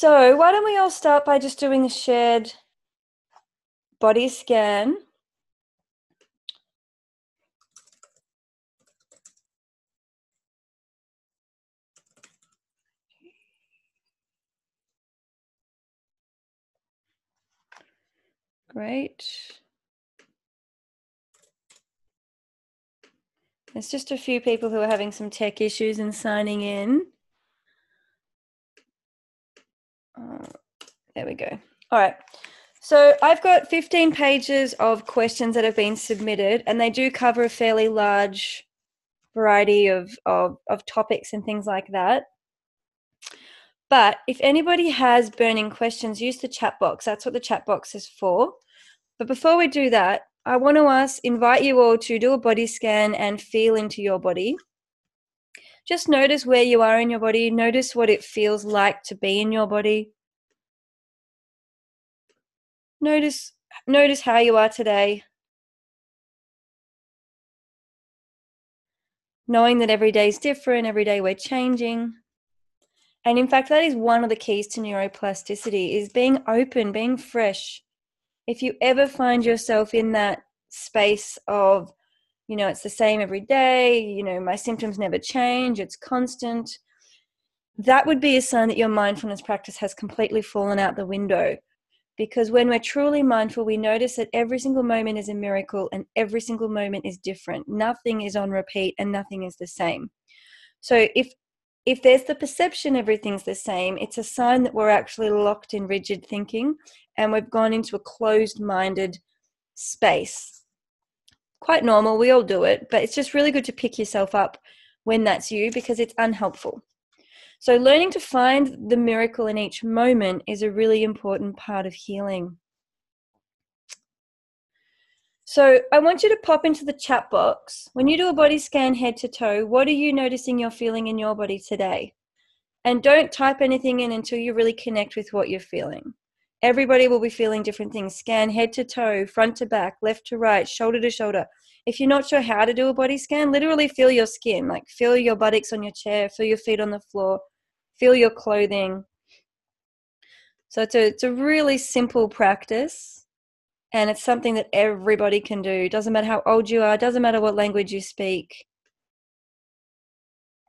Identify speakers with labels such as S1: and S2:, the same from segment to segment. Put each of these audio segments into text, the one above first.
S1: So, why don't we all start by just doing a shared body scan? Great. There's just a few people who are having some tech issues and signing in. Uh, there we go. All right. So I've got 15 pages of questions that have been submitted, and they do cover a fairly large variety of, of, of topics and things like that. But if anybody has burning questions, use the chat box. That's what the chat box is for. But before we do that, I want to ask, invite you all to do a body scan and feel into your body. Just notice where you are in your body. Notice what it feels like to be in your body. Notice notice how you are today. Knowing that every day is different, every day we're changing. And in fact, that is one of the keys to neuroplasticity is being open, being fresh. If you ever find yourself in that space of, you know, it's the same every day, you know, my symptoms never change, it's constant, that would be a sign that your mindfulness practice has completely fallen out the window. Because when we're truly mindful, we notice that every single moment is a miracle and every single moment is different. Nothing is on repeat and nothing is the same. So if if there's the perception everything's the same, it's a sign that we're actually locked in rigid thinking and we've gone into a closed minded space. Quite normal, we all do it, but it's just really good to pick yourself up when that's you because it's unhelpful. So, learning to find the miracle in each moment is a really important part of healing. So, I want you to pop into the chat box. When you do a body scan head to toe, what are you noticing you're feeling in your body today? And don't type anything in until you really connect with what you're feeling. Everybody will be feeling different things. Scan head to toe, front to back, left to right, shoulder to shoulder. If you're not sure how to do a body scan, literally feel your skin, like feel your buttocks on your chair, feel your feet on the floor, feel your clothing. So it's a, it's a really simple practice and it's something that everybody can do. Doesn't matter how old you are, doesn't matter what language you speak.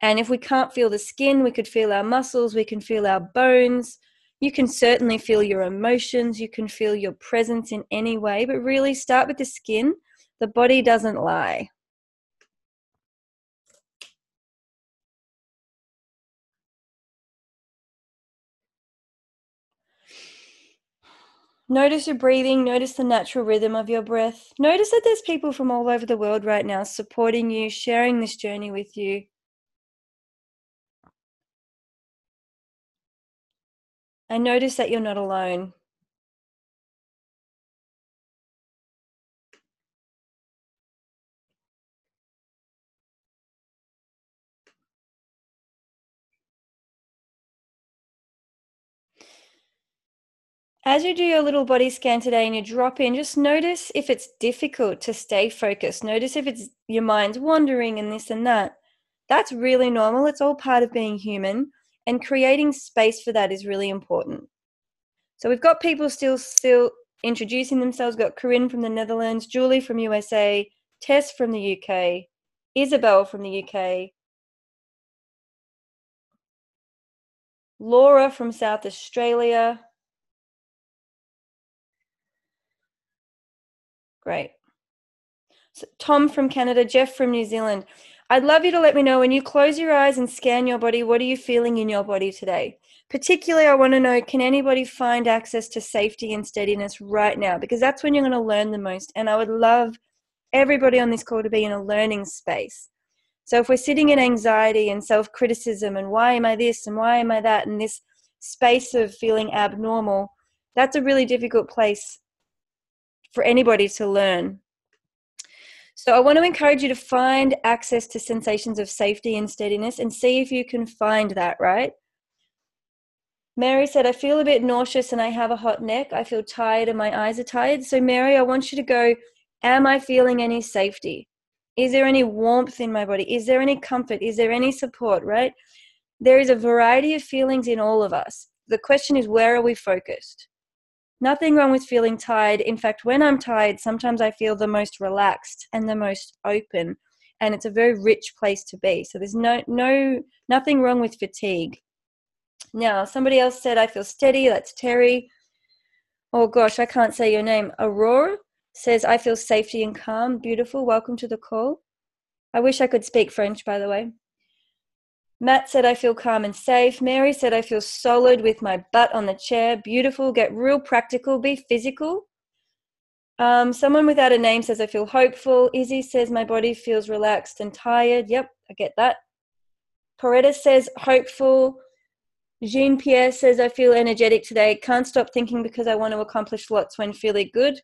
S1: And if we can't feel the skin, we could feel our muscles, we can feel our bones. You can certainly feel your emotions, you can feel your presence in any way, but really start with the skin. The body doesn't lie. Notice your breathing, notice the natural rhythm of your breath. Notice that there's people from all over the world right now supporting you, sharing this journey with you. And notice that you're not alone. As you do your little body scan today and you drop in, just notice if it's difficult to stay focused. Notice if it's your mind's wandering and this and that. That's really normal. It's all part of being human. And creating space for that is really important. So we've got people still still introducing themselves. We've got Corinne from the Netherlands, Julie from USA, Tess from the UK, Isabel from the UK, Laura from South Australia, Great. So Tom from Canada, Jeff from New Zealand. I'd love you to let me know when you close your eyes and scan your body, what are you feeling in your body today? Particularly, I want to know can anybody find access to safety and steadiness right now? Because that's when you're going to learn the most. And I would love everybody on this call to be in a learning space. So if we're sitting in anxiety and self criticism and why am I this and why am I that, and this space of feeling abnormal, that's a really difficult place for anybody to learn. So I want to encourage you to find access to sensations of safety and steadiness and see if you can find that, right? Mary said, I feel a bit nauseous and I have a hot neck. I feel tired and my eyes are tired. So, Mary, I want you to go, Am I feeling any safety? Is there any warmth in my body? Is there any comfort? Is there any support, right? There is a variety of feelings in all of us the question is where are we focused? Nothing wrong with feeling tired. In fact, when I'm tired, sometimes I feel the most relaxed and the most open, and it's a very rich place to be. So there's no no nothing wrong with fatigue. Now, somebody else said I feel steady. That's Terry. Oh gosh, I can't say your name. Aurora says I feel safety and calm. Beautiful. Welcome to the call. I wish I could speak French, by the way. Matt said, I feel calm and safe. Mary said, I feel solid with my butt on the chair. Beautiful. Get real practical. Be physical. Um, someone without a name says, I feel hopeful. Izzy says, my body feels relaxed and tired. Yep, I get that. Coretta says, hopeful. Jean Pierre says, I feel energetic today. Can't stop thinking because I want to accomplish lots when feeling good.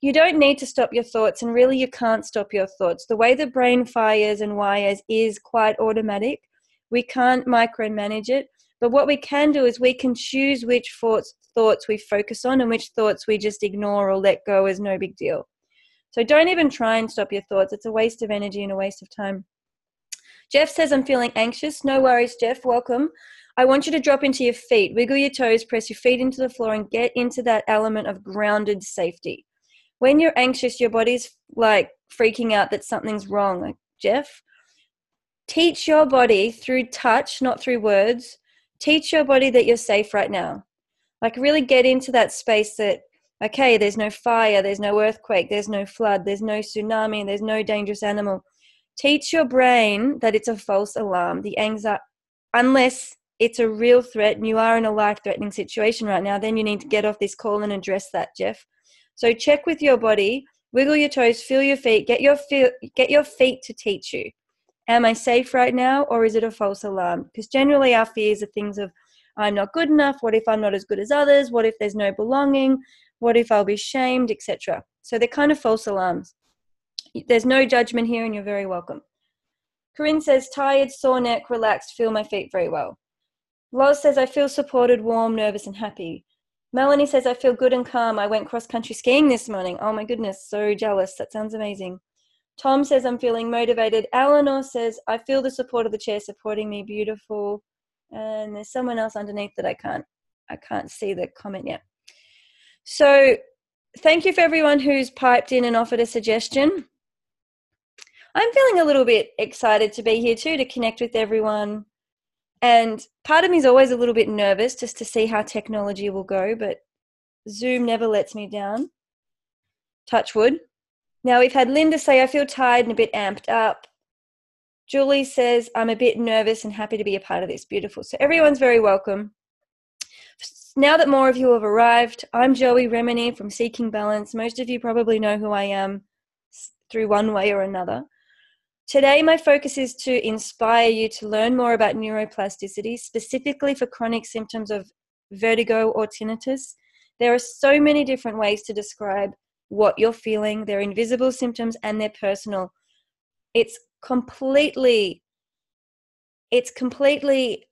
S1: You don't need to stop your thoughts, and really, you can't stop your thoughts. The way the brain fires and wires is quite automatic. We can't micromanage it. But what we can do is we can choose which thoughts, thoughts we focus on and which thoughts we just ignore or let go as no big deal. So don't even try and stop your thoughts. It's a waste of energy and a waste of time. Jeff says, I'm feeling anxious. No worries, Jeff. Welcome. I want you to drop into your feet, wiggle your toes, press your feet into the floor, and get into that element of grounded safety. When you're anxious, your body's like freaking out that something's wrong. Like, Jeff, Teach your body through touch, not through words. Teach your body that you're safe right now. Like, really get into that space that, okay, there's no fire, there's no earthquake, there's no flood, there's no tsunami, there's no dangerous animal. Teach your brain that it's a false alarm. The anxiety, unless it's a real threat and you are in a life threatening situation right now, then you need to get off this call and address that, Jeff. So check with your body, wiggle your toes, feel your feet, get your feel, get your feet to teach you. Am I safe right now, or is it a false alarm? Because generally, our fears are things of, I'm not good enough. What if I'm not as good as others? What if there's no belonging? What if I'll be shamed, etc. So they're kind of false alarms. There's no judgment here, and you're very welcome. Corinne says, tired, sore neck, relaxed, feel my feet very well. Loz says, I feel supported, warm, nervous, and happy. Melanie says, I feel good and calm. I went cross country skiing this morning. Oh my goodness, so jealous. That sounds amazing. Tom says, I'm feeling motivated. Eleanor says, I feel the support of the chair supporting me. Beautiful. And there's someone else underneath that I can't I can't see the comment yet. So thank you for everyone who's piped in and offered a suggestion. I'm feeling a little bit excited to be here too, to connect with everyone. And part of me is always a little bit nervous just to see how technology will go, but Zoom never lets me down. Touch wood. Now we've had Linda say, I feel tired and a bit amped up. Julie says, I'm a bit nervous and happy to be a part of this. Beautiful. So everyone's very welcome. Now that more of you have arrived, I'm Joey Remenyi from Seeking Balance. Most of you probably know who I am through one way or another. Today, my focus is to inspire you to learn more about neuroplasticity, specifically for chronic symptoms of vertigo or tinnitus. There are so many different ways to describe what you're feeling, their invisible symptoms, and their personal. It's completely, it's completely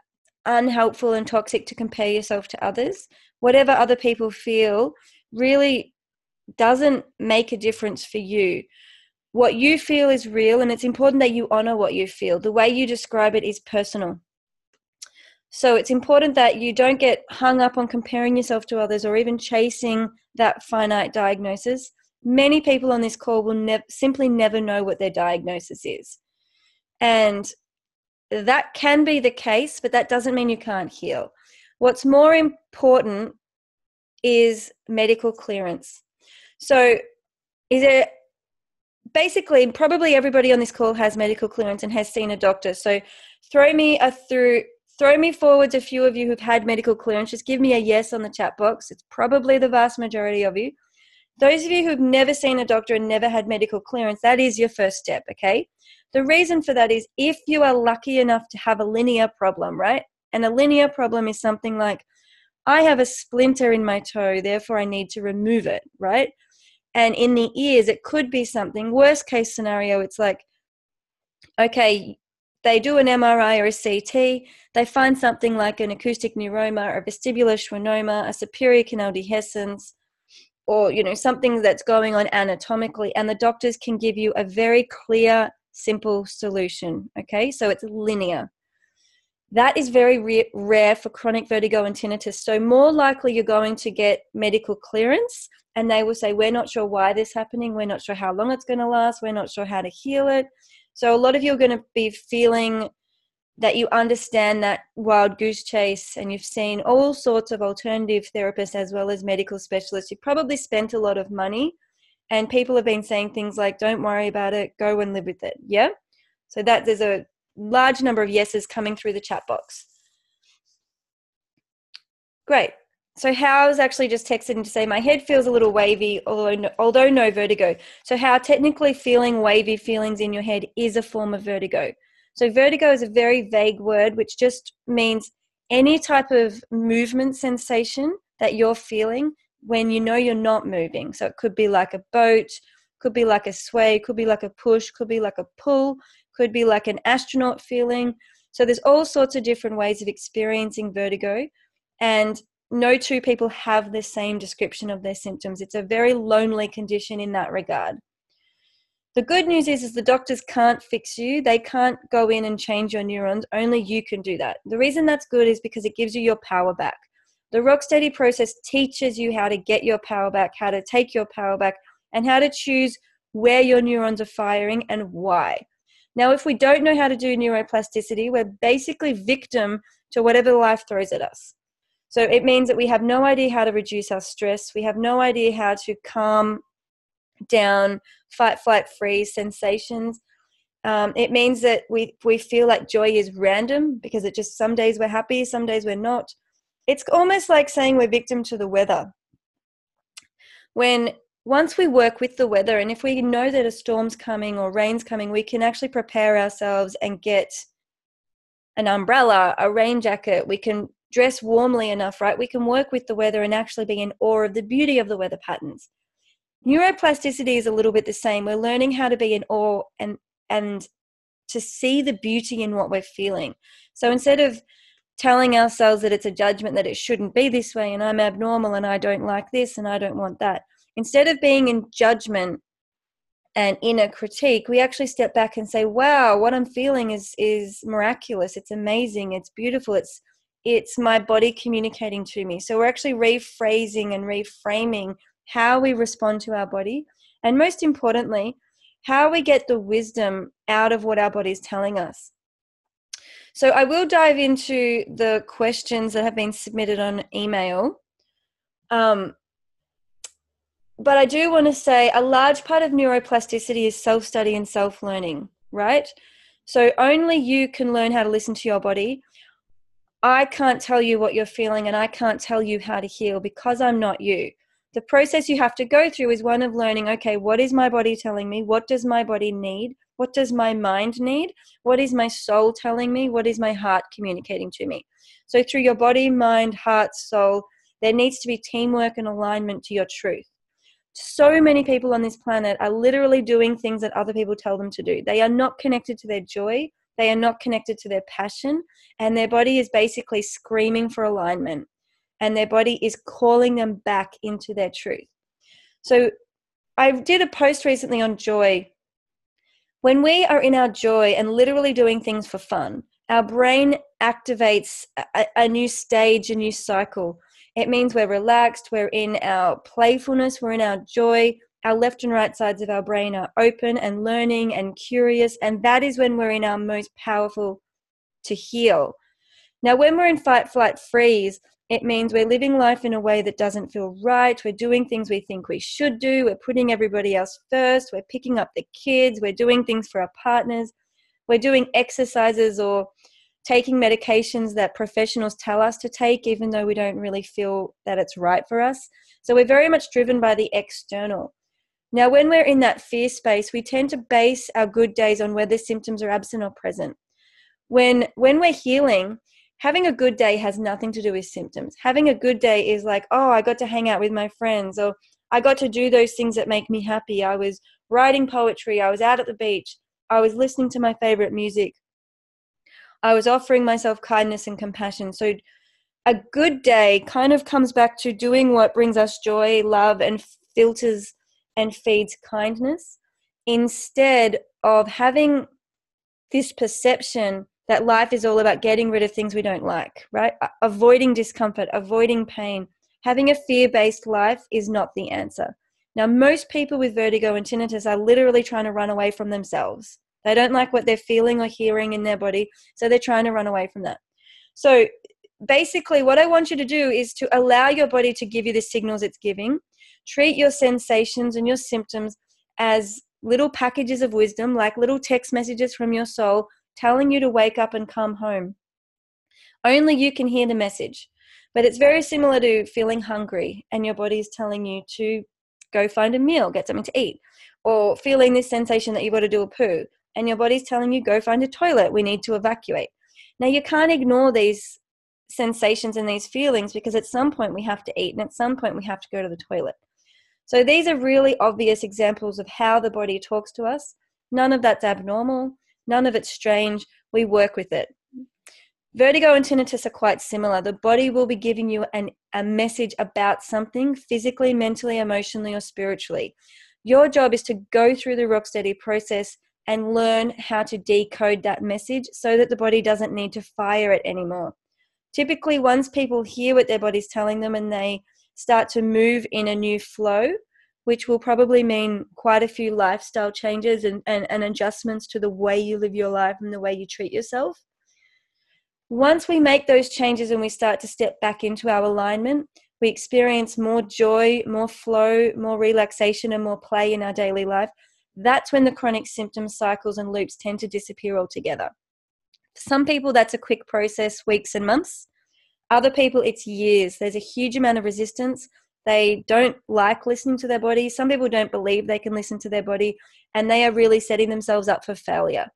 S1: unhelpful and toxic to compare yourself to others. Whatever other people feel really doesn't make a difference for you. What you feel is real, and it's important that you honor what you feel. The way you describe it is personal. So it's important that you don't get hung up on comparing yourself to others or even chasing that finite diagnosis. Many people on this call will nev- simply never know what their diagnosis is. And that can be the case, but that doesn't mean you can't heal. What's more important is medical clearance. So, is it basically probably everybody on this call has medical clearance and has seen a doctor. So, throw me a through throw me forwards a few of you who've had medical clearance. Just give me a yes on the chat box. It's probably the vast majority of you. Those of you who've never seen a doctor and never had medical clearance, that is your first step, okay? The reason for that is if you are lucky enough to have a linear problem, right? And a linear problem is something like, I have a splinter in my toe, therefore I need to remove it, right? And in the ears, it could be something, worst case scenario, it's like, okay, they do an MRI or a CT, they find something like an acoustic neuroma, a vestibular schwannoma, a superior canal dehiscence, or you know something that's going on anatomically and the doctors can give you a very clear simple solution okay so it's linear that is very re- rare for chronic vertigo and tinnitus. So, more likely you're going to get medical clearance, and they will say, We're not sure why this is happening. We're not sure how long it's going to last. We're not sure how to heal it. So, a lot of you are going to be feeling that you understand that wild goose chase and you've seen all sorts of alternative therapists as well as medical specialists. You've probably spent a lot of money, and people have been saying things like, Don't worry about it, go and live with it. Yeah? So, that there's a large number of yeses coming through the chat box. Great. So How's actually just texted in to say my head feels a little wavy, although no, although no vertigo. So how technically feeling wavy feelings in your head is a form of vertigo. So vertigo is a very vague word, which just means any type of movement sensation that you're feeling when you know you're not moving. So it could be like a boat, could be like a sway, could be like a push, could be like a pull, could be like an astronaut feeling. So there's all sorts of different ways of experiencing vertigo. And no two people have the same description of their symptoms. It's a very lonely condition in that regard. The good news is, is the doctors can't fix you. They can't go in and change your neurons. Only you can do that. The reason that's good is because it gives you your power back. The Rocksteady process teaches you how to get your power back, how to take your power back, and how to choose where your neurons are firing and why. Now, if we don't know how to do neuroplasticity, we're basically victim to whatever life throws at us. So it means that we have no idea how to reduce our stress. We have no idea how to calm down fight, flight, freeze sensations. Um, it means that we we feel like joy is random because it just some days we're happy, some days we're not. It's almost like saying we're victim to the weather. When once we work with the weather and if we know that a storm's coming or rain's coming we can actually prepare ourselves and get an umbrella a rain jacket we can dress warmly enough right? We can work with the weather and actually be in awe of the beauty of the weather patterns. Neuroplasticity is a little bit the same. We're learning how to be in awe and and to see the beauty in what we're feeling. So instead of telling ourselves that it's a judgment that it shouldn't be this way and i'm abnormal and i don't like this and i don't want that instead of being in judgment and inner critique we actually step back and say wow what i'm feeling is is miraculous. It's amazing. It's beautiful. It's it's my body communicating to me so we're actually rephrasing and reframing how we respond to our body and most importantly how we get the wisdom out of what our body is telling us so i will dive into the questions that have been submitted on email um, but I do want to say a large part of neuroplasticity is self study and self learning, right? So only you can learn how to listen to your body. I can't tell you what you're feeling and I can't tell you how to heal because I'm not you. The process you have to go through is one of learning okay, what is my body telling me? What does my body need? What does my mind need? What is my soul telling me? What is my heart communicating to me? So, through your body, mind, heart, soul, there needs to be teamwork and alignment to your truth so many people on this planet are literally doing things that other people tell them to do. They are not connected to their joy, they are not connected to their passion, and their body is basically screaming for alignment. And their body is calling them back into their truth. So, I did a post recently on joy. When we are in our joy and literally doing things for fun, our brain activates a, a new stage, a new cycle it means we're relaxed, we're in our playfulness, we're in our joy. Our left and right sides of our brain are open and learning and curious, and that is when we're in our most powerful to heal. Now, when we're in fight, flight, freeze, it means we're living life in a way that doesn't feel right. We're doing things we think we should do. We're putting everybody else first. We're picking up the kids. We're doing things for our partners. We're doing exercises or taking medications that professionals tell us to take, even though we don't really feel that it's right for us. So we're very much driven by the external. Now, when we're in that fear space, we tend to base our good days on whether symptoms are absent or present. When, when we're healing, having a good day has nothing to do with symptoms. Having a good day is like, oh, I got to hang out with my friends, or I got to do those things that make me happy. I was writing poetry, I was out at the beach, I was listening to my favorite music, I was offering myself kindness and compassion. So a good day kind of comes back to doing what brings us joy, love, and filters and feeds kindness instead of having this perception that life is all about getting rid of things we don't like, right? Avoiding discomfort, avoiding pain. Having a fear based life is not the answer. Now, most people with vertigo and tinnitus are literally trying to run away from themselves. They don't like what they're feeling or hearing in their body, so they're trying to run away from that. So, basically, what I want you to do is to allow your body to give you the signals it's giving. Treat your sensations and your symptoms as little packages of wisdom, like little text messages from your soul telling you to wake up and come home. Only you can hear the message. But it's very similar to feeling hungry and your body is telling you to go find a meal, get something to eat, or feeling this sensation that you've got to do a poo and your body's telling you, go find a toilet, we need to evacuate. Now, you can't ignore these sensations and these feelings because at some point we have to eat and at some point we have to go to the toilet. So, these are really obvious examples of how the body talks to us. None of that's abnormal. None of it's strange. We work with it. Vertigo and tinnitus are quite similar. The body will be giving you an, a message about something physically, mentally, emotionally, or spiritually. Your job is to go through the rock steady process and learn how to decode that message so that the body doesn't need to fire it anymore. Typically, once people hear what their body's telling them and they start to move in a new flow, which will probably mean quite a few lifestyle changes and, and, and adjustments to the way you live your life and the way you treat yourself. Once we make those changes and we start to step back into our alignment, we experience more joy, more flow, more relaxation, and more play in our daily life. That's when the chronic symptom cycles and loops tend to disappear altogether. Some people, that's a quick process, weeks and months. Other people, it's years. There's a huge amount of resistance they don't like listening to their body. Some people don't believe they can listen to their body, and they are really setting themselves up for failure.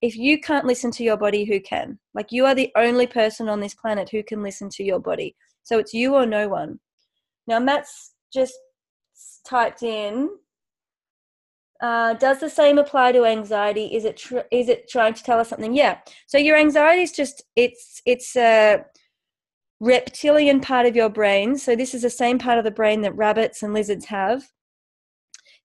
S1: If you can't listen to your body, who can? Like, you are the only person on this planet who can listen to your body. So it's you or no one. Now, Matt's just typed in uh, does the same apply to anxiety is it tr- is it trying to tell us something yeah so your anxiety is just it's it's uh, reptilian part of your brain. So, this is the same part of the brain that rabbits and lizards have.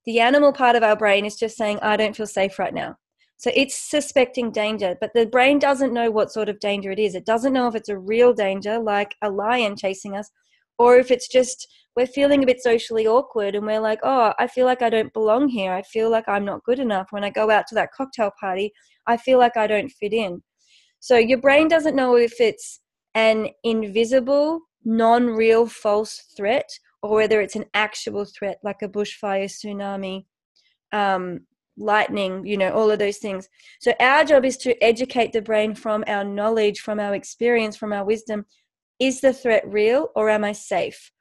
S1: The animal part of our brain is just saying, I don't feel safe right now. So, it's suspecting danger, but the brain doesn't know what sort of danger it is. It doesn't know if it's a real danger, like a lion chasing us, or if it's just we're feeling a bit socially awkward and we're like, oh, I feel like I don't belong here. I feel like I'm not good enough. When I go out to that cocktail party, I feel like I don't fit in. So, your brain doesn't know if it's an invisible, non real false threat or whether it's an actual threat like a bushfire, tsunami, um, lightning, you know, all of those things. So our job is to educate the brain from our knowledge, from our experience, from our wisdom. Is the threat real or am I safe?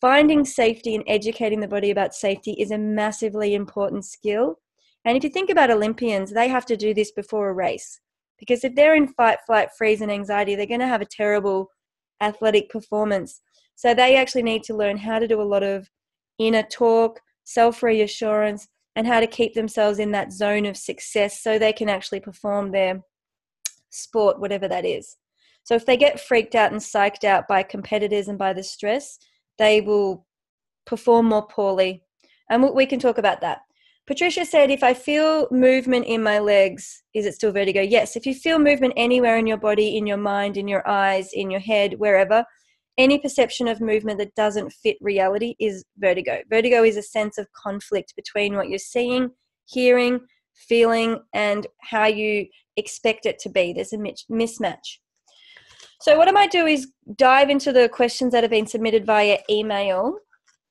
S1: Finding safety and educating the body about safety is a massively important skill. And if you think about Olympians, they have to do this before a race. Because if they're in fight, flight, freeze, and anxiety, they're going to have a terrible athletic performance. So they actually need to learn how to do a lot of inner talk, self reassurance, and how to keep themselves in that zone of success so they can actually perform their sport, whatever that is. So if they get freaked out and psyched out by competitors and by the stress, they will perform more poorly. And we can talk about that. Patricia said, if I feel movement in my legs, is it still vertigo? Yes. If you feel movement anywhere in your body, in your mind, in your eyes, in your head, wherever, any perception of movement that doesn't fit reality is vertigo. Vertigo is a sense of conflict between what you're seeing, hearing, feeling, and how you expect it to be. There's a mismatch. So, what I might do is dive into the questions that have been submitted via email.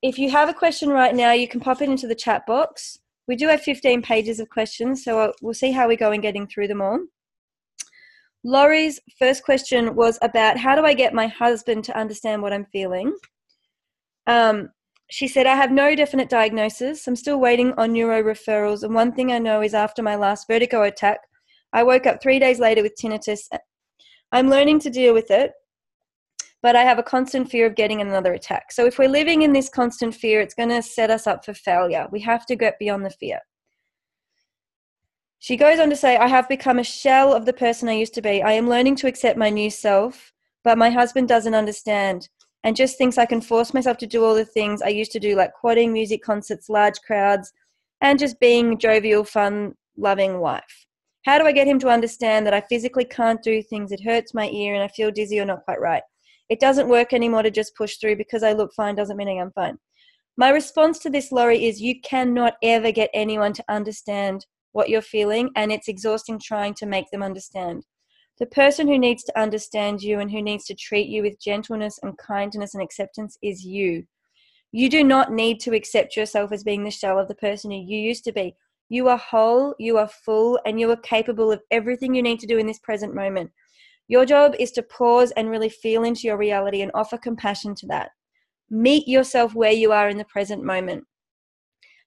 S1: If you have a question right now, you can pop it into the chat box we do have 15 pages of questions, so we'll see how we go in getting through them all. Laurie's first question was about how do I get my husband to understand what I'm feeling? Um, she said, I have no definite diagnosis. I'm still waiting on neuro referrals. And one thing I know is after my last vertigo attack, I woke up three days later with tinnitus. I'm learning to deal with it, but I have a constant fear of getting another attack. So if we're living in this constant fear, it's going to set us up for failure. We have to get beyond the fear. She goes on to say, I have become a shell of the person I used to be. I am learning to accept my new self, but my husband doesn't understand and just thinks I can force myself to do all the things I used to do, like quadding, music concerts, large crowds, and just being jovial, fun, loving wife. How do I get him to understand that I physically can't do things? It hurts my ear and I feel dizzy or not quite right. It doesn't work anymore to just push through because I look fine doesn't mean I'm fine. My response to this, Laurie, is you cannot ever get anyone to understand what you're feeling, and it's exhausting trying to make them understand. The person who needs to understand you and who needs to treat you with gentleness and kindness and acceptance is you. You do not need to accept yourself as being the shell of the person who you used to be. You are whole, you are full, and you are capable of everything you need to do in this present moment. Your job is to pause and really feel into your reality and offer compassion to that. Meet yourself where you are in the present moment.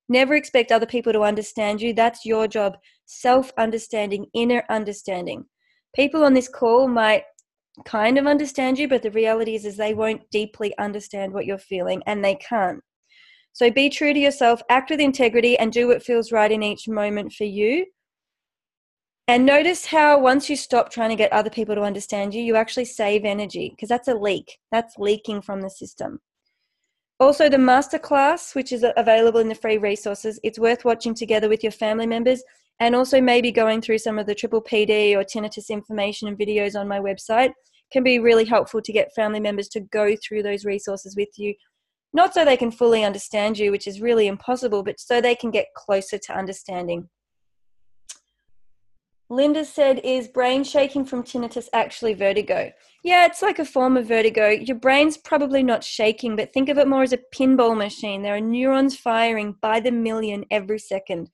S1: Never expect other people to understand you. That's your job. Self understanding, inner understanding. People on this call might kind of understand you, but the reality is, is they won't deeply understand what you're feeling and they can't. So be true to yourself, act with integrity, and do what feels right in each moment for you. And notice how once you stop trying to get other people to understand you, you actually save energy because that's a leak. That's leaking from the system. Also, the masterclass, which is available in the free resources, it's worth watching together with your family members and also maybe going through some of the triple PD or tinnitus information and videos on my website can be really helpful to get family members to go through those resources with you not so they can fully understand you, which is really impossible, but so they can get closer to understanding. Linda said, Is brain shaking from tinnitus actually vertigo? Yeah, it's like a form of vertigo. Your brain's probably not shaking, but think of it more as a pinball machine. There are neurons firing by the million every second.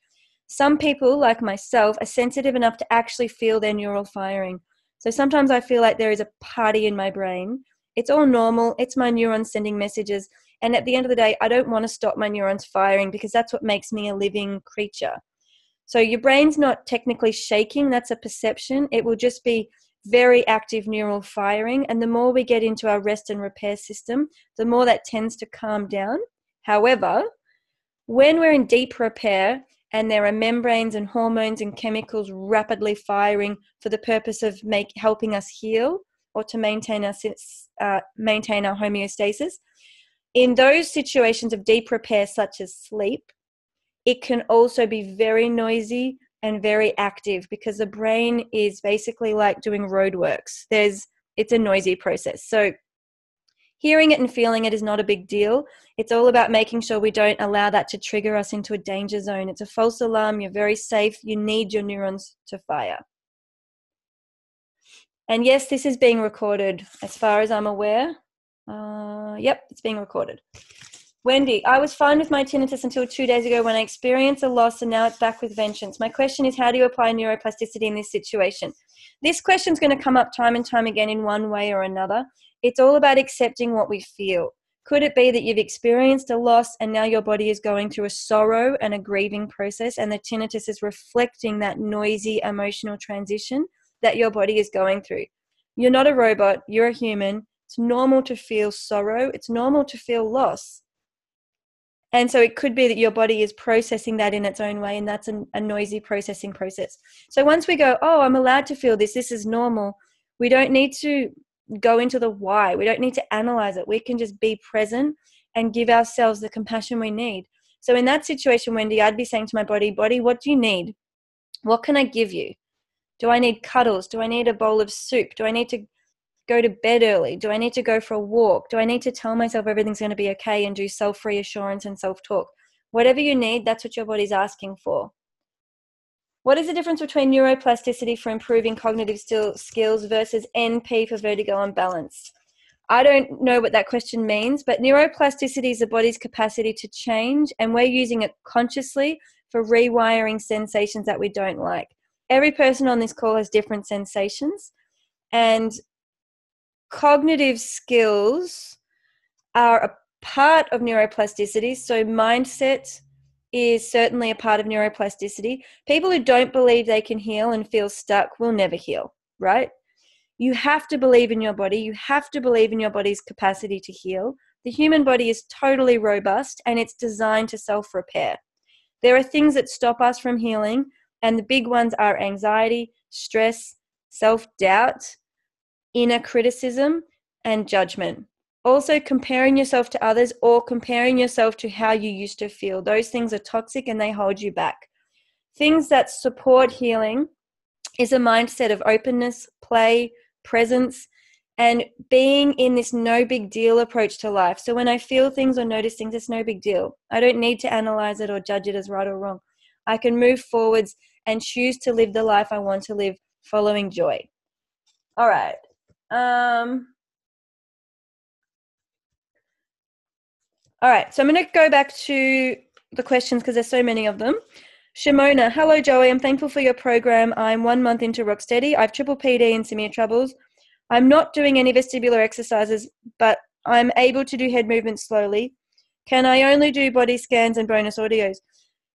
S1: Some people, like myself, are sensitive enough to actually feel their neural firing. So sometimes I feel like there is a party in my brain. It's all normal, it's my neurons sending messages. And at the end of the day, I don't want to stop my neurons firing because that's what makes me a living creature. So your brain's not technically shaking, that's a perception. It will just be very active neural firing. And the more we get into our rest and repair system, the more that tends to calm down. However, when we're in deep repair and there are membranes and hormones and chemicals rapidly firing for the purpose of make, helping us heal or to maintain our, uh, maintain our homeostasis, in those situations of deep repair, such as sleep, it can also be very noisy and very active because the brain is basically like doing roadworks. There's it's a noisy process. So hearing it and feeling it is not a big deal. It's all about making sure we don't allow that to trigger us into a danger zone. It's a false alarm. You're very safe. You need your neurons to fire. And yes, this is being recorded as far as I'm aware. Uh, yep, it's being recorded. Wendy, I was fine with my tinnitus until two days ago when I experienced a loss and now it's back with vengeance. My question is how do you apply neuroplasticity in this situation? This question is going to come up time and time again in one way or another. It's all about accepting what we feel. Could it be that you've experienced a loss and now your body is going through a sorrow and a grieving process, and the tinnitus is reflecting that noisy emotional transition that your body is going through? You're not a robot, you're a human. It's normal to feel sorrow, it's normal to feel loss. And so it could be that your body is processing that in its own way, and that's a, a noisy processing process. So once we go, oh, I'm allowed to feel this, this is normal, we don't need to go into the why. We don't need to analyze it. We can just be present and give ourselves the compassion we need. So in that situation, Wendy, I'd be saying to my body, body, what do you need? What can I give you? Do I need cuddles? Do I need a bowl of soup? Do I need to go to bed early? Do I need to go for a walk? Do I need to tell myself everything's going to be okay and do self reassurance and self talk? Whatever you need, that's what your body's asking for. What is the difference between neuroplasticity for improving cognitive skills versus NP for vertigo and balance? I don't know what that question means, but neuroplasticity is the body's capacity to change, and we're using it consciously for rewiring sensations that we don't like. Every person on this call has different sensations, and cognitive skills are a part of neuroplasticity. So, mindset is certainly a part of neuroplasticity. People who don't believe they can heal and feel stuck will never heal, right? You have to believe in your body. You have to believe in your body's capacity to heal. The human body is totally robust and it's designed to self repair. There are things that stop us from healing, and the big ones are anxiety, stress, self doubt, inner criticism, and judgment. Also, comparing yourself to others or comparing yourself to how you used to feel. Those things are toxic and they hold you back. Things that support healing is a mindset of openness, play, presence, and being in this no big deal approach to life. So when I feel things or notice things, it's no big deal. I don't need to analyze it or judge it as right or wrong. I can move forwards and choose to live the life I want to live following joy. All right. Um, all right. So I'm going to go back to the questions because there's so many of them. Shimona, hello Joey. I'm thankful for your program. I'm one month into Rocksteady. I've triple PD and severe troubles. I'm not doing any vestibular exercises, but I'm able to do head movements slowly. Can I only do body scans and bonus audios?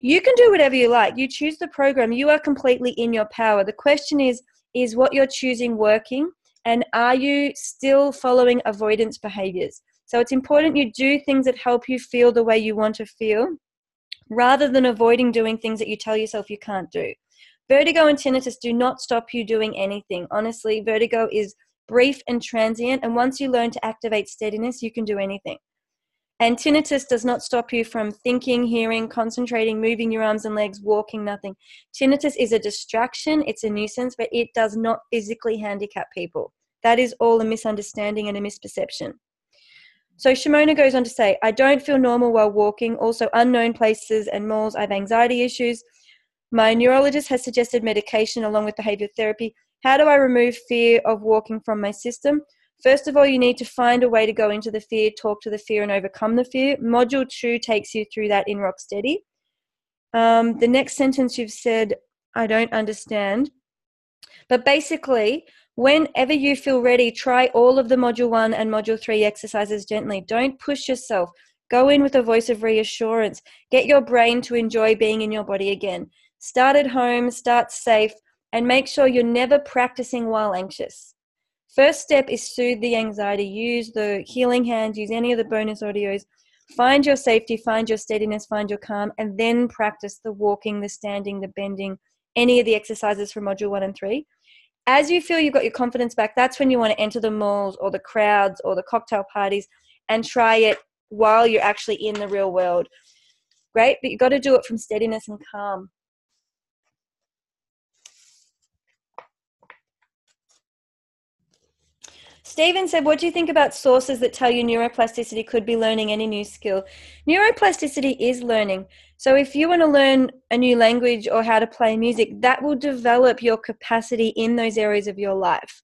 S1: You can do whatever you like. You choose the program. You are completely in your power. The question is is what you're choosing working and are you still following avoidance behaviors? So it's important you do things that help you feel the way you want to feel rather than avoiding doing things that you tell yourself you can't do. Vertigo and tinnitus do not stop you doing anything. Honestly, vertigo is brief and transient, and once you learn to activate steadiness, you can do anything. And tinnitus does not stop you from thinking, hearing, concentrating, moving your arms and legs, walking, nothing. Tinnitus is a distraction, it's a nuisance, but it does not physically handicap people. That is all a misunderstanding and a misperception. So Shimona goes on to say, I don't feel normal while walking, also unknown places and malls. I have anxiety issues. My neurologist has suggested medication along with behavior therapy. How do I remove fear of walking from my system? First of all, you need to find a way to go into the fear, talk to the fear, and overcome the fear. Module two takes you through that in Rocksteady. Um, the next sentence you've said, I don't understand. But basically, whenever you feel ready, try all of the module one and module three exercises gently. Don't push yourself. Go in with a voice of reassurance. Get your brain to enjoy being in your body again. Start at home, start safe, and make sure you're never practicing while anxious. First step is soothe the anxiety. Use the healing hand, use any of the bonus audios. Find your safety, find your steadiness, find your calm, and then practice the walking, the standing, the bending, any of the exercises from module one and three. As you feel you've got your confidence back, that's when you want to enter the malls or the crowds or the cocktail parties and try it while you're actually in the real world. Great, but you've got to do it from steadiness and calm. Stephen said, What do you think about sources that tell you neuroplasticity could be learning any new skill? Neuroplasticity is learning. So, if you want to learn a new language or how to play music, that will develop your capacity in those areas of your life.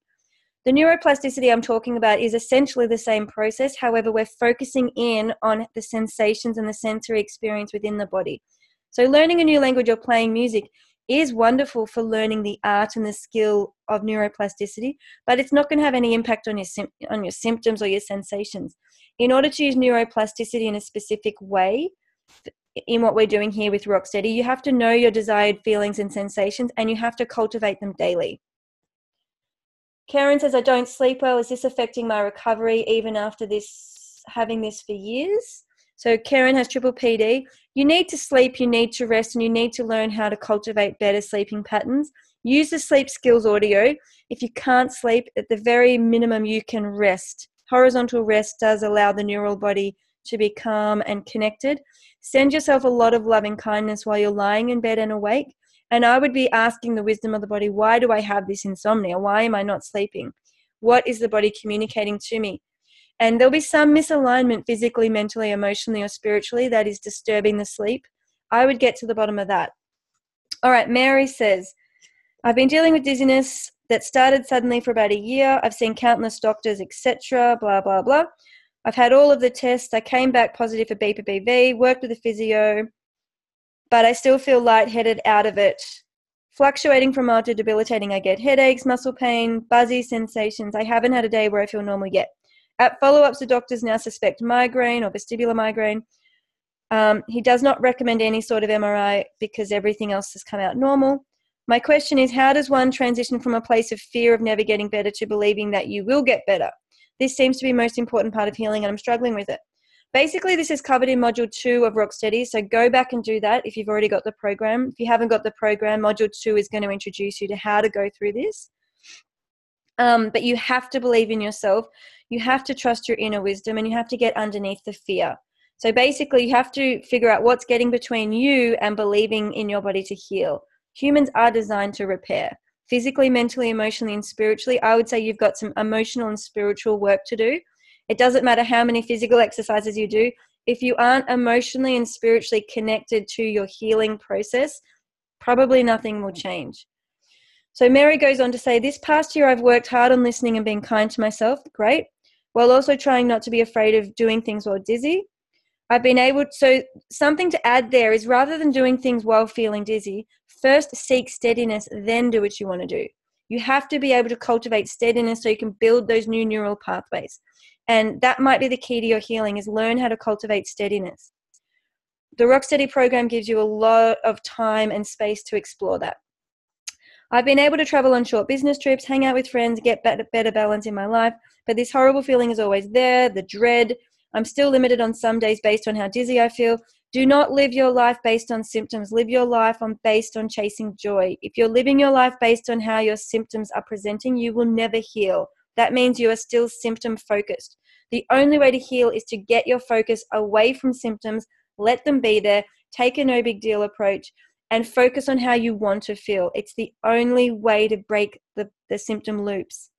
S1: The neuroplasticity I'm talking about is essentially the same process. However, we're focusing in on the sensations and the sensory experience within the body. So, learning a new language or playing music is wonderful for learning the art and the skill of neuroplasticity, but it's not going to have any impact on your on your symptoms or your sensations. In order to use neuroplasticity in a specific way, in what we're doing here with Rocksteady, you have to know your desired feelings and sensations, and you have to cultivate them daily. Karen says, "I don't sleep well. Is this affecting my recovery even after this having this for years?" So Karen has triple PD. You need to sleep, you need to rest, and you need to learn how to cultivate better sleeping patterns. Use the sleep skills audio. If you can't sleep, at the very minimum, you can rest. Horizontal rest does allow the neural body to be calm and connected. Send yourself a lot of loving kindness while you're lying in bed and awake. And I would be asking the wisdom of the body, why do I have this insomnia? Why am I not sleeping? What is the body communicating to me? And there'll be some misalignment physically, mentally, emotionally, or spiritually that is disturbing the sleep. I would get to the bottom of that. All right, Mary says, I've been dealing with dizziness that started suddenly for about a year. I've seen countless doctors, etc., blah, blah, blah. I've had all of the tests. I came back positive for BPPV, worked with a physio, but I still feel lightheaded out of it. Fluctuating from mild to debilitating, I get headaches, muscle pain, buzzy sensations. I haven't had a day where I feel normal yet. At follow ups, the doctors now suspect migraine or vestibular migraine. Um, he does not recommend any sort of MRI because everything else has come out normal. My question is how does one transition from a place of fear of never getting better to believing that you will get better? This seems to be most important part of healing and I'm struggling with it. Basically, this is covered in module two of Rocksteady. So go back and do that if you've already got the program. If you haven't got the program, module two is going to introduce you to how to go through this. Um, but you have to believe in yourself. You have to trust your inner wisdom and you have to get underneath the fear. So basically, you have to figure out what's getting between you and believing in your body to heal. Humans are designed to repair. physically, mentally, emotionally, and spiritually, I would say you've got some emotional and spiritual work to do. It doesn't matter how many physical exercises you do. If you aren't emotionally and spiritually connected to your healing process, probably nothing will change. So Mary goes on to say, This past year I've worked hard on listening and being kind to myself. Great. While also trying not to be afraid of doing things while dizzy. I've been able to, so something to add there is rather than doing things while feeling dizzy, first seek steadiness, then do what you want to do. You have to be able to cultivate steadiness so you can build those new neural pathways. And that might be the key to your healing is learn how to cultivate steadiness. The Rocksteady program gives you a lot of time and space to explore that. I've been able to travel on short business trips, hang out with friends, get better, balance in my life, but this horrible feeling is always there the dread, I'm still limited on some days based on how dizzy I feel. Do not live your life based on symptoms. Live your life on based on chasing joy. If you're living your life based on how your symptoms are presenting, you will never heal. That means you are still symptom focused. The only way to heal is to get your focus away from symptoms, let them be there, take a no big deal approach, and focus on how you want to feel. It's the only way to break the, the symptom loops.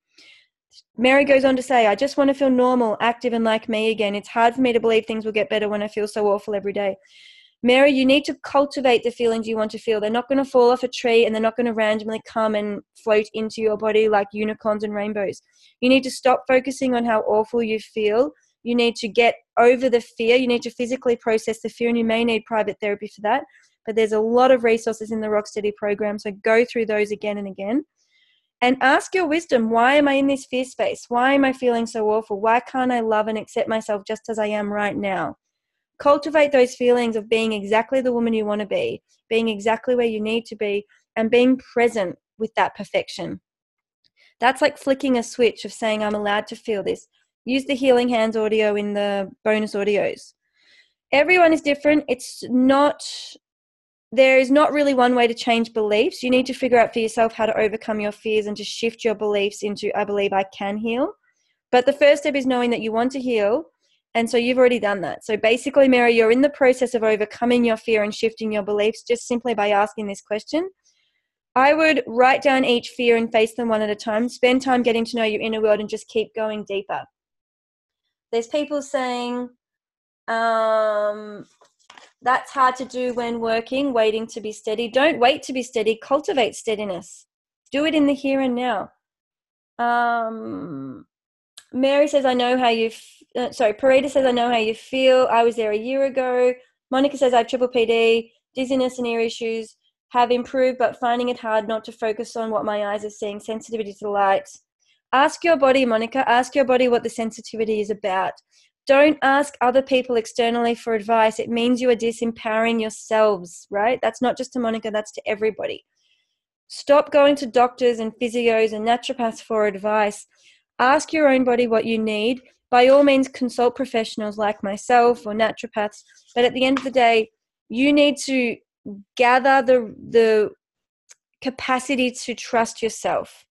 S1: Mary goes on to say, I just want to feel normal, active, and like me again. It's hard for me to believe things will get better when I feel so awful every day. Mary, you need to cultivate the feelings you want to feel. They're not going to fall off a tree and they're not going to randomly come and float into your body like unicorns and rainbows. You need to stop focusing on how awful you feel. You need to get over the fear. You need to physically process the fear, and you may need private therapy for that. But there's a lot of resources in the Rocksteady program, so go through those again and again. And ask your wisdom why am i in this fear space? Why am i feeling so awful? Why can't i love and accept myself just as i am right now? Cultivate those feelings of being exactly the woman you want to be being exactly where you need to be and being present with that perfection. That's like flicking a switch of saying i'm allowed to feel this. Use the healing hands audio in the bonus audios. Everyone is different. It's not there is not really one way to change beliefs. You need to figure out for yourself how to overcome your fears and to shift your beliefs into, I believe I can heal. But the first step is knowing that you want to heal. And so you've already done that. So basically, Mary, you're in the process of overcoming your fear and shifting your beliefs just simply by asking this question. I would write down each fear and face them one at a time. Spend time getting to know your inner world and just keep going deeper. There's people saying, um, that's hard to do when working, waiting to be steady. Don't wait to be steady, cultivate steadiness. Do it in the here and now. Um, Mary says, I know how you, f- uh, sorry, Parita says, I know how you feel. I was there a year ago. Monica says, I have triple PD, dizziness and ear issues have improved, but finding it hard not to focus on what my eyes are seeing, sensitivity to light. Ask your body, Monica, ask your body what the sensitivity is about. Don't ask other people externally for advice. It means you are disempowering yourselves, right? That's not just to Monica, that's to everybody. Stop going to doctors and physios and naturopaths for advice. Ask your own body what you need. By all means, consult professionals like myself or naturopaths. But at the end of the day, you need to gather the, the capacity to trust yourself.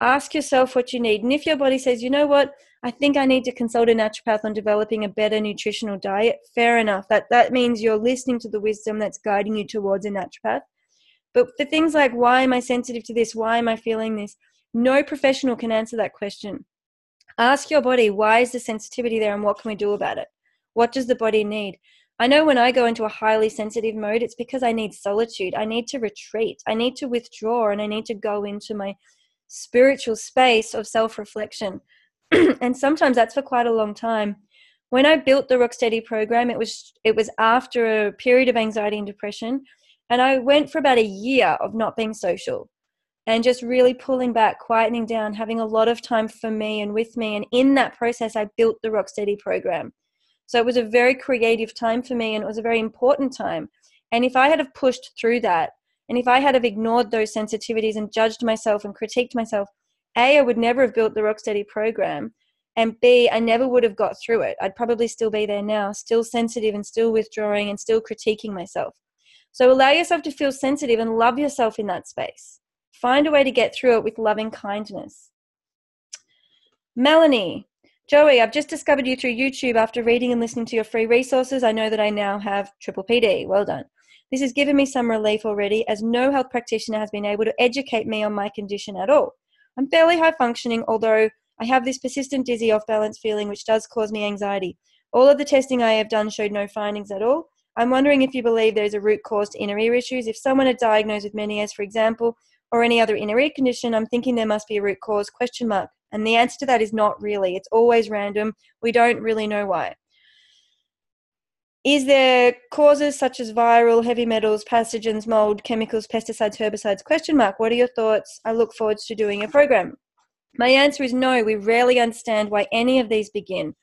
S1: Ask yourself what you need. And if your body says, you know what, I think I need to consult a naturopath on developing a better nutritional diet. Fair enough. That that means you're listening to the wisdom that's guiding you towards a naturopath. But for things like why am I sensitive to this? Why am I feeling this? No professional can answer that question. Ask your body why is the sensitivity there and what can we do about it? What does the body need? I know when I go into a highly sensitive mode, it's because I need solitude. I need to retreat. I need to withdraw and I need to go into my spiritual space of self reflection. and sometimes that's for quite a long time. When I built the Rocksteady program, it was it was after a period of anxiety and depression, and I went for about a year of not being social and just really pulling back, quietening down, having a lot of time for me and with me. And in that process, I built the Rocksteady program. So it was a very creative time for me, and it was a very important time. And if I had have pushed through that, and if I had have ignored those sensitivities and judged myself and critiqued myself, a, I would never have built the Rocksteady program. And B, I never would have got through it. I'd probably still be there now, still sensitive and still withdrawing and still critiquing myself. So allow yourself to feel sensitive and love yourself in that space. Find a way to get through it with loving kindness. Melanie, Joey, I've just discovered you through YouTube after reading and listening to your free resources. I know that I now have triple PD. Well done. This has given me some relief already, as no health practitioner has been able to educate me on my condition at all. I'm fairly high functioning, although I have this persistent dizzy off balance feeling which does cause me anxiety. All of the testing I have done showed no findings at all. I'm wondering if you believe there is a root cause to inner ear issues. If someone are diagnosed with Meniere's, for example, or any other inner ear condition, I'm thinking there must be a root cause question mark. And the answer to that is not really. It's always random. We don't really know why. Is there causes such as viral, heavy metals, pathogens, mold, chemicals, pesticides, herbicides? Question mark. What are your thoughts? I look forward to doing a program. My answer is no. We rarely understand why any of these begin.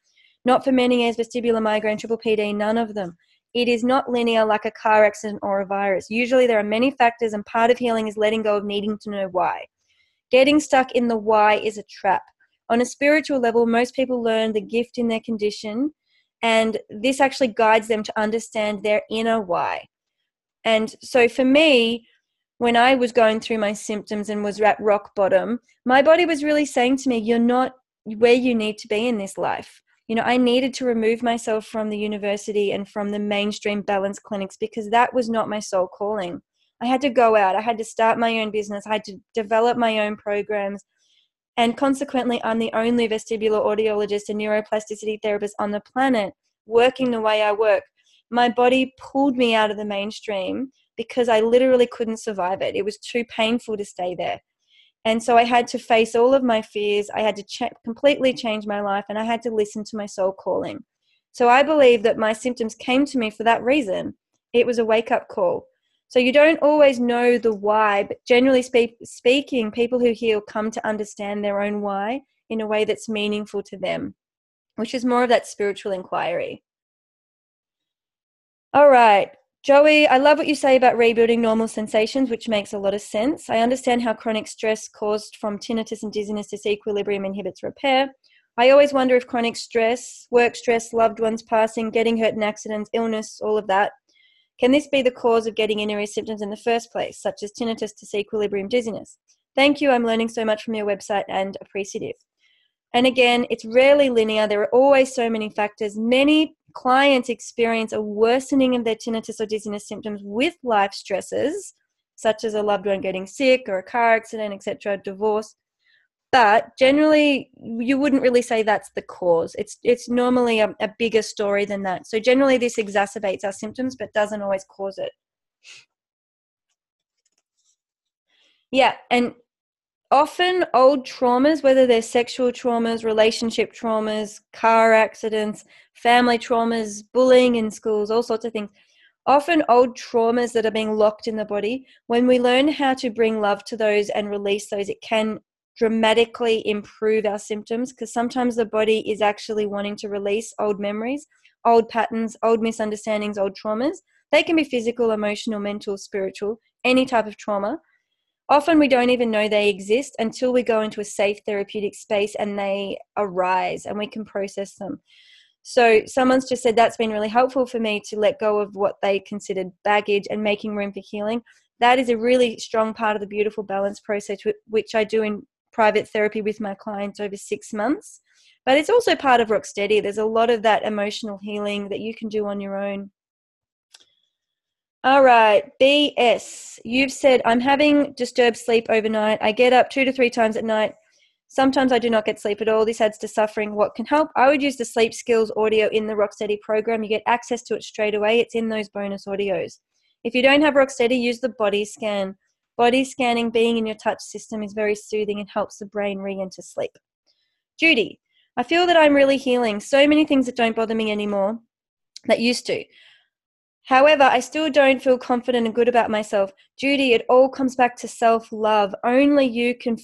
S1: Not for Meniere's, vestibular migraine, triple PD, none of them. It is not linear like a car accident or a virus. Usually there are many factors, and part of healing is letting go of needing to know why. Getting stuck in the why is a trap. On a spiritual level, most people learn the gift in their condition, and this actually guides them to understand their inner why. And so for me, when I was going through my symptoms and was at rock bottom, my body was really saying to me, You're not where you need to be in this life you know, I needed to remove myself from the university and from the mainstream balance clinics because that was not my soul calling. I had to go out, I had to start my own business, I had to develop my own programs. And consequently, I'm the only vestibular audiologist and neuroplasticity therapist on the planet working the way I work. My body pulled me out of the mainstream because I literally couldn't survive it. It was too painful to stay there. And so I had to face all of my fears. I had to ch- completely change my life and I had to listen to my soul calling. So I believe that my symptoms came to me for that reason. It was a wake up call. So you don't always know the why, but generally spe- speaking, people who heal come to understand their own why in a way that's meaningful to them, which is more of that spiritual inquiry. All right. Joey, I love what you say about rebuilding normal sensations, which makes a lot of sense. I understand how chronic stress caused from tinnitus and dizziness disequilibrium inhibits repair. I always wonder if chronic stress, work stress, loved ones passing, getting hurt in accidents, illness, all of that, can this be the cause of getting inner ear symptoms in the first place, such as tinnitus, disequilibrium, dizziness? Thank you. I'm learning so much from your website and appreciative. And again, it's rarely linear. There are always so many factors. Many clients experience a worsening of their tinnitus or dizziness symptoms with life stresses, such as a loved one getting sick or a car accident, etc., divorce. But generally, you wouldn't really say that's the cause. It's it's normally a, a bigger story than that. So generally, this exacerbates our symptoms, but doesn't always cause it. Yeah, and often old traumas, whether they're sexual traumas, relationship traumas, car accidents, family traumas, bullying in schools, all sorts of things, often old traumas that are being locked in the body, when we learn how to bring love to those and release those, it can dramatically improve our symptoms because sometimes the body is actually wanting to release old memories, old patterns, old misunderstandings, old traumas. They can be physical, emotional, mental, spiritual, any type of trauma often we don't even know they exist until we go into a safe therapeutic space and they arise and we can process them. So, someone's just said that's been really helpful for me to let go of what they considered baggage and making room for healing. That is a really strong part of the beautiful balance process, which I do in private therapy with my clients over six months. But it's also part of Rocksteady. There's a lot of that emotional healing that you can do on your own. All right, BS. You've said I'm having disturbed sleep overnight. I get up two to three times at night. Sometimes I do not get sleep at all. This adds to suffering. What can help? I would use the Sleep Skills audio in the Rocksteady program. You get access to it straight away. It's in those bonus audios. If you don't have Rocksteady, use the body scan. Body scanning, being in your touch system, is very soothing and helps the brain re enter sleep. Judy, I feel that I'm really healing. So many things that don't bother me anymore that used to. However, I still don't feel confident and good about myself. Judy, it all comes back to self love. Only you can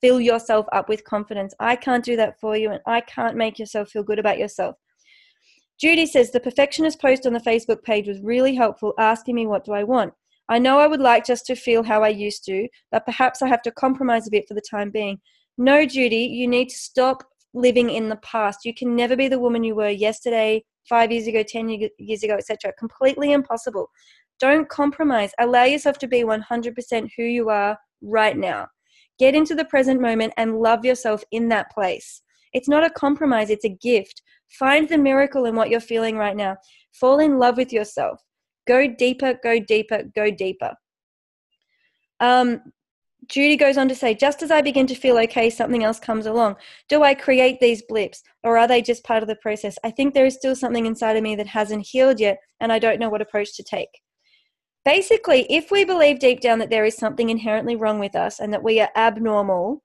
S1: fill yourself up with confidence. I can't do that for you, and I can't make yourself feel good about yourself. Judy says the perfectionist post on the Facebook page was really helpful, asking me what do I want. I know I would like just to feel how I used to, but perhaps I have to compromise a bit for the time being. No, Judy, you need to stop living in the past. You can never be the woman you were yesterday, five years ago, 10 years ago, etc. Completely impossible. Don't compromise. Allow yourself to be 100% who you are right now. Get into the present moment and love yourself in that place. It's not a compromise, it's a gift. Find the miracle in what you're feeling right now. Fall in love with yourself. Go deeper, go deeper, go deeper. Um, Judy goes on to say, just as I begin to feel okay, something else comes along. Do I create these blips or are they just part of the process? I think there is still something inside of me that hasn't healed yet and I don't know what approach to take. Basically, if we believe deep down that there is something inherently wrong with us and that we are abnormal,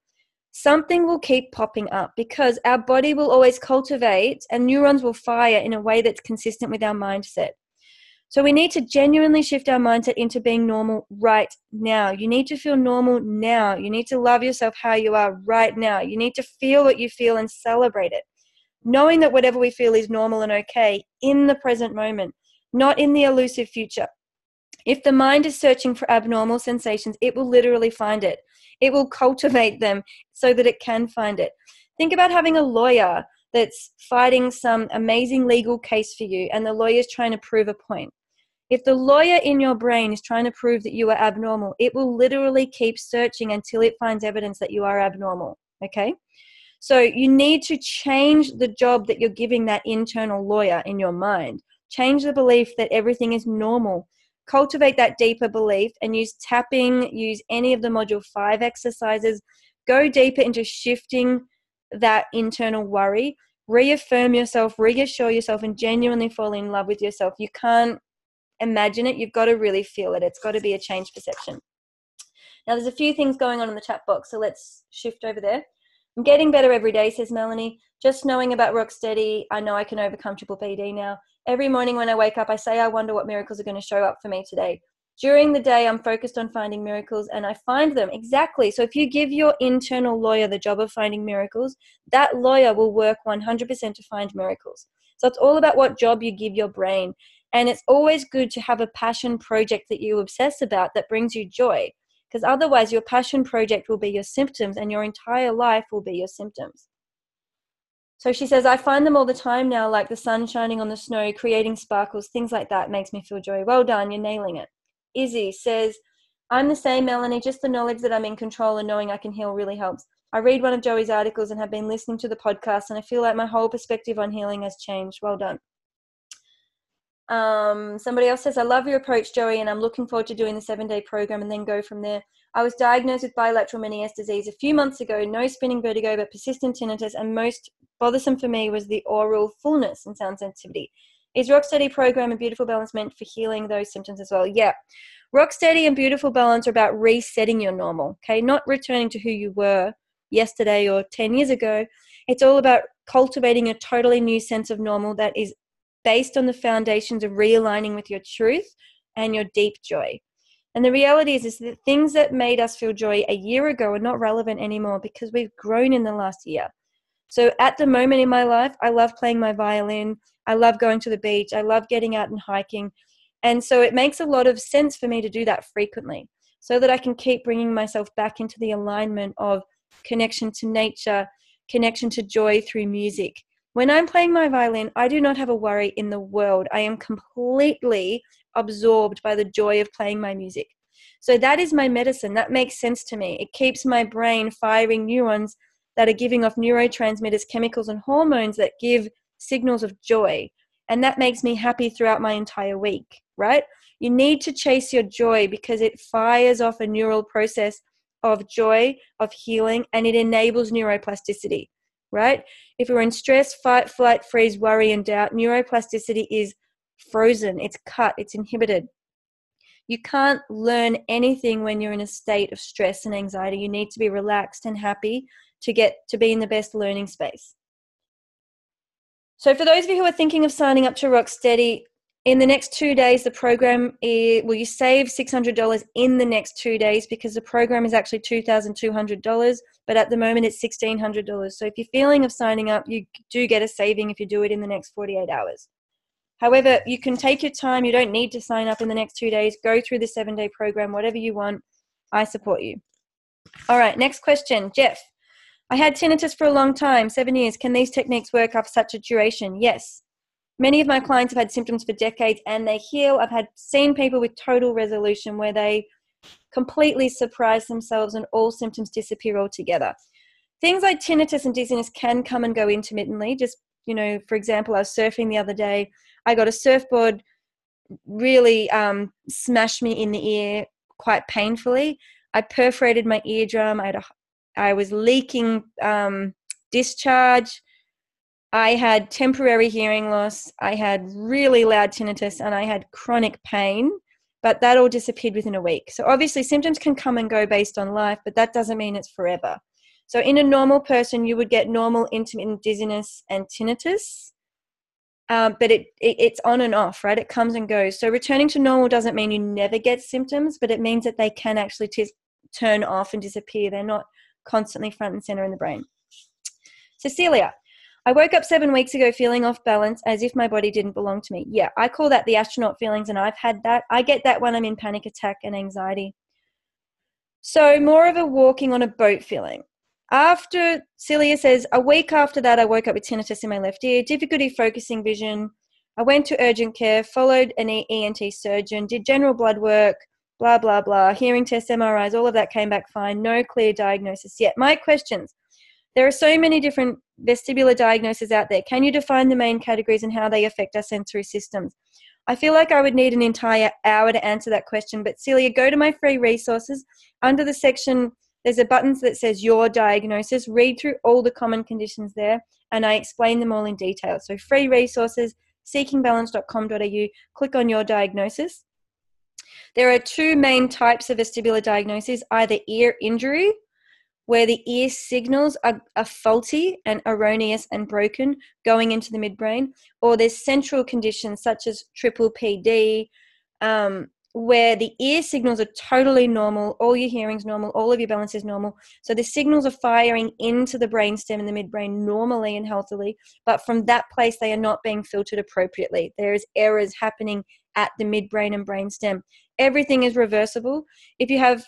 S1: something will keep popping up because our body will always cultivate and neurons will fire in a way that's consistent with our mindset. So we need to genuinely shift our mindset into being normal right now. You need to feel normal now. You need to love yourself how you are right now. You need to feel what you feel and celebrate it. Knowing that whatever we feel is normal and okay in the present moment, not in the elusive future. If the mind is searching for abnormal sensations, it will literally find it. It will cultivate them so that it can find it. Think about having a lawyer that's fighting some amazing legal case for you and the lawyer's trying to prove a point. If the lawyer in your brain is trying to prove that you are abnormal, it will literally keep searching until it finds evidence that you are abnormal. Okay? So you need to change the job that you're giving that internal lawyer in your mind. Change the belief that everything is normal. Cultivate that deeper belief and use tapping, use any of the module five exercises. Go deeper into shifting that internal worry. Reaffirm yourself, reassure yourself, and genuinely fall in love with yourself. You can't imagine it, you've got to really feel it. It's got to be a change perception. Now, there's a few things going on in the chat box, so let's shift over there. I'm getting better every day, says Melanie. Just knowing about Rocksteady, I know I can overcome triple PD now. Every morning when I wake up, I say, I wonder what miracles are going to show up for me today. During the day, I'm focused on finding miracles and I find them. Exactly. So if you give your internal lawyer the job of finding miracles, that lawyer will work 100% to find miracles. So it's all about what job you give your brain. And it's always good to have a passion project that you obsess about that brings you joy. Because otherwise, your passion project will be your symptoms and your entire life will be your symptoms. So she says, I find them all the time now, like the sun shining on the snow, creating sparkles, things like that makes me feel joy. Well done, you're nailing it. Izzy says, I'm the same, Melanie, just the knowledge that I'm in control and knowing I can heal really helps. I read one of Joey's articles and have been listening to the podcast, and I feel like my whole perspective on healing has changed. Well done. Um, somebody else says, I love your approach, Joey, and I'm looking forward to doing the seven day program and then go from there. I was diagnosed with bilateral Meniere's disease a few months ago, no spinning vertigo, but persistent tinnitus, and most bothersome for me was the aural fullness and sound sensitivity. Is Rocksteady program a beautiful balance meant for healing those symptoms as well? Yeah. Rocksteady and beautiful balance are about resetting your normal, okay? Not returning to who you were yesterday or 10 years ago. It's all about cultivating a totally new sense of normal that is based on the foundations of realigning with your truth and your deep joy. And the reality is, is that things that made us feel joy a year ago are not relevant anymore because we've grown in the last year. So at the moment in my life, I love playing my violin. I love going to the beach. I love getting out and hiking. And so it makes a lot of sense for me to do that frequently so that I can keep bringing myself back into the alignment of connection to nature, connection to joy through music, when I'm playing my violin, I do not have a worry in the world. I am completely absorbed by the joy of playing my music. So that is my medicine. That makes sense to me. It keeps my brain firing neurons that are giving off neurotransmitters, chemicals, and hormones that give signals of joy. And that makes me happy throughout my entire week, right? You need to chase your joy because it fires off a neural process of joy, of healing, and it enables neuroplasticity right? If we're in stress, fight, flight, freeze, worry, and doubt, neuroplasticity is frozen, it's cut, it's inhibited. You can't learn anything when you're in a state of stress and anxiety. You need to be relaxed and happy to get to be in the best learning space. So, for those of you who are thinking of signing up to Rocksteady, in the next two days, the program is, will you save $600 in the next two days because the program is actually $2,200, but at the moment it's $1,600. So if you're feeling of signing up, you do get a saving if you do it in the next 48 hours. However, you can take your time. You don't need to sign up in the next two days. Go through the seven day program, whatever you want. I support you. All right, next question. Jeff, I had tinnitus for a long time, seven years. Can these techniques work after such a duration? Yes. Many of my clients have had symptoms for decades and they heal. I've had seen people with total resolution where they completely surprise themselves and all symptoms disappear altogether. Things like tinnitus and dizziness can come and go intermittently. Just, you know, for example, I was surfing the other day. I got a surfboard really um, smashed me in the ear quite painfully. I perforated my eardrum. I had a, I was leaking um, discharge. I had temporary hearing loss. I had really loud tinnitus, and I had chronic pain. But that all disappeared within a week. So obviously, symptoms can come and go based on life, but that doesn't mean it's forever. So in a normal person, you would get normal intermittent dizziness and tinnitus um, but it, it, it's on and off right it comes and goes so returning to normal doesn't mean you never get symptoms but it means that they can actually t- turn off and disappear they're not constantly front and center in the brain cecilia i woke up seven weeks ago feeling off balance as if my body didn't belong to me yeah i call that the astronaut feelings and i've had that i get that when i'm in panic attack and anxiety so more of a walking on a boat feeling after Celia says, a week after that, I woke up with tinnitus in my left ear, difficulty focusing vision. I went to urgent care, followed an ENT surgeon, did general blood work, blah, blah, blah, hearing tests, MRIs, all of that came back fine. No clear diagnosis yet. My questions there are so many different vestibular diagnoses out there. Can you define the main categories and how they affect our sensory systems? I feel like I would need an entire hour to answer that question, but Celia, go to my free resources under the section there's a button that says your diagnosis. Read through all the common conditions there, and I explain them all in detail. So, free resources, seekingbalance.com.au, click on your diagnosis. There are two main types of vestibular diagnosis either ear injury, where the ear signals are, are, faulty and erroneous and broken going into the midbrain, or there's central conditions such as triple PD, um, where the ear signals are totally normal, all your hearing's normal, all of your balance is normal. So the signals are firing into the brainstem and the midbrain normally and healthily, but from that place they are not being filtered appropriately. There is errors happening at the midbrain and brainstem. Everything is reversible. If you have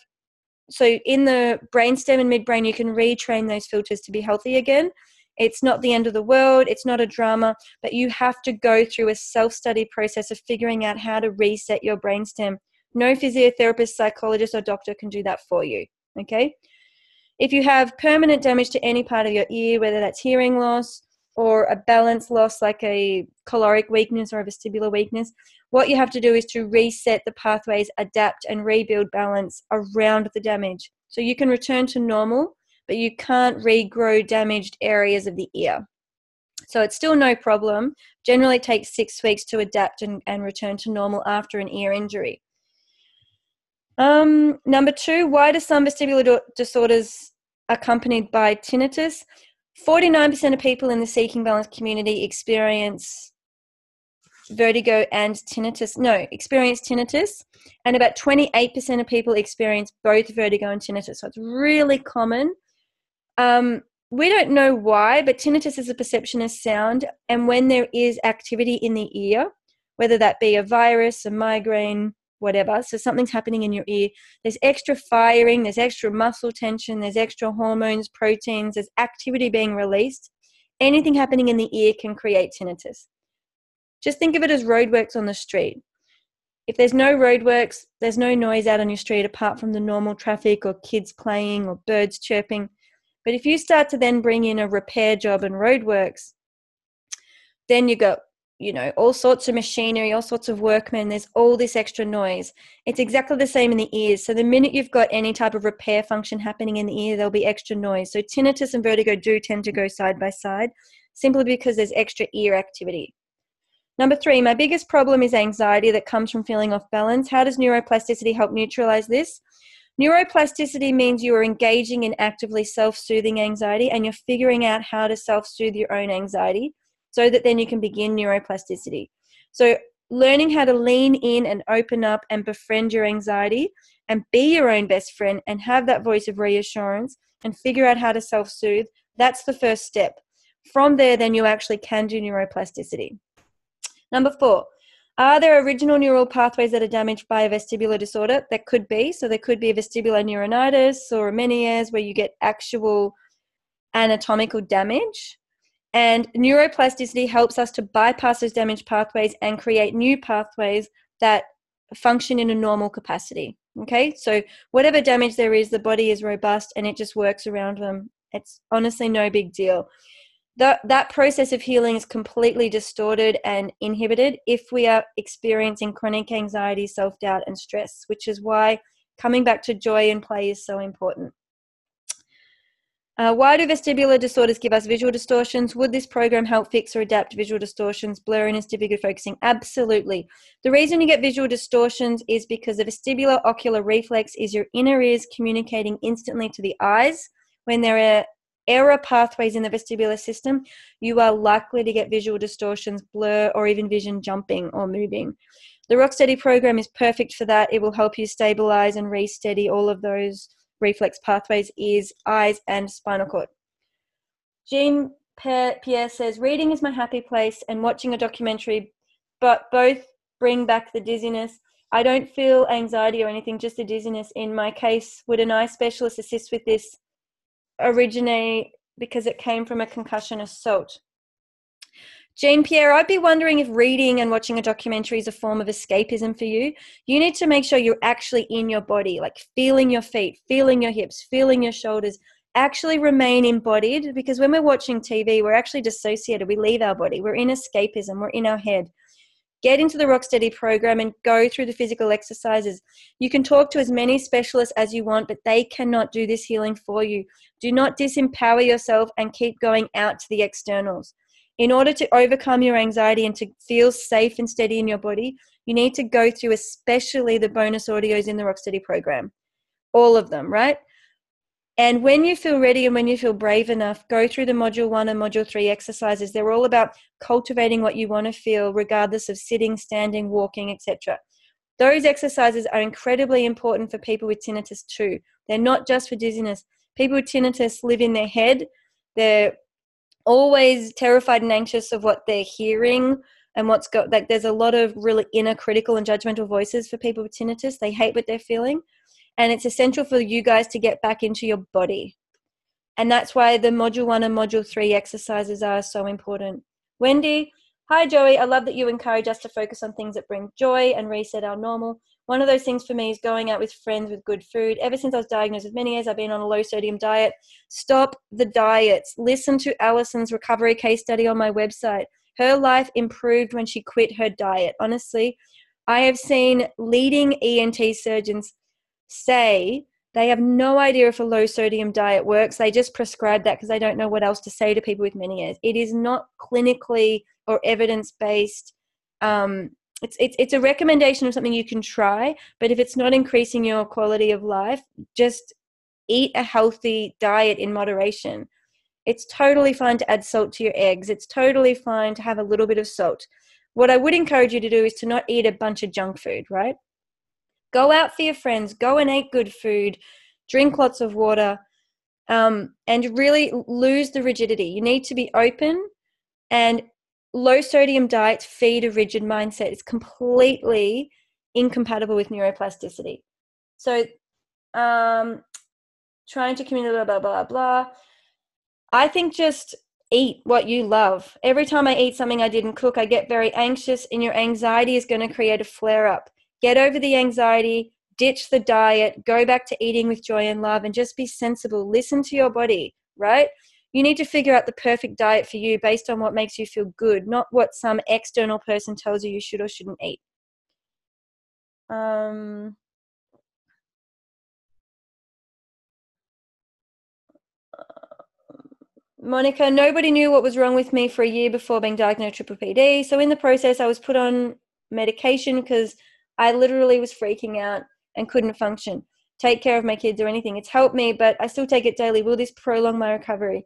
S1: so in the brainstem and midbrain, you can retrain those filters to be healthy again. It's not the end of the world, it's not a drama, but you have to go through a self study process of figuring out how to reset your brainstem. No physiotherapist, psychologist, or doctor can do that for you. Okay? If you have permanent damage to any part of your ear, whether that's hearing loss or a balance loss like a caloric weakness or a vestibular weakness, what you have to do is to reset the pathways, adapt, and rebuild balance around the damage. So you can return to normal but you can't regrow damaged areas of the ear. So it's still no problem. Generally takes six weeks to adapt and, and return to normal after an ear injury. Um, number two, why do some vestibular disorders accompanied by tinnitus? 49% of people in the Seeking Balance community experience vertigo and tinnitus. No, experience tinnitus. And about 28% of people experience both vertigo and tinnitus. So it's really common um, we don't know why, but tinnitus is a perception of sound. And when there is activity in the ear, whether that be a virus, a migraine, whatever, so something's happening in your ear, there's extra firing, there's extra muscle tension, there's extra hormones, proteins, there's activity being released. Anything happening in the ear can create tinnitus. Just think of it as roadworks on the street. If there's no roadworks, there's no noise out on your street apart from the normal traffic or kids playing or birds chirping but if you start to then bring in a repair job and roadworks, then you got, you know, all sorts of machinery, all sorts of workmen, there's all this extra noise. It's exactly the same in the ears. So the minute you've got any type of repair function happening in the ear, there'll be extra noise. So tinnitus and vertigo do tend to go side by side simply because there's extra ear activity. Number three, my biggest problem is anxiety that comes from feeling off balance. How does neuroplasticity help neutralize this? Neuroplasticity means you are engaging in actively self soothing anxiety and you're figuring out how to self soothe your own anxiety so that then you can begin neuroplasticity. So, learning how to lean in and open up and befriend your anxiety and be your own best friend and have that voice of reassurance and figure out how to self soothe, that's the first step. From there, then you actually can do neuroplasticity. Number four, are there original neural pathways that are damaged by a vestibular disorder? That could be. So there could be a vestibular neuritis or a Meniere's where you get actual anatomical damage. And neuroplasticity helps us to bypass those damaged pathways and create new pathways that function in a normal capacity. Okay, so whatever damage there is, the body is robust and it just works around them. It's honestly no big deal that that process of healing is completely distorted and inhibited if we are experiencing chronic anxiety, self doubt, and stress, which is why coming back to joy and play is so important. Uh, why do vestibular disorders give us visual distortions? Would this program help fix or adapt visual distortions, blurriness, difficult focusing? Absolutely. The reason you get visual distortions is because the vestibular ocular reflex is your inner ears communicating instantly to the eyes. When there are error pathways in the vestibular system, you are likely to get visual distortions, blur, or even vision jumping or moving. The Rocksteady program is perfect for that. It will help you stabilize and re-steady all of those reflex pathways, ears, eyes, and spinal cord. Jean Pierre says, Reading is my happy place and watching a documentary, but both bring back the dizziness. I don't feel anxiety or anything, just a dizziness. In my case, would an eye specialist assist with this? Originate because it came from a concussion assault. Jean Pierre, I'd be wondering if reading and watching a documentary is a form of escapism for you. You need to make sure you're actually in your body, like feeling your feet, feeling your hips, feeling your shoulders, actually remain embodied because when we're watching TV, we're actually dissociated. We leave our body, we're in escapism, we're in our head. Get into the Rocksteady program and go through the physical exercises. You can talk to as many specialists as you want, but they cannot do this healing for you. Do not disempower yourself and keep going out to the externals in order to overcome your anxiety and to feel safe and steady in your body, you need to go through especially the bonus audios in the Rocksteady program. All of them, right? And when you feel ready and when you feel brave enough, go through the module one and module three exercises. They're all about cultivating what you want to feel, regardless of sitting, standing, walking, etc. Those exercises are incredibly important for people with tinnitus too. They're not just for dizziness. People with tinnitus live in their head. They're always terrified and anxious of what they're hearing and what's got like there's a lot of really inner critical and judgmental voices for people with tinnitus they hate what they're feeling and it's essential for you guys to get back into your body and that's why the module one and module three exercises are so important wendy hi joey i love that you encourage us to focus on things that bring joy and reset our normal one of those things for me is going out with friends with good food. Ever since I was diagnosed with Meniere's, I've been on a low sodium diet. Stop the diets. Listen to Allison's recovery case study on my website. Her life improved when she quit her diet. Honestly, I have seen leading ENT surgeons say they have no idea if a low sodium diet works. They just prescribe that because they don't know what else to say to people with Meniere's. It is not clinically or evidence based um, it's, it's it's a recommendation of something you can try but if it's not increasing your quality of life just eat a healthy diet in moderation it's totally fine to add salt to your eggs it's totally fine to have a little bit of salt what i would encourage you to do is to not eat a bunch of junk food right go out for your friends go and eat good food drink lots of water um, and really lose the rigidity you need to be open and low sodium diets feed a rigid mindset. It's completely incompatible with neuroplasticity. So, um, trying to communicate, blah, blah, blah, blah. I think just eat what you love. Every time I eat something I didn't cook, I get very anxious, and your anxiety is going to create a flare up. Get over the anxiety, ditch the diet, go back to eating with joy and love, and just be sensible. Listen to your body, right? you need to figure out the perfect diet for you based on what makes you feel good, not what some external person tells you you should or shouldn't eat. Um, Monica, nobody knew what was wrong with me for a year before being diagnosed with triple PD. So in the process, I was put on medication because I literally was freaking out and couldn't function take care of my kids or anything. It's helped me, but I still take it daily. Will this prolong my recovery?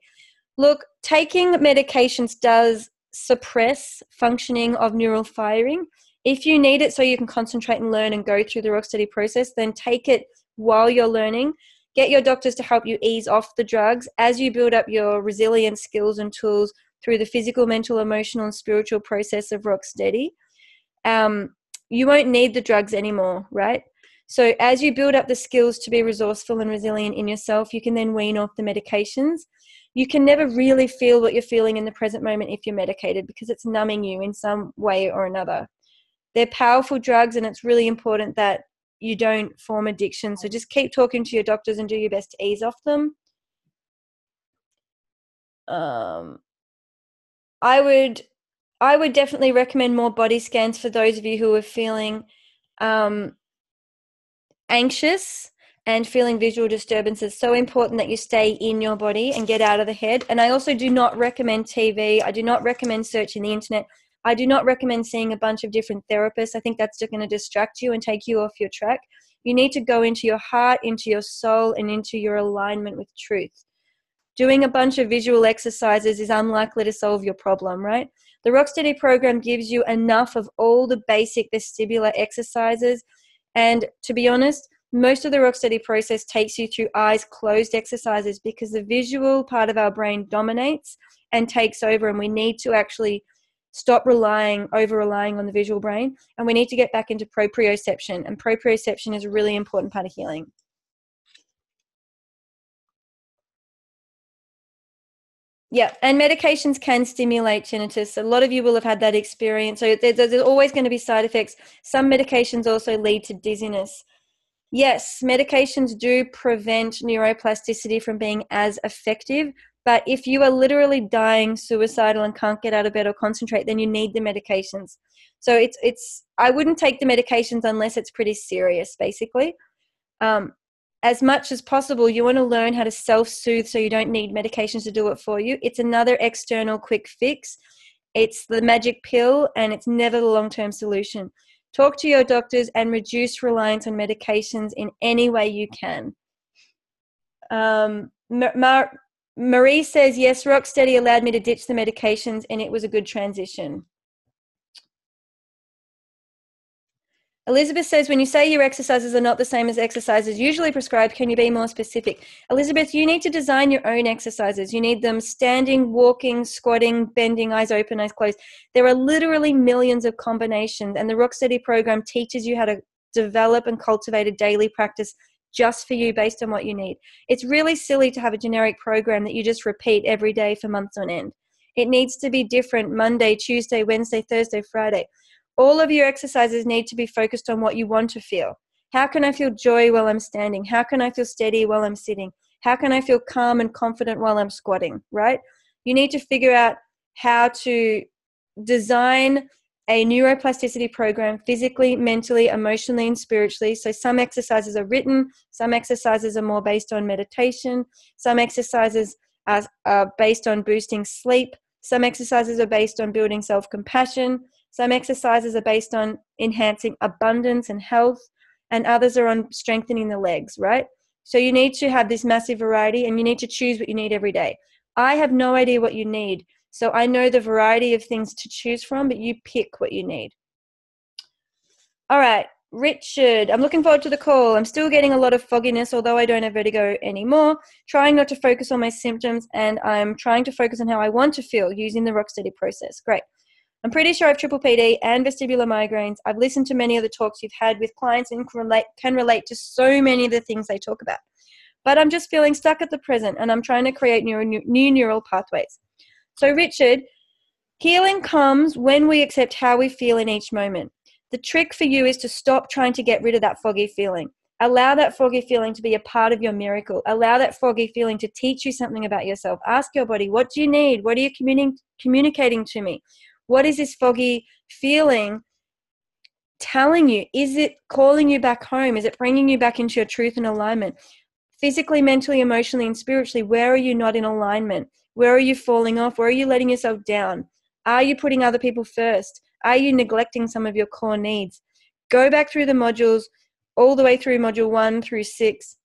S1: Look, taking medications does suppress functioning of neural firing. If you need it so you can concentrate and learn and go through the Rocksteady process, then take it while you're learning. Get your doctors to help you ease off the drugs as you build up your resilience skills and tools through the physical, mental, emotional, and spiritual process of Rocksteady. Um, you won't need the drugs anymore, right? So, as you build up the skills to be resourceful and resilient in yourself, you can then wean off the medications. You can never really feel what you're feeling in the present moment if you're medicated because it's numbing you in some way or another. They're powerful drugs, and it's really important that you don't form addiction. So, just keep talking to your doctors and do your best to ease off them. Um, I would I would definitely recommend more body scans for those of you who are feeling um, anxious and feeling visual disturbances. So important that you stay in your body and get out of the head. And I also do not recommend TV. I do not recommend searching the internet. I do not recommend seeing a bunch of different therapists. I think that's just going to distract you and take you off your track. You need to go into your heart, into your soul, and into your alignment with truth. Doing a bunch of visual exercises is unlikely to solve your problem, right? The Rocksteady program gives you enough of all the basic vestibular exercises. And to be honest, most of the Rocksteady process takes you through eyes closed exercises because the visual part of our brain dominates and takes over, and we need to actually stop relying over relying on the visual brain and we need to get back into proprioception and proprioception is a really important part of healing yeah and medications can stimulate tinnitus a lot of you will have had that experience so there's, there's always going to be side effects some medications also lead to dizziness yes medications do prevent neuroplasticity from being as effective but if you are literally dying suicidal and can't get out of bed or concentrate, then you need the medications. So it's it's I wouldn't take the medications unless it's pretty serious, basically. Um, as much as possible, you want to learn how to self soothe so you don't need medications to do it for you. It's another external quick fix. It's the magic pill, and it's never the long term solution. Talk to your doctors and reduce reliance on medications in any way you can. Um, Mar- Marie says, yes, Rocksteady allowed me to ditch the medications and it was a good transition. Elizabeth says, when you say your exercises are not the same as exercises usually prescribed, can you be more specific? Elizabeth, you need to design your own exercises. You need them standing, walking, squatting, bending, eyes open, eyes closed. There are literally millions of combinations, and the Rocksteady program teaches you how to develop and cultivate a daily practice just for you based on what you need. It's really silly to have a generic program that you just repeat every day for months on end. It needs to be different Monday, Tuesday, Wednesday, Thursday, Friday. All of your exercises need to be focused on what you want to feel. How can I feel joy while I'm standing? How can I feel steady while I'm sitting? How can I feel calm and confident while I'm squatting, right? You need to figure out how to design a neuroplasticity program physically, mentally, emotionally, and spiritually. So, some exercises are written, some exercises are more based on meditation, some exercises are, are based on boosting sleep, some exercises are based on building self compassion, some exercises are based on enhancing abundance and health, and others are on strengthening the legs, right? So, you need to have this massive variety and you need to choose what you need every day. I have no idea what you need. So I know the variety of things to choose from, but you pick what you need. All right, Richard, I'm looking forward to the call. I'm still getting a lot of fogginess, although I don't have vertigo anymore. Trying not to focus on my symptoms, and I'm trying to focus on how I want to feel using the Rocksteady process. Great. I'm pretty sure I have triple PD and vestibular migraines. I've listened to many of the talks you've had with clients and can relate, can relate to so many of the things they talk about. But I'm just feeling stuck at the present, and I'm trying to create new, new neural pathways. So, Richard, healing comes when we accept how we feel in each moment. The trick for you is to stop trying to get rid of that foggy feeling. Allow that foggy feeling to be a part of your miracle. Allow that foggy feeling to teach you something about yourself. Ask your body, what do you need? What are you communi- communicating to me? What is this foggy feeling telling you? Is it calling you back home? Is it bringing you back into your truth and alignment? Physically, mentally, emotionally, and spiritually, where are you not in alignment? Where are you falling off? Where are you letting yourself down? Are you putting other people first? Are you neglecting some of your core needs? Go back through the modules, all the way through module one through six.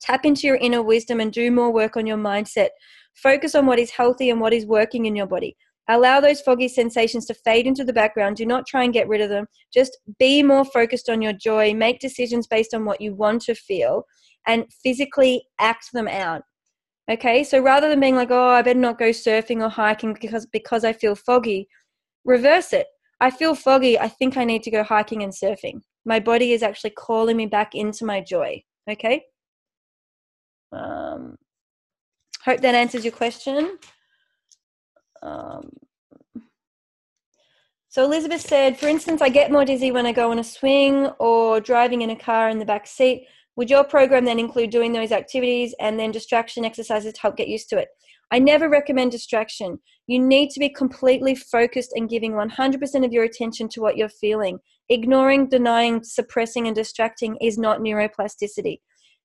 S1: Tap into your inner wisdom and do more work on your mindset. Focus on what is healthy and what is working in your body. Allow those foggy sensations to fade into the background. Do not try and get rid of them. Just be more focused on your joy. Make decisions based on what you want to feel and physically act them out. Okay, so rather than being like, oh, I better not go surfing or hiking because because I feel foggy, reverse it. I feel foggy. I think I need to go hiking and surfing. My body is actually calling me back into my joy. Okay. Um, hope that answers your question. Um, so Elizabeth said, for instance, I get more dizzy when I go on a swing or driving in a car in the back seat. Would your program then include doing those activities and then distraction exercises to help get used to it? I never recommend distraction. You need to be completely focused and giving 100% of your attention to what you're feeling. Ignoring, denying, suppressing, and distracting is not neuroplasticity.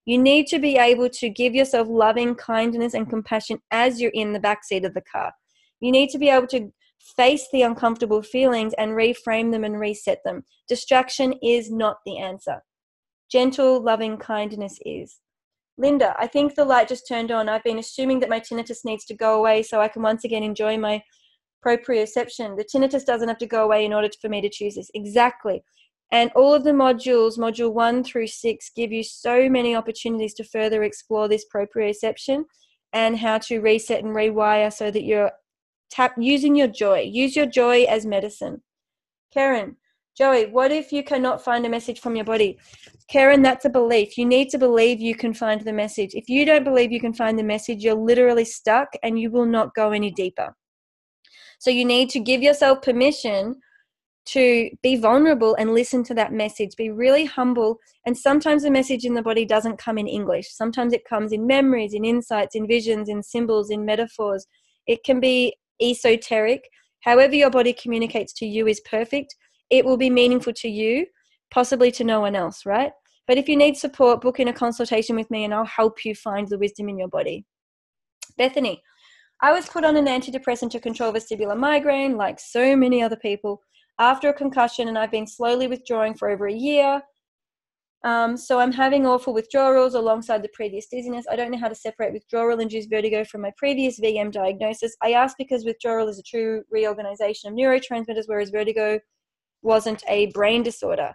S1: You need to be able to give yourself loving kindness and compassion as you're in the back seat of the car. You need to be able to face the uncomfortable feelings and reframe them and reset them. Distraction is not the answer. Gentle, loving kindness is. Linda, I think the light just turned on. I've been assuming that my tinnitus needs to go away so I can once again enjoy my proprioception. The tinnitus doesn't have to go away in order for me to choose this. Exactly. And all of the modules, module one through six, give you so many opportunities to further explore this proprioception and how to reset and rewire so that you're tap using your joy. Use your joy as medicine. Karen, Joey, what if you cannot find a message from your body? Karen, that's a belief. You need to believe you can find the message. If you don't believe you can find the message, you're literally stuck and you will not go any deeper. So you need to give yourself permission to be vulnerable and listen to that message. Be really humble. And sometimes the message in the body doesn't come in English. Sometimes it comes in memories, in insights, in visions, in symbols, in metaphors. It can be esoteric. However, your body communicates to you is perfect. It will be meaningful to you, possibly to no one else, right? But if you need support, book in a consultation with me and I'll help you find the wisdom in your body. Bethany, I was put on an antidepressant to control vestibular migraine, like so many other people after a concussion, and I've been slowly withdrawing for over a year. Um, so I'm having awful withdrawals alongside the previous dizziness. I don't know how to separate withdrawal induced vertigo from my previous VM diagnosis. I ask because withdrawal is a true reorganization of neurotransmitters, whereas vertigo wasn't a brain disorder.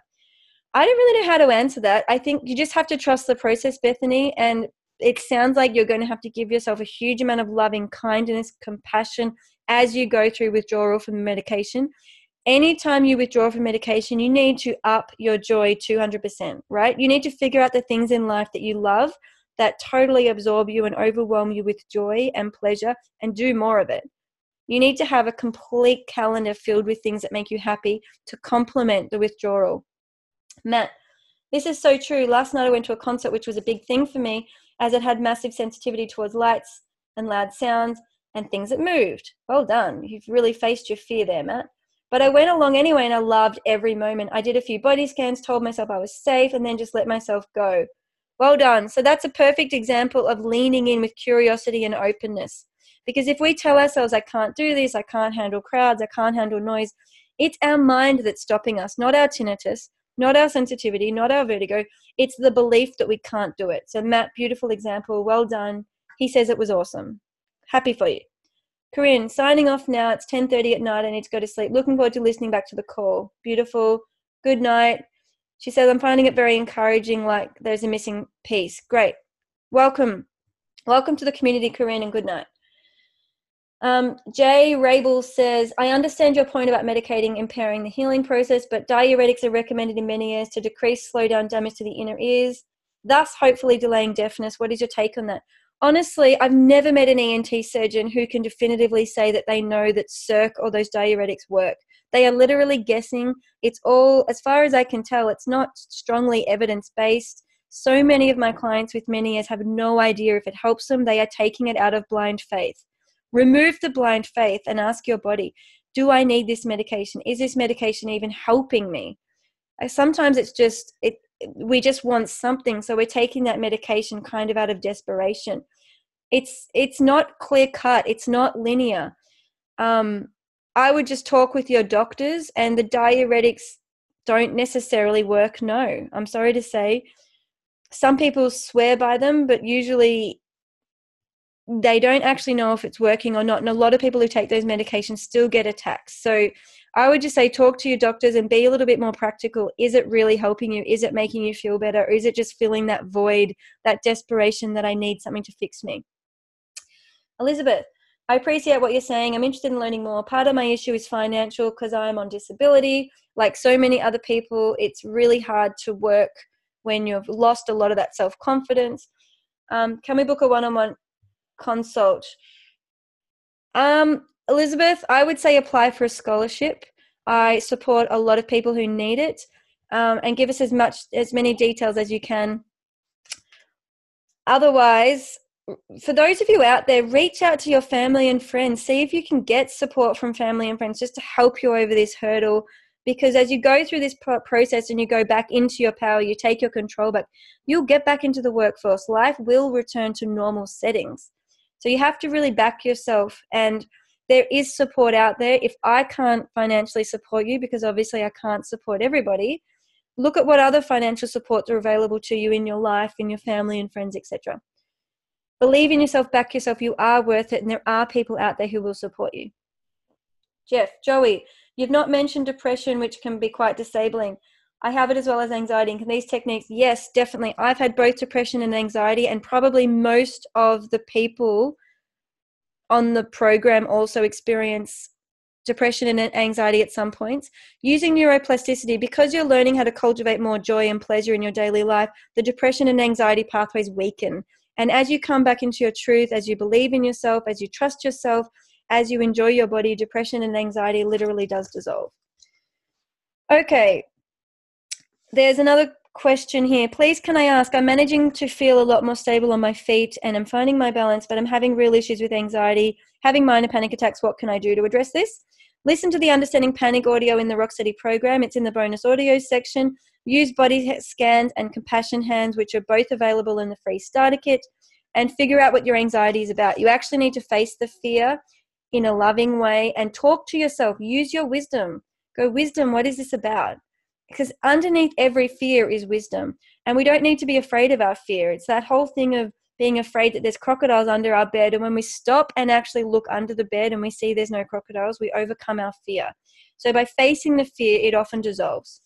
S1: I don't really know how to answer that. I think you just have to trust the process, Bethany. And it sounds like you're going to have to give yourself a huge amount of loving kindness, compassion as you go through withdrawal from the medication anytime you withdraw from medication, you need to up your joy 200%, right? You need to figure out the things in life that you love that totally absorb you and overwhelm you with joy and pleasure and do more of it. You need to have a complete calendar filled with things that make you happy to complement the withdrawal. Matt, this is so true. Last night I went to a concert, which was a big thing for me as it had massive sensitivity towards lights and loud sounds and things that moved. Well done. You've really faced your fear there, Matt. But I went along anyway and I loved every moment. I did a few body scans, told myself I was safe, and then just let myself go. Well done. So that's a perfect example of leaning in with curiosity and openness. Because if we tell ourselves, I can't do this, I can't handle crowds, I can't handle noise, it's our mind that's stopping us, not our tinnitus, not our sensitivity, not our vertigo. It's the belief that we can't do it. So, Matt, beautiful example. Well done. He says it was awesome. Happy for you. Corinne, signing off now. It's 10.30 at night. I need to go to sleep. Looking forward to listening back to the call. Beautiful. Good night. She says, I'm finding it very encouraging, like there's a missing piece. Great. Welcome. Welcome to the community, Corinne, and good night. Um, Jay Rabel says, I understand your point about medicating impairing the healing process, but diuretics are recommended in Meniere's to decrease, slow down damage to the inner ears, thus hopefully delaying deafness. What is your take on that? Honestly, I've never met an ENT surgeon who can definitively say that they know that Serc or those diuretics work. They are literally guessing. It's all, as far as I can tell, it's not strongly evidence based. So many of my clients with Meniere's have no idea if it helps them. They are taking it out of blind faith. Remove the blind faith and ask your body Do I need this medication? Is this medication even helping me? Sometimes it's just, it, we just want something so we're taking that medication kind of out of desperation. It's it's not clear cut it's not linear. Um, i would just talk with your doctors and the diuretics don't necessarily work no. I'm sorry to say some people swear by them but usually they don't actually know if it's working or not and a lot of people who take those medications still get attacks. So I would just say talk to your doctors and be a little bit more practical. Is it really helping you? Is it making you feel better? Or is it just filling that void, that desperation that I need something to fix me? Elizabeth, I appreciate what you're saying. I'm interested in learning more. Part of my issue is financial because I'm on disability. Like so many other people, it's really hard to work when you've lost a lot of that self confidence. Um, can we book a one on one consult? Um, Elizabeth, I would say apply for a scholarship. I support a lot of people who need it, um, and give us as much as many details as you can. Otherwise, for those of you out there, reach out to your family and friends. See if you can get support from family and friends just to help you over this hurdle. Because as you go through this process and you go back into your power, you take your control back, you'll get back into the workforce. Life will return to normal settings. So you have to really back yourself. And there is support out there. If I can't financially support you, because obviously I can't support everybody, look at what other financial supports are available to you in your life, in your family and friends, etc. Believe in yourself, back yourself. You are worth it, and there are people out there who will support you. Jeff, Joey, you've not mentioned depression, which can be quite disabling. I have it as well as anxiety. And can these techniques? Yes, definitely. I've had both depression and anxiety, and probably most of the people on the program also experience depression and anxiety at some points. Using neuroplasticity, because you're learning how to cultivate more joy and pleasure in your daily life, the depression and anxiety pathways weaken. And as you come back into your truth, as you believe in yourself, as you trust yourself, as you enjoy your body, depression and anxiety literally does dissolve. Okay, there's another question here. Please, can I ask? I'm managing to feel a lot more stable on my feet and I'm finding my balance, but I'm having real issues with anxiety, having minor panic attacks. What can I do to address this? Listen to the Understanding Panic audio in the Rocksteady program. It's in the bonus audio section. Use body scans and compassion hands, which are both available in the free starter kit, and figure out what your anxiety is about. You actually need to face the fear in a loving way and talk to yourself. Use your wisdom. Go, wisdom, what is this about? Because underneath every fear is wisdom. And we don't need to be afraid of our fear. It's that whole thing of being afraid that there's crocodiles under our bed. And when we stop and actually look under the bed and we see there's no crocodiles, we overcome our fear. So by facing the fear, it often dissolves.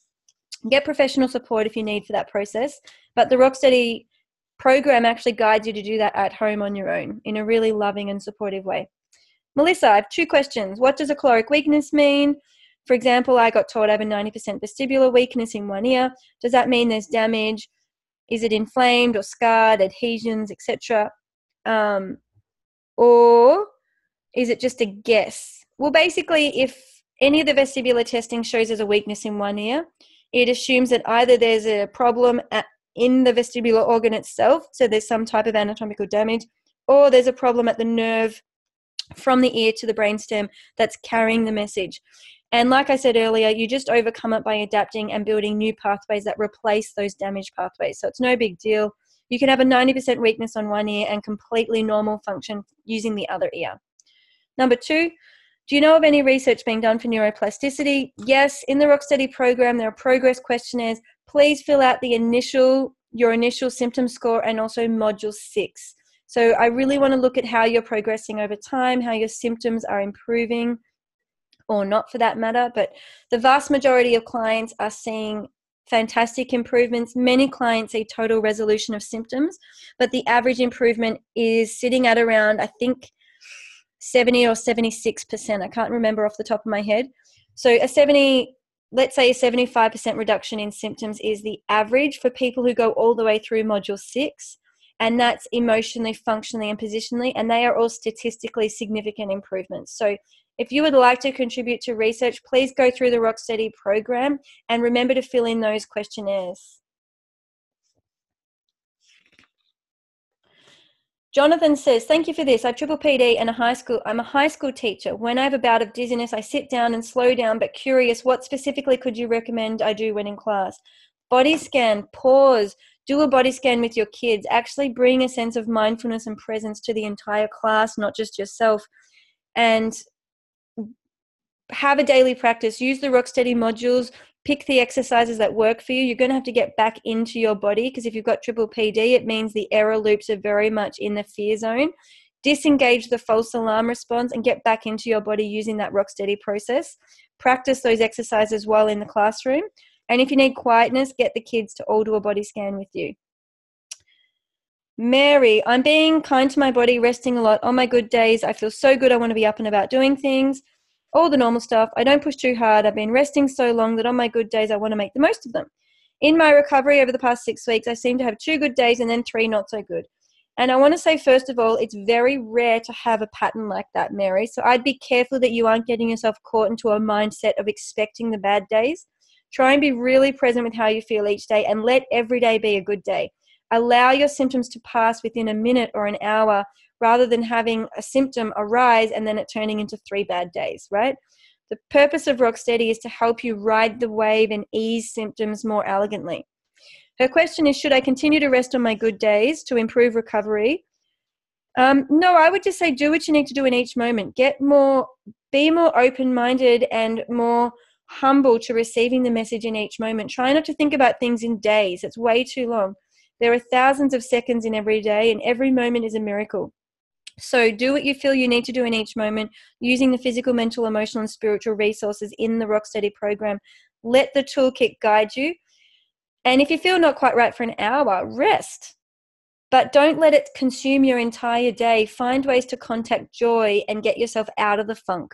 S1: Get professional support if you need for that process. But the Rocksteady program actually guides you to do that at home on your own in a really loving and supportive way. Melissa, I have two questions. What does a caloric weakness mean? For example, I got told I have a 90% vestibular weakness in one ear. Does that mean there's damage? Is it inflamed or scarred, adhesions, etc.? Um, or is it just a guess? Well, basically, if any of the vestibular testing shows there's a weakness in one ear, it assumes that either there's a problem at, in the vestibular organ itself, so there's some type of anatomical damage, or there's a problem at the nerve from the ear to the brainstem that's carrying the message. And like I said earlier, you just overcome it by adapting and building new pathways that replace those damaged pathways. So it's no big deal. You can have a 90% weakness on one ear and completely normal function using the other ear. Number two, do you know of any research being done for neuroplasticity? Yes, in the Rocksteady program, there are progress questionnaires. Please fill out the initial your initial symptom score and also module six. So I really want to look at how you're progressing over time, how your symptoms are improving or not for that matter. But the vast majority of clients are seeing fantastic improvements. Many clients see total resolution of symptoms, but the average improvement is sitting at around, I think, 70 or 76%. I can't remember off the top of my head. So a 70 let's say a 75% reduction in symptoms is the average for people who go all the way through module 6 and that's emotionally, functionally and positionally and they are all statistically significant improvements. So if you would like to contribute to research, please go through the Rocksteady program and remember to fill in those questionnaires. Jonathan says, "Thank you for this. I triple PD and a high school. I'm a high school teacher. When I have a bout of dizziness, I sit down and slow down. But curious, what specifically could you recommend I do when in class? Body scan. Pause. Do a body scan with your kids. Actually, bring a sense of mindfulness and presence to the entire class, not just yourself. And have a daily practice. Use the Rocksteady modules pick the exercises that work for you. You're going to have to get back into your body because if you've got triple PD, it means the error loops are very much in the fear zone. Disengage the false alarm response and get back into your body using that Rocksteady process. Practice those exercises while in the classroom. And if you need quietness, get the kids to all do a body scan with you. Mary, I'm being kind to my body, resting a lot. On my good days, I feel so good. I want to be up and about doing things all the normal stuff. I don't push too hard. I've been resting so long that on my good days, I want to make the most of them. In my recovery over the past six weeks, I seem to have two good days and then three not so good. And I want to say, first of all, it's very rare to have a pattern like that, Mary. So I'd be careful that you aren't getting yourself caught into a mindset of expecting the bad days. Try and be really present with how you feel each day and let every day be a good day. Allow your symptoms to pass within a minute or an hour rather than having a symptom arise and then it turning into three bad days, right? The purpose of Rocksteady is to help you ride the wave and ease symptoms more elegantly. Her question is Should I continue to rest on my good days to improve recovery? Um, no, I would just say do what you need to do in each moment. Get more, be more open minded and more humble to receiving the message in each moment. Try not to think about things in days, it's way too long. There are thousands of seconds in every day, and every moment is a miracle. So, do what you feel you need to do in each moment using the physical, mental, emotional, and spiritual resources in the Rocksteady program. Let the toolkit guide you. And if you feel not quite right for an hour, rest. But don't let it consume your entire day. Find ways to contact joy and get yourself out of the funk.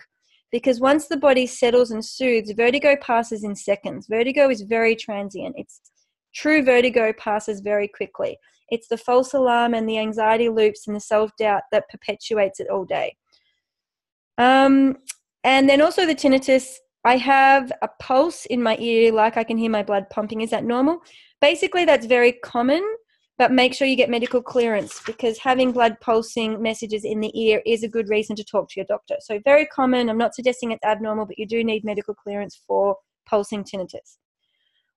S1: Because once the body settles and soothes, vertigo passes in seconds. Vertigo is very transient. It's true vertigo passes very quickly. It's the false alarm and the anxiety loops and the self doubt that perpetuates it all day. Um, and then also the tinnitus. I have a pulse in my ear, like I can hear my blood pumping. Is that normal? Basically, that's very common, but make sure you get medical clearance because having blood pulsing messages in the ear is a good reason to talk to your doctor. So, very common. I'm not suggesting it's abnormal, but you do need medical clearance for pulsing tinnitus.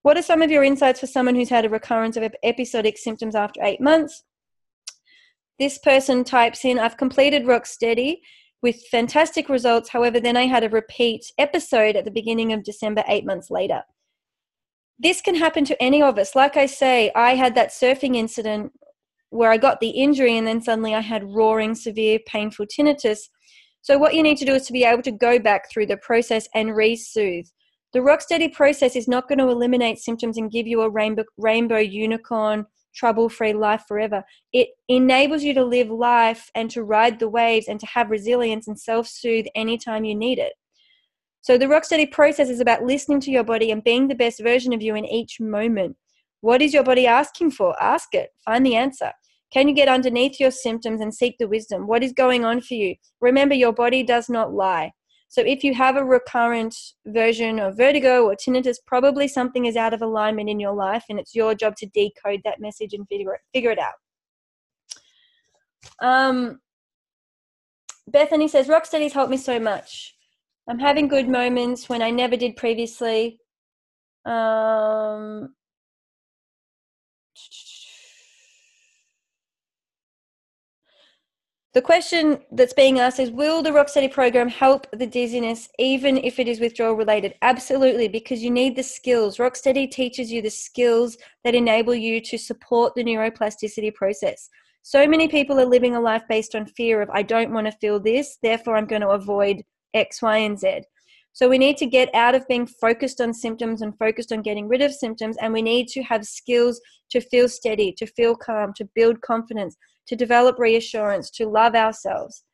S1: What are some of your insights for someone who's had a recurrence of episodic symptoms after eight months? This person types in, I've completed Rocksteady with fantastic results. However, then I had a repeat episode at the beginning of December, eight months later. This can happen to any of us. Like I say, I had that surfing incident where I got the injury and then suddenly I had roaring, severe, painful tinnitus. So, what you need to do is to be able to go back through the process and re soothe. The Rocksteady process is not going to eliminate symptoms and give you a rainbow, rainbow unicorn, trouble free life forever. It enables you to live life and to ride the waves and to have resilience and self soothe anytime you need it. So, the Rocksteady process is about listening to your body and being the best version of you in each moment. What is your body asking for? Ask it, find the answer. Can you get underneath your symptoms and seek the wisdom? What is going on for you? Remember, your body does not lie. So if you have a recurrent version of vertigo or tinnitus, probably something is out of alignment in your life, and it's your job to decode that message and figure it, figure it out. Um, Bethany says, Rocksteady's helped me so much. I'm having good moments when I never did previously. Um, The question that's being asked is Will the Rocksteady program help the dizziness even if it is withdrawal related? Absolutely, because you need the skills. Rocksteady teaches you the skills that enable you to support the neuroplasticity process. So many people are living a life based on fear of, I don't want to feel this, therefore I'm going to avoid X, Y, and Z. So we need to get out of being focused on symptoms and focused on getting rid of symptoms, and we need to have skills to feel steady, to feel calm, to build confidence, to develop reassurance, to love ourselves.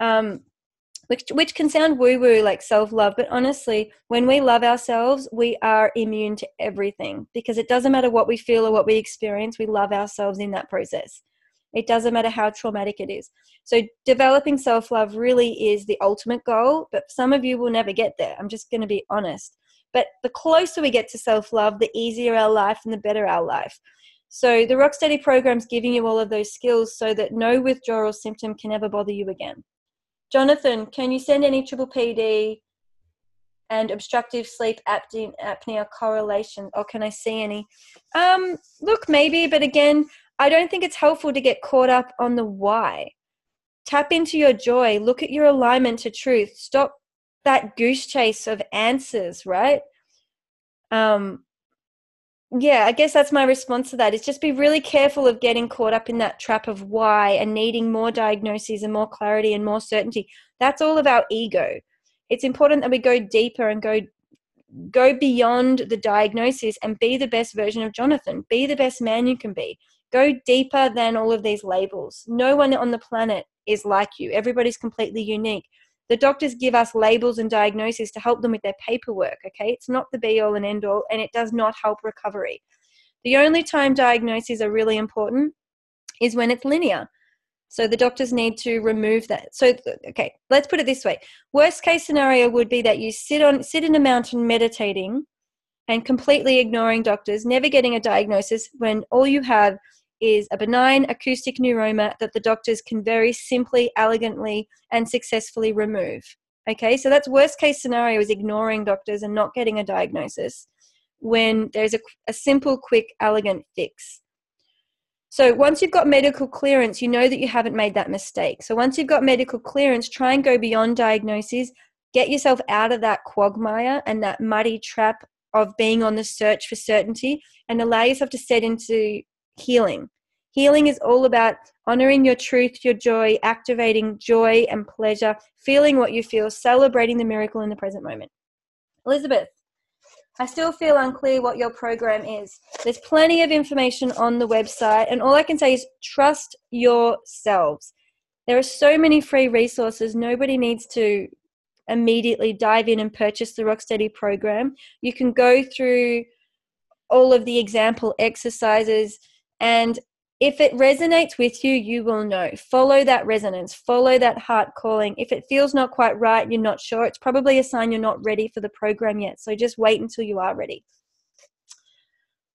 S1: Um, which, which can sound woo woo like self love, but honestly, when we love ourselves, we are immune to everything because it doesn't matter what we feel or what we experience, we love ourselves in that process. It doesn't matter how traumatic it is. So, developing self love really is the ultimate goal, but some of you will never get there. I'm just going to be honest. But the closer we get to self love, the easier our life and the better our life. So, the Rocksteady program is giving you all of those skills so that no withdrawal symptom can ever bother you again. Jonathan, can you send any triple PD and obstructive sleep apnea correlation, or can I see any? Um, look, maybe, but again, I don't think it's helpful to get caught up on the why. Tap into your joy, look at your alignment to truth. Stop that goose chase of answers, right? Um, yeah, I guess that's my response to that. Is just be really careful of getting caught up in that trap of why and needing more diagnoses and more clarity and more certainty. That's all about ego. It's important that we go deeper and go go beyond the diagnosis and be the best version of Jonathan. Be the best man you can be. Go deeper than all of these labels. No one on the planet is like you. Everybody's completely unique. The doctors give us labels and diagnoses to help them with their paperwork, okay? It's not the be all and end all, and it does not help recovery. The only time diagnoses are really important is when it's linear. So the doctors need to remove that. So okay, let's put it this way. Worst case scenario would be that you sit on sit in a mountain meditating and completely ignoring doctors, never getting a diagnosis when all you have is a benign acoustic neuroma that the doctors can very simply, elegantly, and successfully remove. Okay, so that's worst case scenario is ignoring doctors and not getting a diagnosis when there's a, a simple, quick, elegant fix. So once you've got medical clearance, you know that you haven't made that mistake. So once you've got medical clearance, try and go beyond diagnoses, get yourself out of that quagmire and that muddy trap of being on the search for certainty and allow yourself to set into healing. Healing is all about honoring your truth, your joy, activating joy and pleasure, feeling what you feel, celebrating the miracle in the present moment. Elizabeth, I still feel unclear what your program is. There's plenty of information on the website, and all I can say is trust yourselves. There are so many free resources. Nobody needs to immediately dive in and purchase the Rocksteady program. You can go through all of the example exercises and if it resonates with you, you will know. Follow that resonance, follow that heart calling. If it feels not quite right, you're not sure, it's probably a sign you're not ready for the program yet. So just wait until you are ready.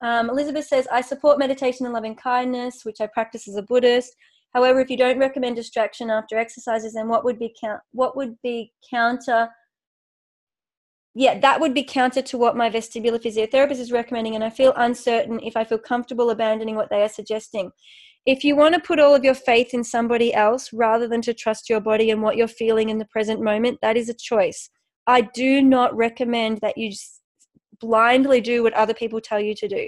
S1: Um, Elizabeth says, I support meditation and loving kindness, which I practice as a Buddhist. However, if you don't recommend distraction after exercises, then what would be count what would be counter yeah, that would be counter to what my vestibular physiotherapist is recommending, and I feel uncertain if I feel comfortable abandoning what they are suggesting. If you want to put all of your faith in somebody else rather than to trust your body and what you're feeling in the present moment, that is a choice. I do not recommend that you blindly do what other people tell you to do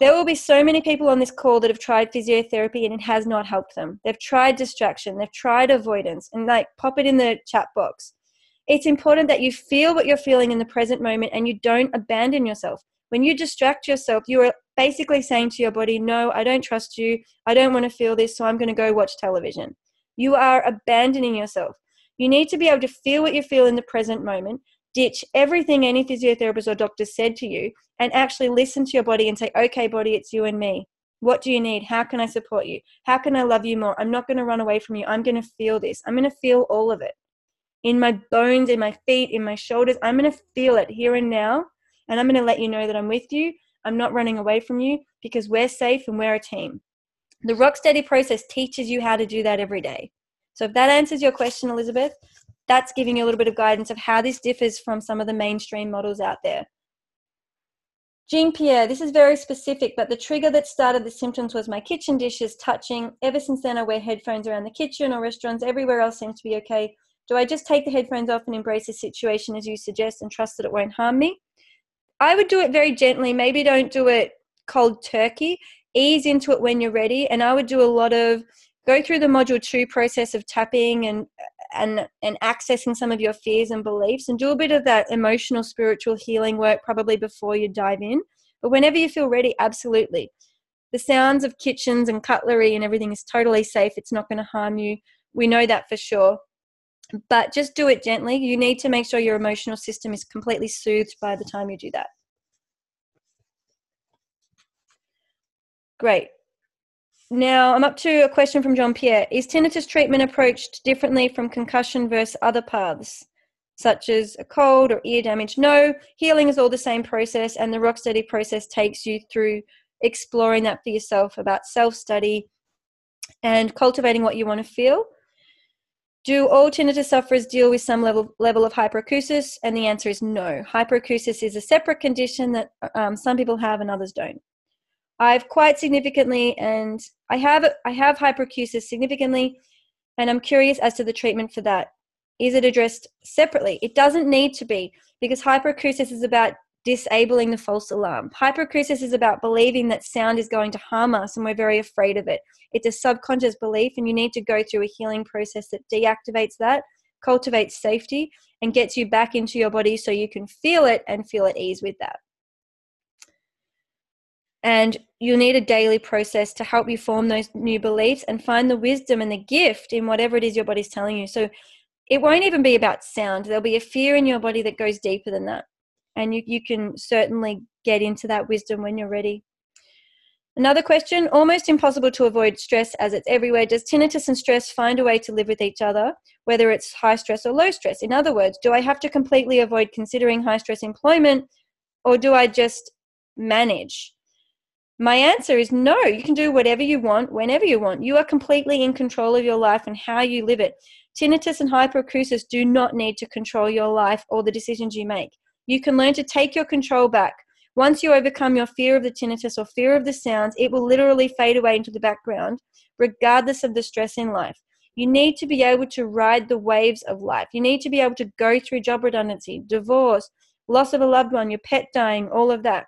S1: there will be so many people on this call that have tried physiotherapy and it has not helped them. They've tried distraction, they've tried avoidance, and like pop it in the chat box. It's important that you feel what you're feeling in the present moment and you don't abandon yourself. When you distract yourself, you are basically saying to your body, No, I don't trust you. I don't want to feel this, so I'm going to go watch television. You are abandoning yourself. You need to be able to feel what you feel in the present moment ditch everything any physiotherapist or doctor said to you and actually listen to your body and say, okay, body, it's you and me. What do you need? How can I support you? How can I love you more? I'm not going to run away from you. I'm going to feel this. I'm going to feel all of it in my bones, in my feet, in my shoulders. I'm going to feel it here and now. And I'm going to let you know that I'm with you. I'm not running away from you because we're safe and we're a team. The rock Rocksteady process teaches you how to do that every day. So if that answers your question, Elizabeth, that's giving you a little bit of guidance of how this differs from some of the mainstream models out there. Jean Pierre, this is very specific, but the trigger that started the symptoms was my kitchen dishes touching. Ever since then, I wear headphones around the kitchen or restaurants. Everywhere else seems to be okay. Do I just take the headphones off and embrace the situation as you suggest and trust that it won't harm me? I would do it very gently. Maybe don't do it cold turkey. Ease into it when you're ready. And I would do a lot of go through the module two process of tapping and and and accessing some of your fears and beliefs and do a bit of that emotional spiritual healing work probably before you dive in but whenever you feel ready absolutely the sounds of kitchens and cutlery and everything is totally safe it's not going to harm you we know that for sure but just do it gently you need to make sure your emotional system is completely soothed by the time you do that great now, I'm up to a question from John Pierre. Is tinnitus treatment approached differently from concussion versus other paths, such as a cold or ear damage? No, healing is all the same process, and the Rocksteady process takes you through exploring that for yourself about self study and cultivating what you want to feel. Do all tinnitus sufferers deal with some level, level of hyperacusis? And the answer is no. Hyperacusis is a separate condition that um, some people have and others don't. I've quite significantly, and I have I have hyperacusis significantly, and I'm curious as to the treatment for that. Is it addressed separately? It doesn't need to be because hyperacusis is about disabling the false alarm. Hyperacusis is about believing that sound is going to harm us and we're very afraid of it. It's a subconscious belief, and you need to go through a healing process that deactivates that, cultivates safety, and gets you back into your body so you can feel it and feel at ease with that. And you'll need a daily process to help you form those new beliefs and find the wisdom and the gift in whatever it is your body's telling you. So it won't even be about sound. There'll be a fear in your body that goes deeper than that. And you, you can certainly get into that wisdom when you're ready. Another question almost impossible to avoid stress as it's everywhere. Does tinnitus and stress find a way to live with each other, whether it's high stress or low stress? In other words, do I have to completely avoid considering high stress employment or do I just manage? My answer is no. You can do whatever you want, whenever you want. You are completely in control of your life and how you live it. Tinnitus and hyperacusis do not need to control your life or the decisions you make. You can learn to take your control back. Once you overcome your fear of the tinnitus or fear of the sounds, it will literally fade away into the background, regardless of the stress in life. You need to be able to ride the waves of life. You need to be able to go through job redundancy, divorce, loss of a loved one, your pet dying, all of that.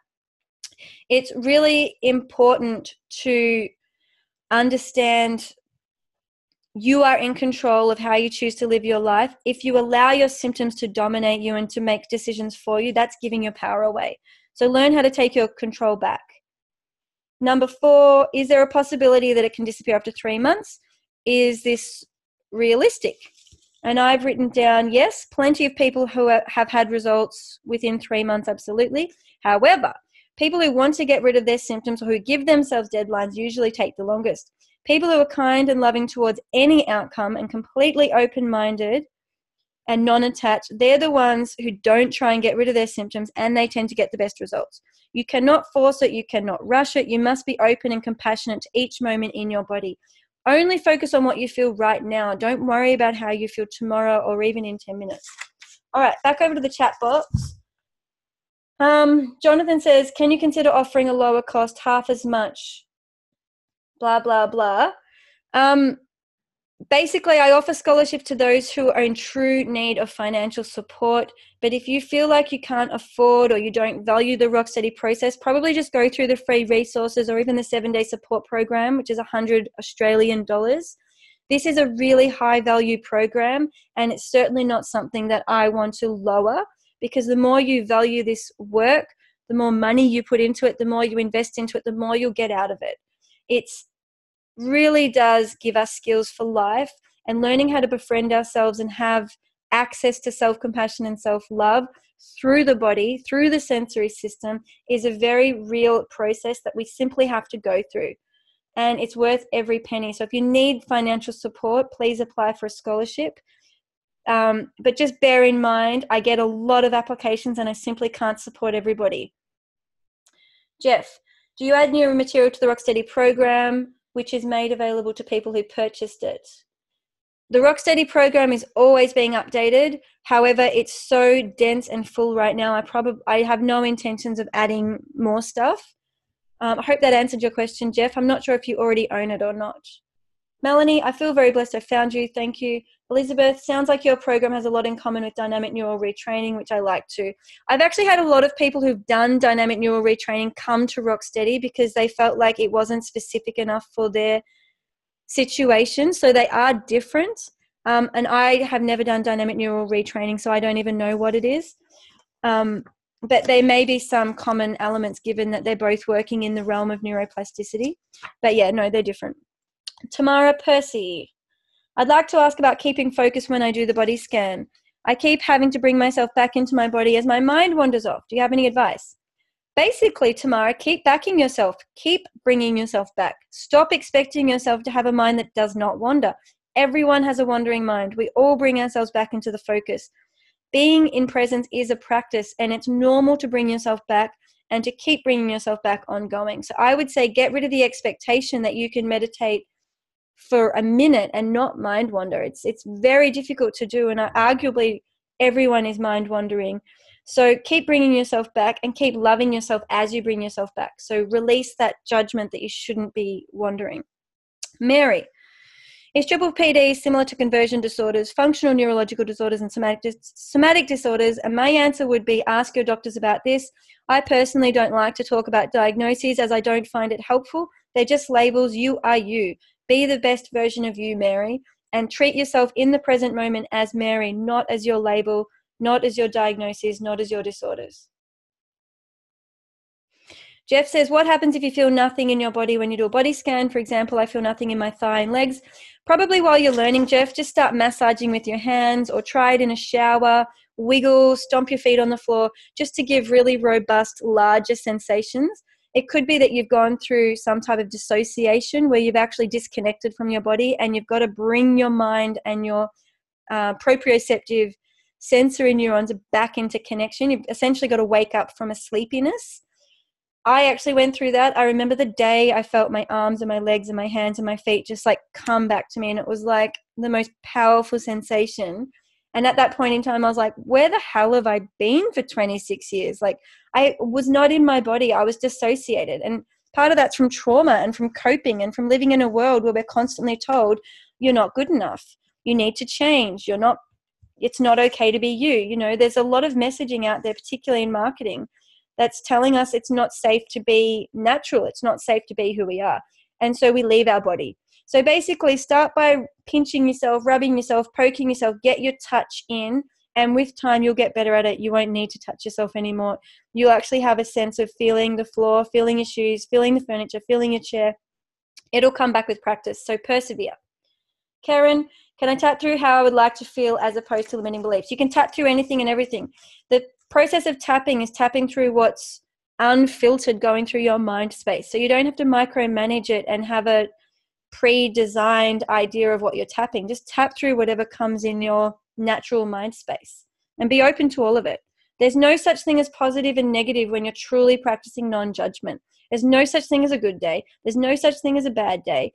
S1: It's really important to understand you are in control of how you choose to live your life. If you allow your symptoms to dominate you and to make decisions for you, that's giving your power away. So learn how to take your control back. Number four, is there a possibility that it can disappear after three months? Is this realistic? And I've written down, yes, plenty of people who have had results within three months, absolutely. However, people who want to get rid of their symptoms or who give themselves deadlines usually take the longest. People who are kind and loving towards any outcome and completely open minded and non attached, they're the ones who don't try and get rid of their symptoms and they tend to get the best results. You cannot force it, you cannot rush it. You must be open and compassionate to each moment in your body. Only focus on what you feel right now. Don't worry about how you feel tomorrow or even in 10 minutes. All right, back over to the chat box. Um, Jonathan says, Can you consider offering a lower cost, half as much? Blah, blah, blah. Um, basically, I offer scholarship to those who are in true need of financial support. But if you feel like you can't afford or you don't value the Rocksteady process, probably just go through the free resources or even the seven day support program, which is 100 Australian dollars. This is a really high value program, and it's certainly not something that I want to lower because the more you value this work, the more money you put into it, the more you invest into it, the more you'll get out of it. It's really does give us skills for life and learning how to befriend ourselves and have access to self compassion and self love through the body, through the sensory system, is a very real process that we simply have to go through. And it's worth every penny. So if you need financial support, please apply for a scholarship. Um, but just bear in mind, I get a lot of applications and I simply can't support everybody. Jeff, do you add new material to the Rocksteady program? Which is made available to people who purchased it. The Rocksteady program is always being updated. However, it's so dense and full right now. I probably I have no intentions of adding more stuff. Um, I hope that answered your question, Jeff. I'm not sure if you already own it or not. Melanie, I feel very blessed I found you. Thank you. Elizabeth, sounds like your program has a lot in common with dynamic neural retraining, which I like too. I've actually had a lot of people who've done dynamic neural retraining come to Rocksteady because they felt like it wasn't specific enough for their situation. So they are different. Um, and I have never done dynamic neural retraining, so I don't even know what it is. Um, but there may be some common elements given that they're both working in the realm of neuroplasticity. But yeah, no, they're different. Tamara Percy. I'd like to ask about keeping focus when I do the body scan. I keep having to bring myself back into my body as my mind wanders off. Do you have any advice? Basically, Tamara, keep backing yourself. Keep bringing yourself back. Stop expecting yourself to have a mind that does not wander. Everyone has a wandering mind. We all bring ourselves back into the focus. Being in presence is a practice, and it's normal to bring yourself back and to keep bringing yourself back ongoing. So I would say get rid of the expectation that you can meditate for a minute and not mind wander. It's it's very difficult to do, and arguably everyone is mind wandering. So keep bringing yourself back and keep loving yourself as you bring yourself back. So release that judgment that you shouldn't be wandering. Mary, is triple PD similar to conversion disorders, functional neurological disorders, and somatic, dis- somatic disorders? And my answer would be ask your doctors about this. I personally don't like to talk about diagnoses as I don't find it helpful. They're just labels. You are you. Be the best version of you, Mary, and treat yourself in the present moment as Mary, not as your label, not as your diagnosis, not as your disorders. Jeff says, What happens if you feel nothing in your body when you do a body scan? For example, I feel nothing in my thigh and legs. Probably while you're learning, Jeff, just start massaging with your hands or try it in a shower, wiggle, stomp your feet on the floor, just to give really robust, larger sensations. It could be that you've gone through some type of dissociation where you've actually disconnected from your body and you've got to bring your mind and your uh, proprioceptive sensory neurons back into connection. You've essentially got to wake up from a sleepiness. I actually went through that. I remember the day I felt my arms and my legs and my hands and my feet just like come back to me. And it was like the most powerful sensation. And at that point in time, I was like, where the hell have I been for 26 years? Like, I was not in my body. I was dissociated. And part of that's from trauma and from coping and from living in a world where we're constantly told, you're not good enough. You need to change. You're not, it's not okay to be you. You know, there's a lot of messaging out there, particularly in marketing, that's telling us it's not safe to be natural. It's not safe to be who we are. And so we leave our body. So basically, start by pinching yourself, rubbing yourself, poking yourself, get your touch in. And with time, you'll get better at it. You won't need to touch yourself anymore. You'll actually have a sense of feeling the floor, feeling your shoes, feeling the furniture, feeling your chair. It'll come back with practice. So persevere. Karen, can I tap through how I would like to feel as opposed to limiting beliefs? You can tap through anything and everything. The process of tapping is tapping through what's unfiltered going through your mind space. So you don't have to micromanage it and have a pre-designed idea of what you're tapping. Just tap through whatever comes in your natural mind space and be open to all of it. There's no such thing as positive and negative when you're truly practicing non-judgment. There's no such thing as a good day. There's no such thing as a bad day.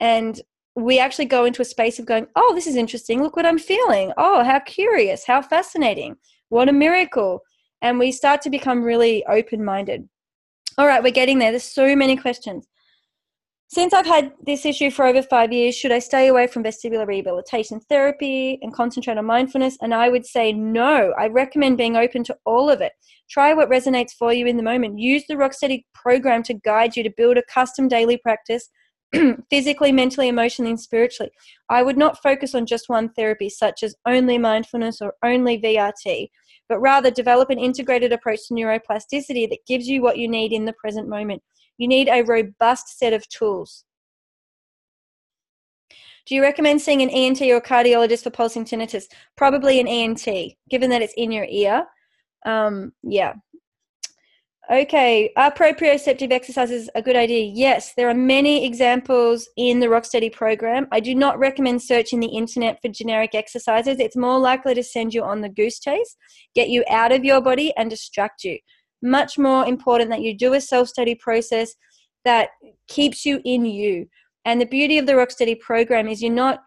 S1: And we actually go into a space of going oh this is interesting. Look what i'm feeling. Oh how curious. How fascinating. What a miracle. And we start to become really open-minded. All right we're getting there. There's so many questions since I've had this issue for over five years, should I stay away from vestibular rehabilitation therapy and concentrate on mindfulness? And I would say no. I recommend being open to all of it. Try what resonates for you in the moment. Use the Rocksteady program to guide you to build a custom daily practice physically, mentally, emotionally, and spiritually. I would not focus on just one therapy, such as only mindfulness or only VRT, but rather develop an integrated approach to neuroplasticity that gives you what you need in the present moment. You need a robust set of tools. Do you recommend seeing an ENT or cardiologist for pulsing tinnitus? Probably an ENT, given that it's in your ear. Um, yeah. Okay, are proprioceptive exercises a good idea? Yes, there are many examples in the Rocksteady program. I do not recommend searching the internet for generic exercises. It's more likely to send you on the goose chase, get you out of your body, and distract you much more important that you do a self study process that keeps you in you. And the beauty of the Rocksteady program is you're not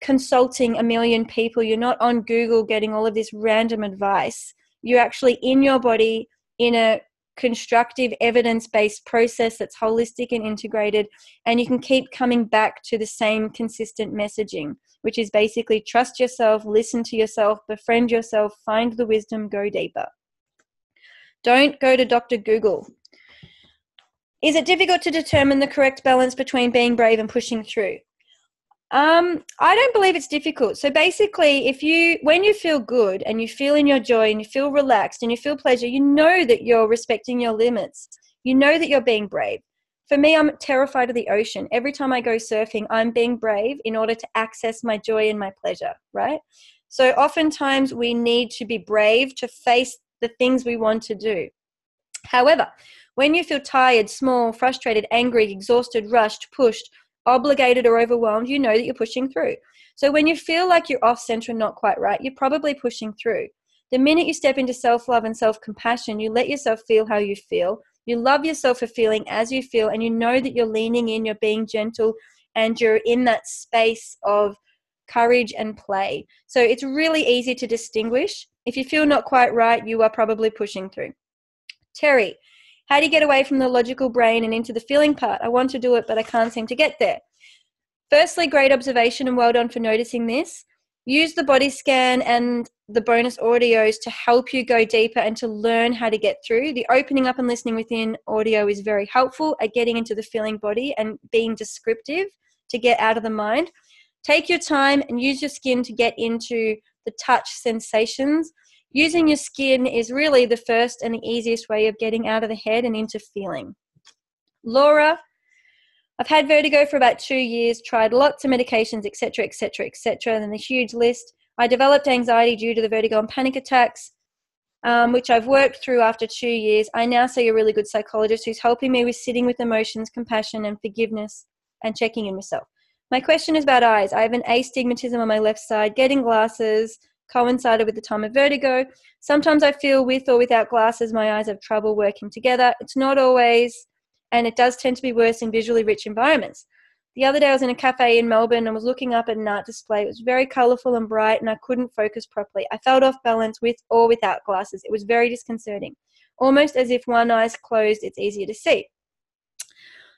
S1: consulting a million people, you're not on Google getting all of this random advice. You're actually in your body in a constructive evidence based process that's holistic and integrated and you can keep coming back to the same consistent messaging which is basically trust yourself listen to yourself befriend yourself find the wisdom go deeper don't go to Dr. Google. Is it difficult to determine the correct balance between being brave and pushing through? Um, I don't believe it's difficult. So basically, if you, when you feel good and you feel in your joy and you feel relaxed and you feel pleasure, you know that you're respecting your limits. You know that you're being brave. For me, I'm terrified of the ocean. Every time I go surfing, I'm being brave in order to access my joy and my pleasure, right? So oftentimes we need to be brave to face the things we want to do. However, when you feel tired, small, frustrated, angry, exhausted, rushed, pushed, obligated, or overwhelmed, you know that you're pushing through. So when you feel like you're off center and not quite right, you're probably pushing through. The minute you step into self love and self compassion, you let yourself feel how you feel. You love yourself for feeling as you feel, and you know that you're leaning in, you're being gentle, and you're in that space of courage and play. So it's really easy to distinguish if you feel not quite right, you are probably pushing through. Terry, how do you get away from the logical brain and into the feeling part? I want to do it, but I can't seem to get there. Firstly, great observation and well done for noticing this. Use the body scan and the bonus audios to help you go deeper and to learn how to get through. The opening up and listening within audio is very helpful at getting into the feeling body and being descriptive to get out of the mind. Take your time and use your skin to get into the touch sensations. Using your skin is really the first and the easiest way of getting out of the head and into feeling. Laura, I've had vertigo for about two years, tried lots of medications, etc., etc., etc., and a huge list. I developed anxiety due to the vertigo and panic attacks, um, which I've worked through after two years. I now see a really good psychologist who's helping me with sitting with emotions, compassion, and forgiveness, and checking in myself. My question is about eyes. I have an astigmatism on my left side, getting glasses, coincided with the time of vertigo. Sometimes I feel with or without glasses, my eyes have trouble working together. It's not always, and it does tend to be worse in visually rich environments. The other day, I was in a cafe in Melbourne and was looking up at an art display. It was very colourful and bright, and I couldn't focus properly. I felt off balance with or without glasses. It was very disconcerting. Almost as if one eye's closed, it's easier to see.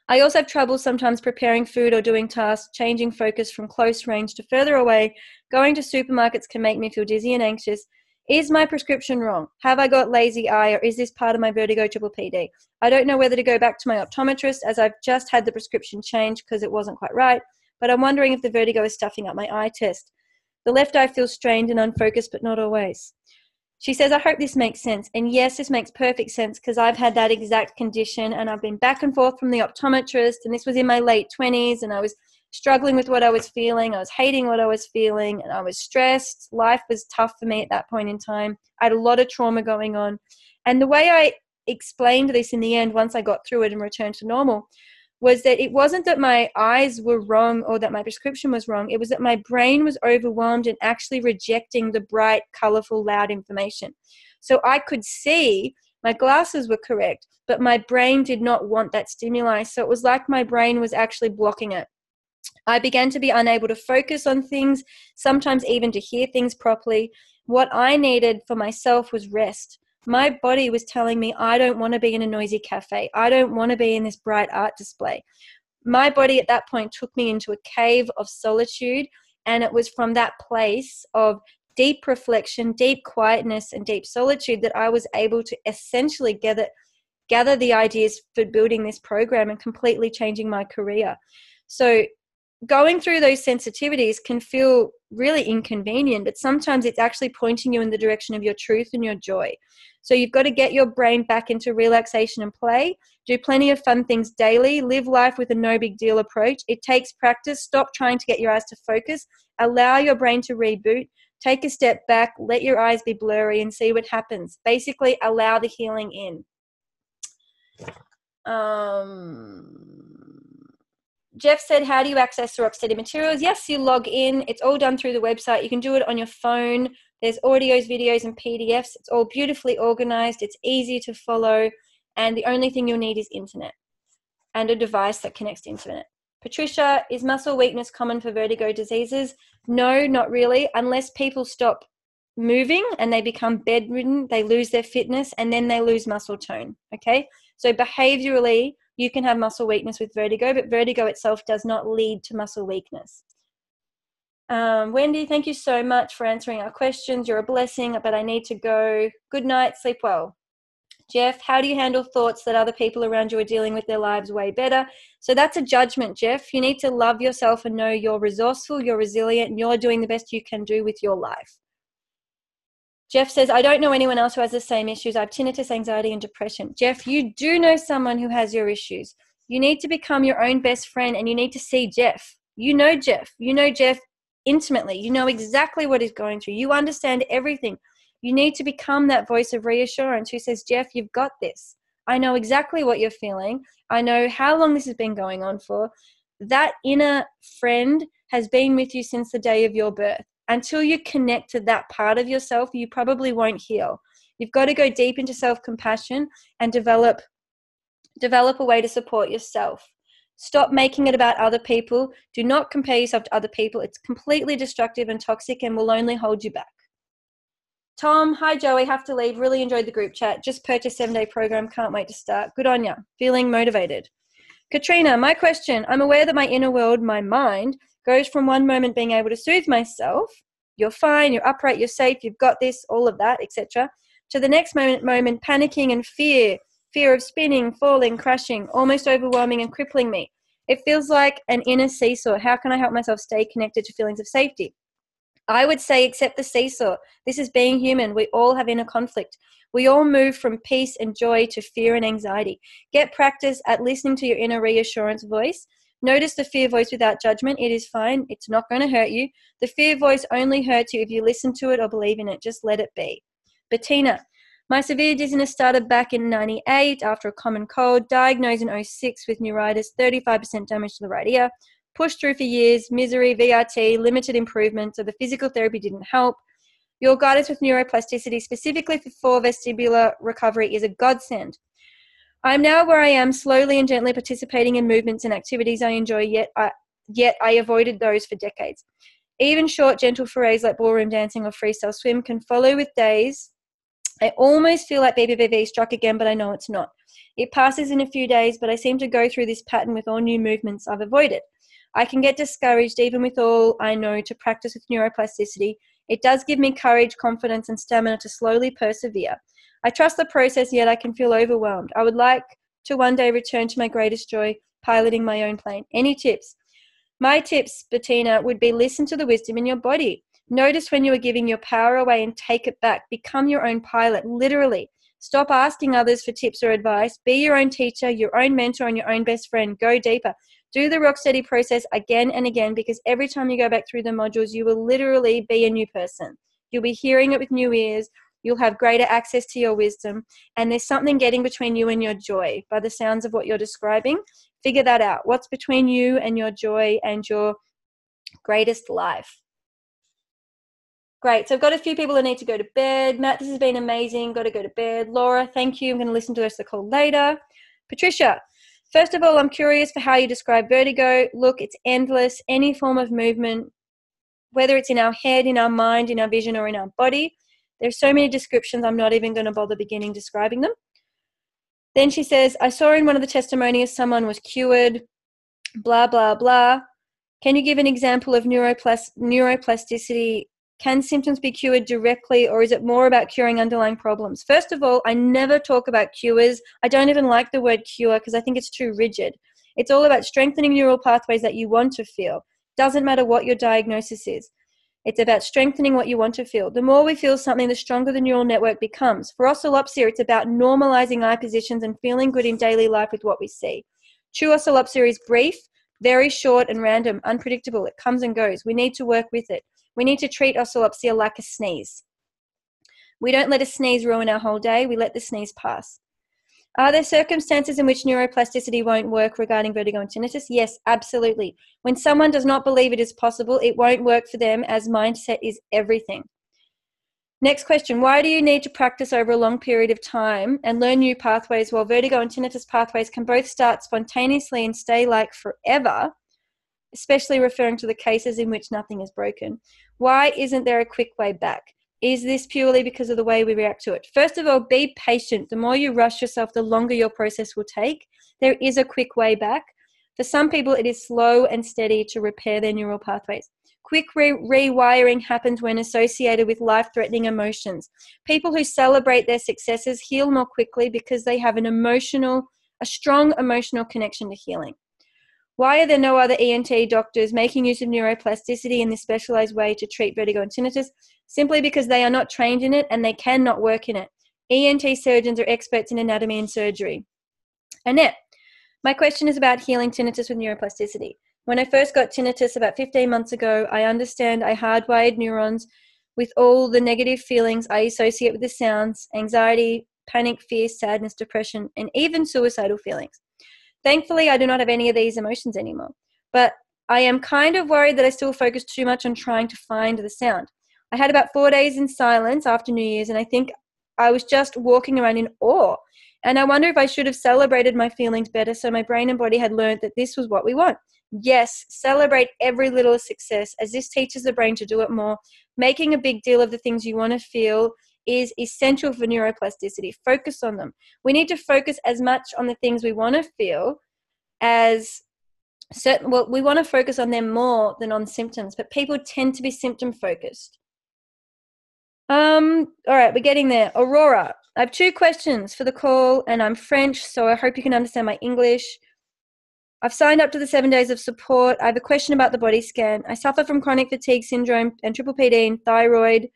S1: I also have trouble sometimes preparing food or doing tasks, changing focus from close range to further away. Going to supermarkets can make me feel dizzy and anxious. Is my prescription wrong? Have I got lazy eye or is this part of my vertigo triple PD? I don't know whether to go back to my optometrist as I've just had the prescription changed because it wasn't quite right, but I'm wondering if the vertigo is stuffing up my eye test. The left eye feels strained and unfocused, but not always. She says, I hope this makes sense. And yes, this makes perfect sense because I've had that exact condition and I've been back and forth from the optometrist. And this was in my late 20s and I was struggling with what I was feeling. I was hating what I was feeling and I was stressed. Life was tough for me at that point in time. I had a lot of trauma going on. And the way I explained this in the end, once I got through it and returned to normal, was that it wasn't that my eyes were wrong or that my prescription was wrong. It was that my brain was overwhelmed and actually rejecting the bright, colorful, loud information. So I could see my glasses were correct, but my brain did not want that stimuli. So it was like my brain was actually blocking it. I began to be unable to focus on things, sometimes even to hear things properly. What I needed for myself was rest. My body was telling me, I don't want to be in a noisy cafe. I don't want to be in this bright art display. My body at that point took me into a cave of solitude. And it was from that place of deep reflection, deep quietness, and deep solitude that I was able to essentially gather gather the ideas for building this program and completely changing my career. So going through those sensitivities can feel really inconvenient, but sometimes it's actually pointing you in the direction of your truth and your joy. So you've got to get your brain back into relaxation and play. Do plenty of fun things daily. Live life with a no big deal approach. It takes practice. Stop trying to get your eyes to focus. Allow your brain to reboot. Take a step back. Let your eyes be blurry and see what happens. Basically, allow the healing in. Um, Jeff said, How do you access the Rocksteady materials? Yes, you log in. It's all done through the website. You can do it on your phone. There's audios, videos, and PDFs. It's all beautifully organized. It's easy to follow. And the only thing you'll need is internet and a device that connects to internet. Patricia, is muscle weakness common for vertigo diseases? No, not really, unless people stop moving and they become bedridden, they lose their fitness, and then they lose muscle tone. Okay, so behaviorally, you can have muscle weakness with vertigo, but vertigo itself does not lead to muscle weakness. Um, Wendy, thank you so much for answering our questions. You're a blessing, but I need to go. Good night, sleep well. Jeff, how do you handle thoughts that other people around you are dealing with their lives way better? So that's a judgment, Jeff. You need to love yourself and know you're resourceful, you're resilient, and you're doing the best you can do with your life. Jeff says, I don't know anyone else who has the same issues. I have tinnitus, anxiety, and depression. Jeff, you do know someone who has your issues. You need to become your own best friend and you need to see Jeff. You know Jeff. You know Jeff intimately. You know exactly what he's going through. You understand everything. You need to become that voice of reassurance who says, Jeff, you've got this. I know exactly what you're feeling. I know how long this has been going on for. That inner friend has been with you since the day of your birth until you connect to that part of yourself, you probably won't heal. You've got to go deep into self-compassion and develop develop a way to support yourself. Stop making it about other people. Do not compare yourself to other people. It's completely destructive and toxic and will only hold you back. Tom, hi Joey, have to leave. Really enjoyed the group chat. Just purchased seven day program. Can't wait to start. Good on ya. Feeling motivated. Katrina, my question. I'm aware that my inner world, my mind, goes from one moment being able to soothe myself, you're fine, you're upright, you're safe, you've got this, all of that, etc., to the next moment, moment panicking and fear, fear of spinning, falling, crashing, almost overwhelming and crippling me. It feels like an inner seesaw. How can I help myself stay connected to feelings of safety? I would say accept the seesaw. This is being human. We all have inner conflict. We all move from peace and joy to fear and anxiety. Get practice at listening to your inner reassurance voice Notice the fear voice without judgment. It is fine. It's not going to hurt you. The fear voice only hurts you if you listen to it or believe in it. Just let it be. Bettina, my severe dizziness started back in 98 after a common cold, diagnosed in 06 with neuritis, 35% damage to the right ear. Pushed through for years, misery, VRT, limited improvement, so the physical therapy didn't help. Your guidance with neuroplasticity, specifically for vestibular recovery, is a godsend. I'm now where I am, slowly and gently participating in movements and activities I enjoy, yet I, yet I avoided those for decades. Even short, gentle forays like ballroom dancing or freestyle swim can follow with days. I almost feel like BPPV struck again, but I know it's not. It passes in a few days, but I seem to go through this pattern with all new movements I've avoided. I can get discouraged even with all I know to practice with neuroplasticity. It does give me courage, confidence, and stamina to slowly persevere. I trust the process, yet I can feel overwhelmed. I would like to one day return to my greatest joy, piloting my own plane. Any tips? My tips, Bettina, would be listen to the wisdom in your body. Notice when you are giving your power away and take it back. Become your own pilot, literally. Stop asking others for tips or advice. Be your own teacher, your own mentor, and your own best friend. Go deeper. Do the rock steady process again and again because every time you go back through the modules, you will literally be a new person. You'll be hearing it with new ears. You'll have greater access to your wisdom. And there's something getting between you and your joy by the sounds of what you're describing. Figure that out. What's between you and your joy and your greatest life? Great. So I've got a few people that need to go to bed. Matt, this has been amazing. Got to go to bed. Laura, thank you. I'm going to listen to the rest of the call later. Patricia, first of all, I'm curious for how you describe vertigo. Look, it's endless. Any form of movement, whether it's in our head, in our mind, in our vision, or in our body. There's so many descriptions, I'm not even going to bother beginning describing them. Then she says, I saw in one of the testimonies someone was cured, blah, blah, blah. Can you give an example of neuroplasticity can symptoms be cured directly, or is it more about curing underlying problems? First of all, I never talk about cures. I don't even like the word cure because I think it's too rigid. It's all about strengthening neural pathways that you want to feel. Doesn't matter what your diagnosis is. It's about strengthening what you want to feel. The more we feel something, the stronger the neural network becomes. For oscillopsia, it's about normalizing eye positions and feeling good in daily life with what we see. True oscillopsia is brief, very short and random, unpredictable. It comes and goes. We need to work with it. We need to treat oscillopsia like a sneeze. We don't let a sneeze ruin our whole day, we let the sneeze pass. Are there circumstances in which neuroplasticity won't work regarding vertigo and tinnitus? Yes, absolutely. When someone does not believe it is possible, it won't work for them as mindset is everything. Next question Why do you need to practice over a long period of time and learn new pathways while vertigo and tinnitus pathways can both start spontaneously and stay like forever? especially referring to the cases in which nothing is broken. Why isn't there a quick way back? Is this purely because of the way we react to it? First of all, be patient. The more you rush yourself, the longer your process will take. There is a quick way back. For some people, it is slow and steady to repair their neural pathways. Quick re- rewiring happens when associated with life threatening emotions. People who celebrate their successes heal more quickly because they have an emotional, a strong emotional connection to healing. Why are there no other ENT doctors making use of neuroplasticity in this specialized way to treat vertigo and tinnitus? Simply because they are not trained in it and they cannot work in it. ENT surgeons are experts in anatomy and surgery. Annette, my question is about healing tinnitus with neuroplasticity. When I first got tinnitus about 15 months ago, I understand I hardwired neurons with all the negative feelings I associate with the sounds anxiety, panic, fear, sadness, depression, and even suicidal feelings. Thankfully, I do not have any of these emotions anymore. But I am kind of worried that I still focus too much on trying to find the sound. I had about four days in silence after New Year's, and I think I was just walking around in awe. And I wonder if I should have celebrated my feelings better so my brain and body had learned that this was what we want. Yes, celebrate every little success as this teaches the brain to do it more. Making a big deal of the things you want to feel is essential for neuroplasticity. Focus on them. We need to focus as much on the things we want to feel as certain well we want to focus on them more than on symptoms but people tend to be symptom focused um all right we're getting there aurora i have two questions for the call and i'm french so i hope you can understand my english i've signed up to the seven days of support i have a question about the body scan i suffer from chronic fatigue syndrome and triple pd and thyroid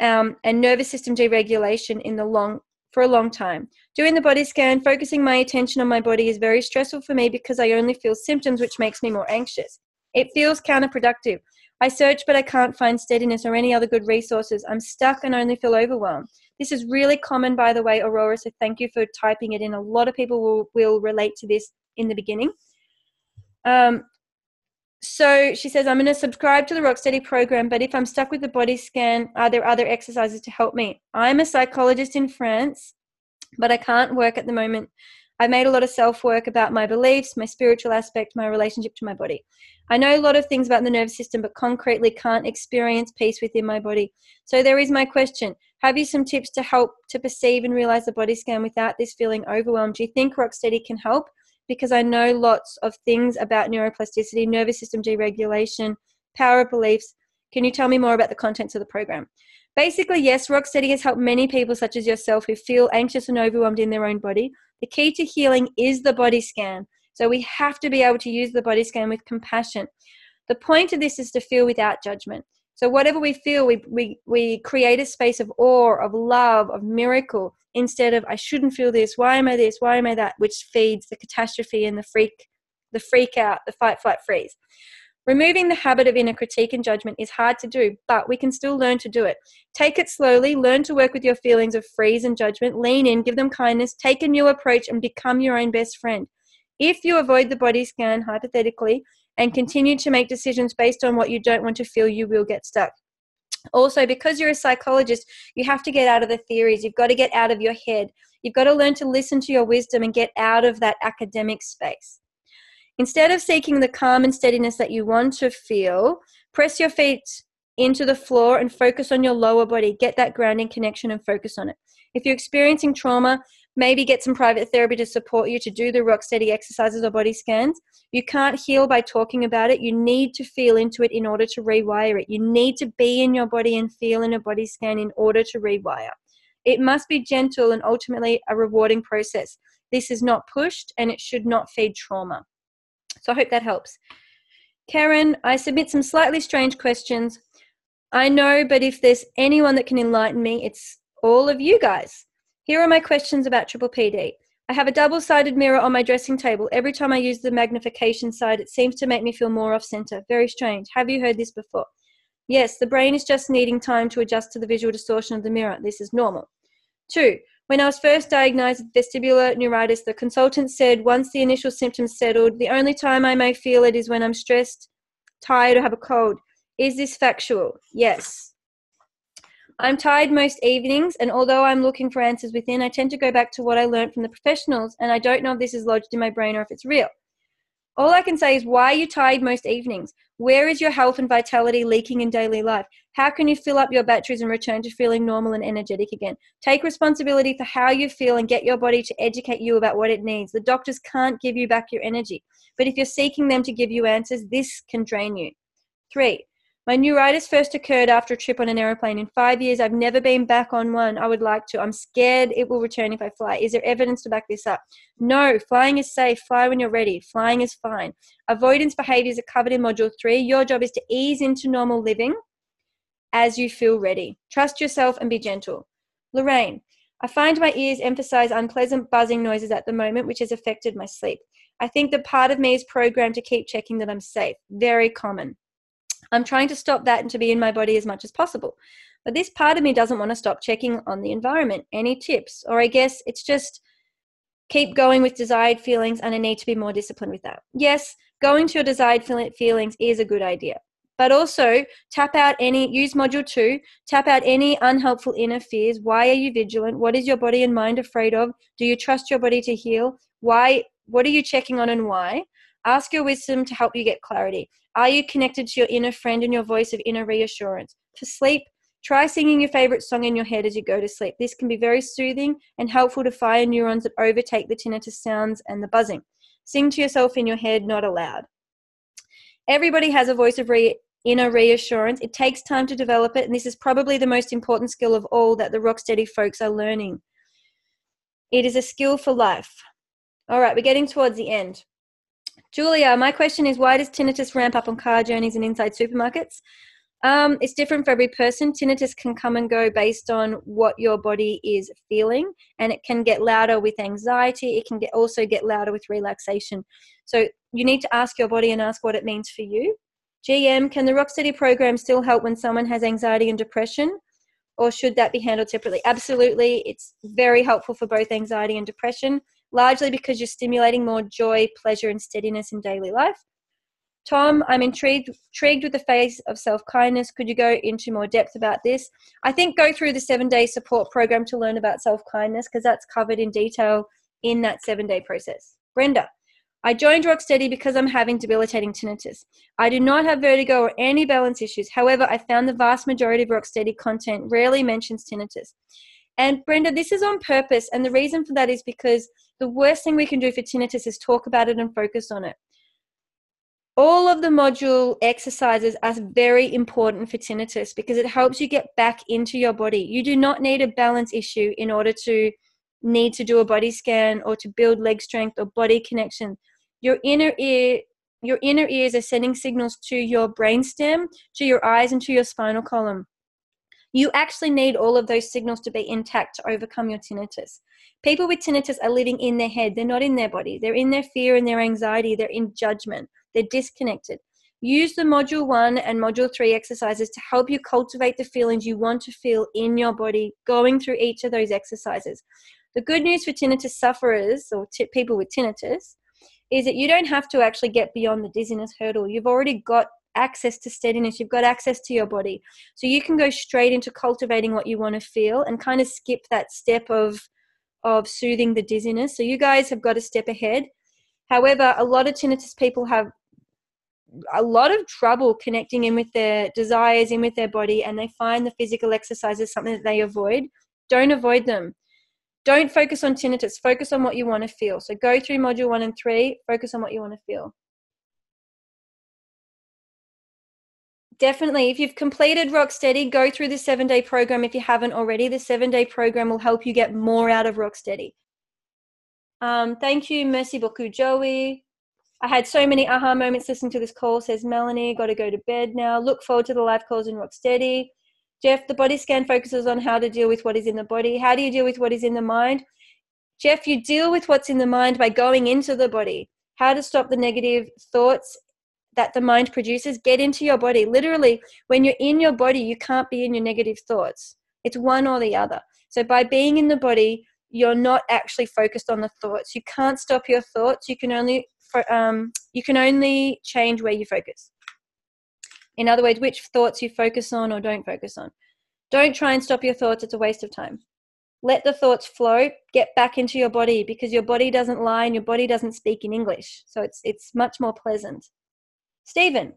S1: um, and nervous system deregulation in the long for a long time. Doing the body scan, focusing my attention on my body is very stressful for me because I only feel symptoms, which makes me more anxious. It feels counterproductive. I search, but I can't find steadiness or any other good resources. I'm stuck and only feel overwhelmed. This is really common, by the way, Aurora, so thank you for typing it in. A lot of people will, will relate to this in the beginning. Um, so she says, I'm going to subscribe to the Rocksteady program, but if I'm stuck with the body scan, are there other exercises to help me? I'm a psychologist in France, but I can't work at the moment. I made a lot of self work about my beliefs, my spiritual aspect, my relationship to my body. I know a lot of things about the nervous system, but concretely can't experience peace within my body. So there is my question. Have you some tips to help to perceive and realize the body scan without this feeling overwhelmed? Do you think Rocksteady can help? because I know lots of things about neuroplasticity, nervous system deregulation, power of beliefs. Can you tell me more about the contents of the program? Basically, yes, Rocksteady has helped many people, such as yourself, who feel anxious and overwhelmed in their own body. The key to healing is the body scan. So we have to be able to use the body scan with compassion. The point of this is to feel without judgment. So whatever we feel, we, we, we create a space of awe, of love, of miracle, instead of I shouldn't feel this, why am I this, why am I that, which feeds the catastrophe and the freak, the freak out, the fight, flight, freeze. Removing the habit of inner critique and judgment is hard to do, but we can still learn to do it. Take it slowly, learn to work with your feelings of freeze and judgment, lean in, give them kindness, take a new approach, and become your own best friend. If you avoid the body scan, hypothetically, and continue to make decisions based on what you don't want to feel, you will get stuck. Also, because you're a psychologist, you have to get out of the theories. You've got to get out of your head. You've got to learn to listen to your wisdom and get out of that academic space. Instead of seeking the calm and steadiness that you want to feel, press your feet into the floor and focus on your lower body. Get that grounding connection and focus on it. If you're experiencing trauma, maybe get some private therapy to support you to do the rock steady exercises or body scans. You can't heal by talking about it. You need to feel into it in order to rewire it. You need to be in your body and feel in a body scan in order to rewire. It must be gentle and ultimately a rewarding process. This is not pushed and it should not feed trauma. So I hope that helps. Karen, I submit some slightly strange questions. I know, but if there's anyone that can enlighten me, it's all of you guys. Here are my questions about triple PD. I have a double sided mirror on my dressing table. Every time I use the magnification side, it seems to make me feel more off center. Very strange. Have you heard this before? Yes, the brain is just needing time to adjust to the visual distortion of the mirror. This is normal. Two, when I was first diagnosed with vestibular neuritis, the consultant said once the initial symptoms settled, the only time I may feel it is when I'm stressed, tired, or have a cold. Is this factual? Yes. I'm tired most evenings, and although I'm looking for answers within, I tend to go back to what I learned from the professionals, and I don't know if this is lodged in my brain or if it's real. All I can say is, why are you tired most evenings? Where is your health and vitality leaking in daily life? How can you fill up your batteries and return to feeling normal and energetic again? Take responsibility for how you feel and get your body to educate you about what it needs. The doctors can't give you back your energy, but if you're seeking them to give you answers, this can drain you. Three, my neuritis first occurred after a trip on an aeroplane. In five years, I've never been back on one. I would like to. I'm scared it will return if I fly. Is there evidence to back this up? No, flying is safe. Fly when you're ready. Flying is fine. Avoidance behaviors are covered in Module 3. Your job is to ease into normal living as you feel ready. Trust yourself and be gentle. Lorraine, I find my ears emphasize unpleasant buzzing noises at the moment, which has affected my sleep. I think that part of me is programmed to keep checking that I'm safe. Very common. I'm trying to stop that and to be in my body as much as possible. But this part of me doesn't want to stop checking on the environment. Any tips? Or I guess it's just keep going with desired feelings and I need to be more disciplined with that. Yes, going to your desired feelings is a good idea. But also tap out any, use module two, tap out any unhelpful inner fears. Why are you vigilant? What is your body and mind afraid of? Do you trust your body to heal? Why, what are you checking on and why? Ask your wisdom to help you get clarity. Are you connected to your inner friend and your voice of inner reassurance? For sleep, try singing your favorite song in your head as you go to sleep. This can be very soothing and helpful to fire neurons that overtake the tinnitus sounds and the buzzing. Sing to yourself in your head, not aloud. Everybody has a voice of re- inner reassurance. It takes time to develop it, and this is probably the most important skill of all that the Rocksteady folks are learning. It is a skill for life. All right, we're getting towards the end. Julia, my question is why does tinnitus ramp up on car journeys and inside supermarkets? Um, it's different for every person. Tinnitus can come and go based on what your body is feeling, and it can get louder with anxiety. It can get, also get louder with relaxation. So you need to ask your body and ask what it means for you. GM, can the Rocksteady program still help when someone has anxiety and depression? Or should that be handled separately? Absolutely. It's very helpful for both anxiety and depression largely because you're stimulating more joy, pleasure, and steadiness in daily life. Tom, I'm intrigued intrigued with the phase of self kindness. Could you go into more depth about this? I think go through the seven day support program to learn about self kindness because that's covered in detail in that seven day process. Brenda, I joined Rocksteady because I'm having debilitating tinnitus. I do not have vertigo or any balance issues. However, I found the vast majority of Rocksteady content rarely mentions tinnitus. And Brenda, this is on purpose. And the reason for that is because the worst thing we can do for tinnitus is talk about it and focus on it all of the module exercises are very important for tinnitus because it helps you get back into your body. You do not need a balance issue in order to need to do a body scan or to build leg strength or body connection. Your inner ear your inner ears are sending signals to your brainstem, to your eyes and to your spinal column. You actually need all of those signals to be intact to overcome your tinnitus. People with tinnitus are living in their head, they're not in their body. They're in their fear and their anxiety, they're in judgment they're disconnected. Use the module one and module three exercises to help you cultivate the feelings you want to feel in your body going through each of those exercises. The good news for tinnitus sufferers or t- people with tinnitus is that you don't have to actually get beyond the dizziness hurdle. You've already got access to steadiness, you've got access to your body. So you can go straight into cultivating what you want to feel and kind of skip that step of of soothing the dizziness. So you guys have got a step ahead. However, a lot of tinnitus people have a lot of trouble connecting in with their desires, in with their body, and they find the physical exercises something that they avoid. Don't avoid them. Don't focus on tinnitus. Focus on what you want to feel. So go through module one and three. Focus on what you want to feel. Definitely, if you've completed Rocksteady, go through the seven day program if you haven't already. The seven day program will help you get more out of Rocksteady. Um, thank you, Merci beaucoup, Joey. I had so many aha moments listening to this call, says Melanie. Got to go to bed now. Look forward to the live calls in Rocksteady. Jeff, the body scan focuses on how to deal with what is in the body. How do you deal with what is in the mind? Jeff, you deal with what's in the mind by going into the body. How to stop the negative thoughts that the mind produces. Get into your body. Literally, when you're in your body, you can't be in your negative thoughts. It's one or the other. So, by being in the body, you're not actually focused on the thoughts. You can't stop your thoughts. You can only um, you can only change where you focus. In other words, which thoughts you focus on or don't focus on. Don't try and stop your thoughts, it's a waste of time. Let the thoughts flow, get back into your body because your body doesn't lie and your body doesn't speak in English. So it's, it's much more pleasant. Stephen,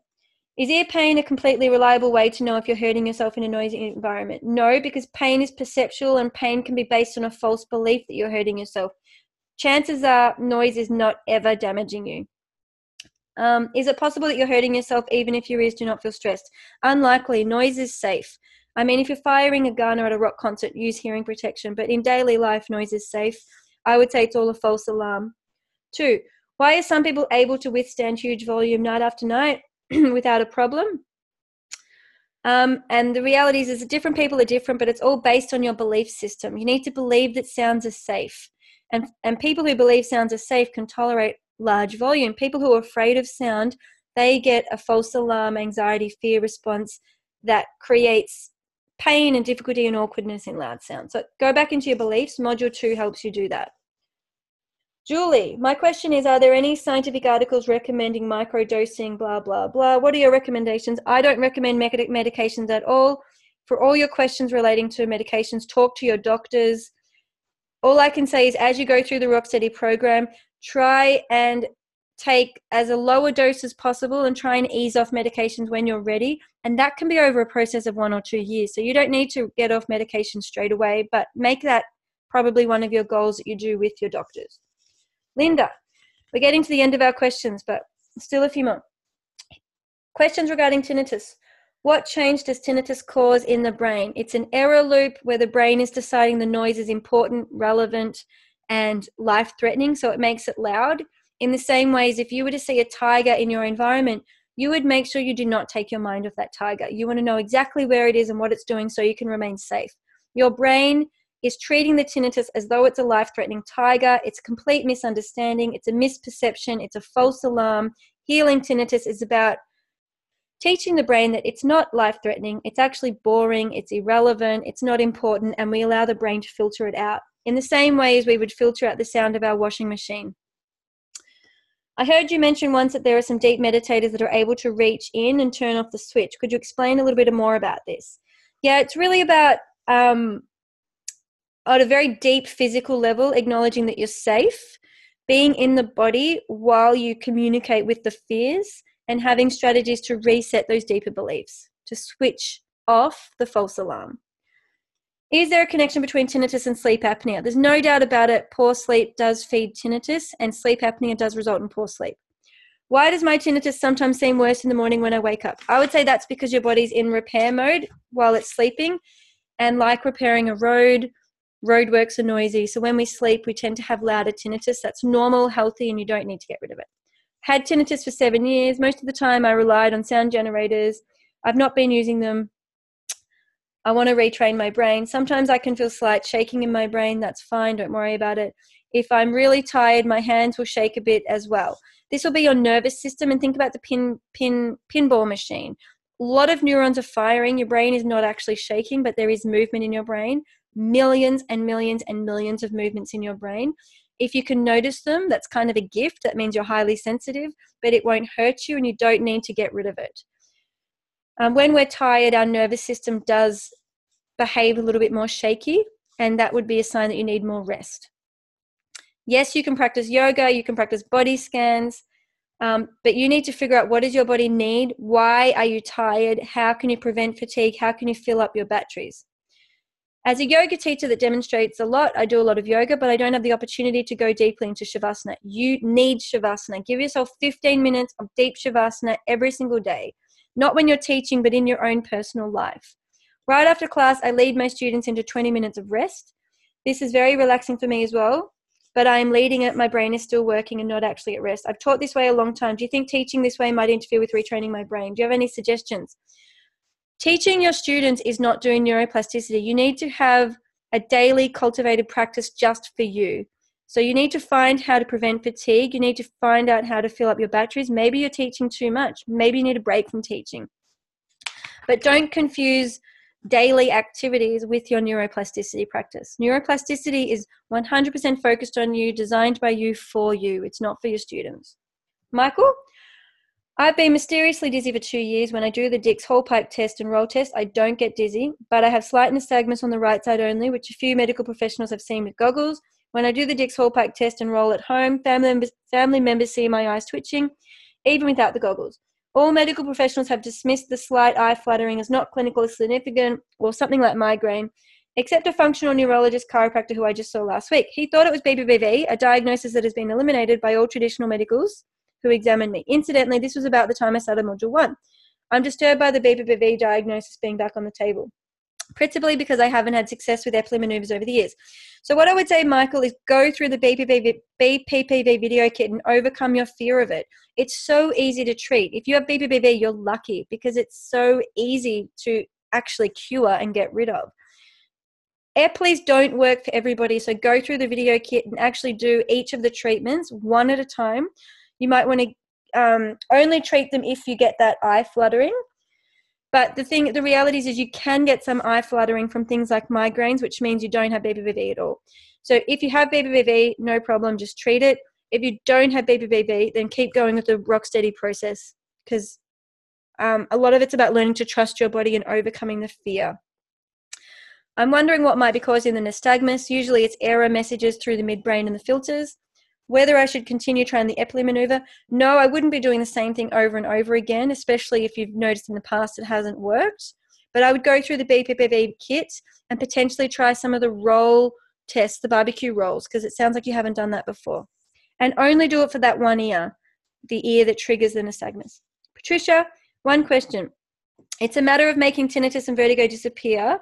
S1: is ear pain a completely reliable way to know if you're hurting yourself in a noisy environment? No, because pain is perceptual and pain can be based on a false belief that you're hurting yourself chances are noise is not ever damaging you. Um, is it possible that you're hurting yourself even if your ears do not feel stressed? Unlikely. Noise is safe. I mean, if you're firing a gun or at a rock concert, use hearing protection. But in daily life, noise is safe. I would say it's all a false alarm. Two, why are some people able to withstand huge volume night after night without a problem? Um, and the reality is, is that different people are different, but it's all based on your belief system. You need to believe that sounds are safe. And, and people who believe sounds are safe can tolerate large volume. People who are afraid of sound, they get a false alarm, anxiety, fear response that creates pain and difficulty and awkwardness in loud sound. So go back into your beliefs. Module two helps you do that. Julie, my question is Are there any scientific articles recommending microdosing, blah, blah, blah? What are your recommendations? I don't recommend medications at all. For all your questions relating to medications, talk to your doctors all I can say is as you go through the Rocksteady program, try and take as a lower dose as possible and try and ease off medications when you're ready. And that can be over a process of one or two years. So you don't need to get off medication straight away, but make that probably one of your goals that you do with your doctors. Linda, we're getting to the end of our questions, but still a few more. Questions regarding tinnitus. What change does tinnitus cause in the brain? It's an error loop where the brain is deciding the noise is important, relevant, and life threatening, so it makes it loud. In the same way as if you were to see a tiger in your environment, you would make sure you do not take your mind off that tiger. You want to know exactly where it is and what it's doing so you can remain safe. Your brain is treating the tinnitus as though it's a life threatening tiger. It's complete misunderstanding, it's a misperception, it's a false alarm. Healing tinnitus is about teaching the brain that it's not life threatening, it's actually boring, it's irrelevant, it's not important, and we allow the brain to filter it out in the same way as we would filter out the sound of our washing machine. I heard you mention once that there are some deep meditators that are able to reach in and turn off the switch. Could you explain a little bit more about this? Yeah, it's really about um, at a very deep physical level, acknowledging that you're safe, being in the body while you communicate with the fears, and having strategies to reset those deeper beliefs, to switch off the false alarm. Is there a connection between tinnitus and sleep apnea? There's no doubt about it. Poor sleep does feed tinnitus, and sleep apnea does result in poor sleep. Why does my tinnitus sometimes seem worse in the morning when I wake up? I would say that's because your body's in repair mode while it's sleeping. And like repairing a road, roadworks are noisy. So when we sleep, we tend to have louder tinnitus. That's normal, healthy, and you don't need to get rid of it. Had tinnitus for seven years. Most of the time, I relied on sound generators. I've not been using them I want to retrain my brain. Sometimes I can feel slight shaking in my brain. That's fine. Don't worry about it. If I'm really tired, my hands will shake a bit as well. This will be your nervous system. And think about the pin pin pinball machine. A lot of neurons are firing. Your brain is not actually shaking, but there is movement in your brain. Millions and millions and millions of movements in your brain. If you can notice them, that's kind of a gift. That means you're highly sensitive, but it won't hurt you and you don't need to get rid of it. Um, when we're tired, our nervous system does behave a little bit more shaky, and that would be a sign that you need more rest. Yes, you can practice yoga, you can practice body scans, um, but you need to figure out what does your body need? Why are you tired? How can you prevent fatigue? How can you fill up your batteries? As a yoga teacher that demonstrates a lot, I do a lot of yoga, but I don't have the opportunity to go deeply into Shavasana. You need Shavasana. Give yourself 15 minutes of deep Shavasana every single day not when you're teaching, but in your own personal life. Right after class, I lead my students into 20 minutes of rest. This is very relaxing for me as well, but I am leading it. My brain is still working and not actually at rest. I've taught this way a long time. Do you think teaching this way might interfere with retraining my brain? Do you have any suggestions? Teaching your students is not doing neuroplasticity. You need to have a daily cultivated practice just for you. So you need to find how to prevent fatigue. You need to find out how to fill up your batteries. Maybe you're teaching too much. Maybe you need a break from teaching. But don't confuse daily activities with your neuroplasticity practice. Neuroplasticity is 100% focused on you, designed by you for you. It's not for your students. Michael, I've been mysteriously dizzy for two years. When I do the Dix Hallpike test and roll test, I don't get dizzy, but I have slight nystagmus on the right side only, which a few medical professionals have seen with goggles. When I do the Dix Hallpike test and roll at home, family members, family members see my eyes twitching, even without the goggles. All medical professionals have dismissed the slight eye fluttering as not clinically significant or something like migraine, except a functional neurologist chiropractor who I just saw last week. He thought it was BPPV, a diagnosis that has been eliminated by all traditional medicals who examined me. Incidentally, this was about the time I started Module 1. I'm disturbed by the BPPV diagnosis being back on the table principally because I haven't had success with Epley maneuvers over the years. So, what I would say, Michael, is go through the BPPV, BPPV video kit and overcome your fear of it. It's so easy to treat. If you have BPPV, you're lucky because it's so easy to actually cure and get rid of. Epleys don't work for everybody, so go through the video kit and actually do each of the treatments one at a time. You might want to um, only treat them if you get that eye fluttering but the thing, the reality is, is you can get some eye fluttering from things like migraines, which means you don't have BPPV at all. So if you have BPPV, no problem, just treat it. If you don't have BPPV, then keep going with the rock steady process because um, a lot of it's about learning to trust your body and overcoming the fear. I'm wondering what might be causing the nystagmus. Usually it's error messages through the midbrain and the filters. Whether I should continue trying the Epley maneuver? No, I wouldn't be doing the same thing over and over again, especially if you've noticed in the past it hasn't worked. But I would go through the BPPV kit and potentially try some of the roll tests, the barbecue rolls, because it sounds like you haven't done that before. And only do it for that one ear, the ear that triggers the nystagmus. Patricia, one question. It's a matter of making tinnitus and vertigo disappear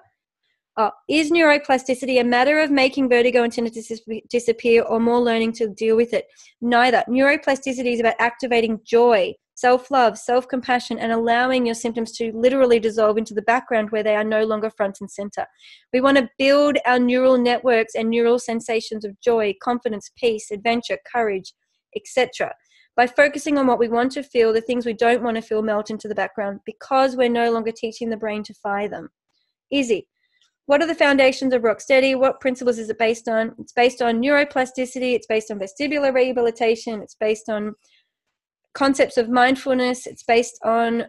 S1: uh, is neuroplasticity a matter of making vertigo and tinnitus disappear or more learning to deal with it? Neither. Neuroplasticity is about activating joy, self love, self compassion, and allowing your symptoms to literally dissolve into the background where they are no longer front and center. We want to build our neural networks and neural sensations of joy, confidence, peace, adventure, courage, etc. By focusing on what we want to feel, the things we don't want to feel melt into the background because we're no longer teaching the brain to fire them. Easy. What are the foundations of Rocksteady? What principles is it based on? It's based on neuroplasticity, it's based on vestibular rehabilitation, it's based on concepts of mindfulness. It's based on,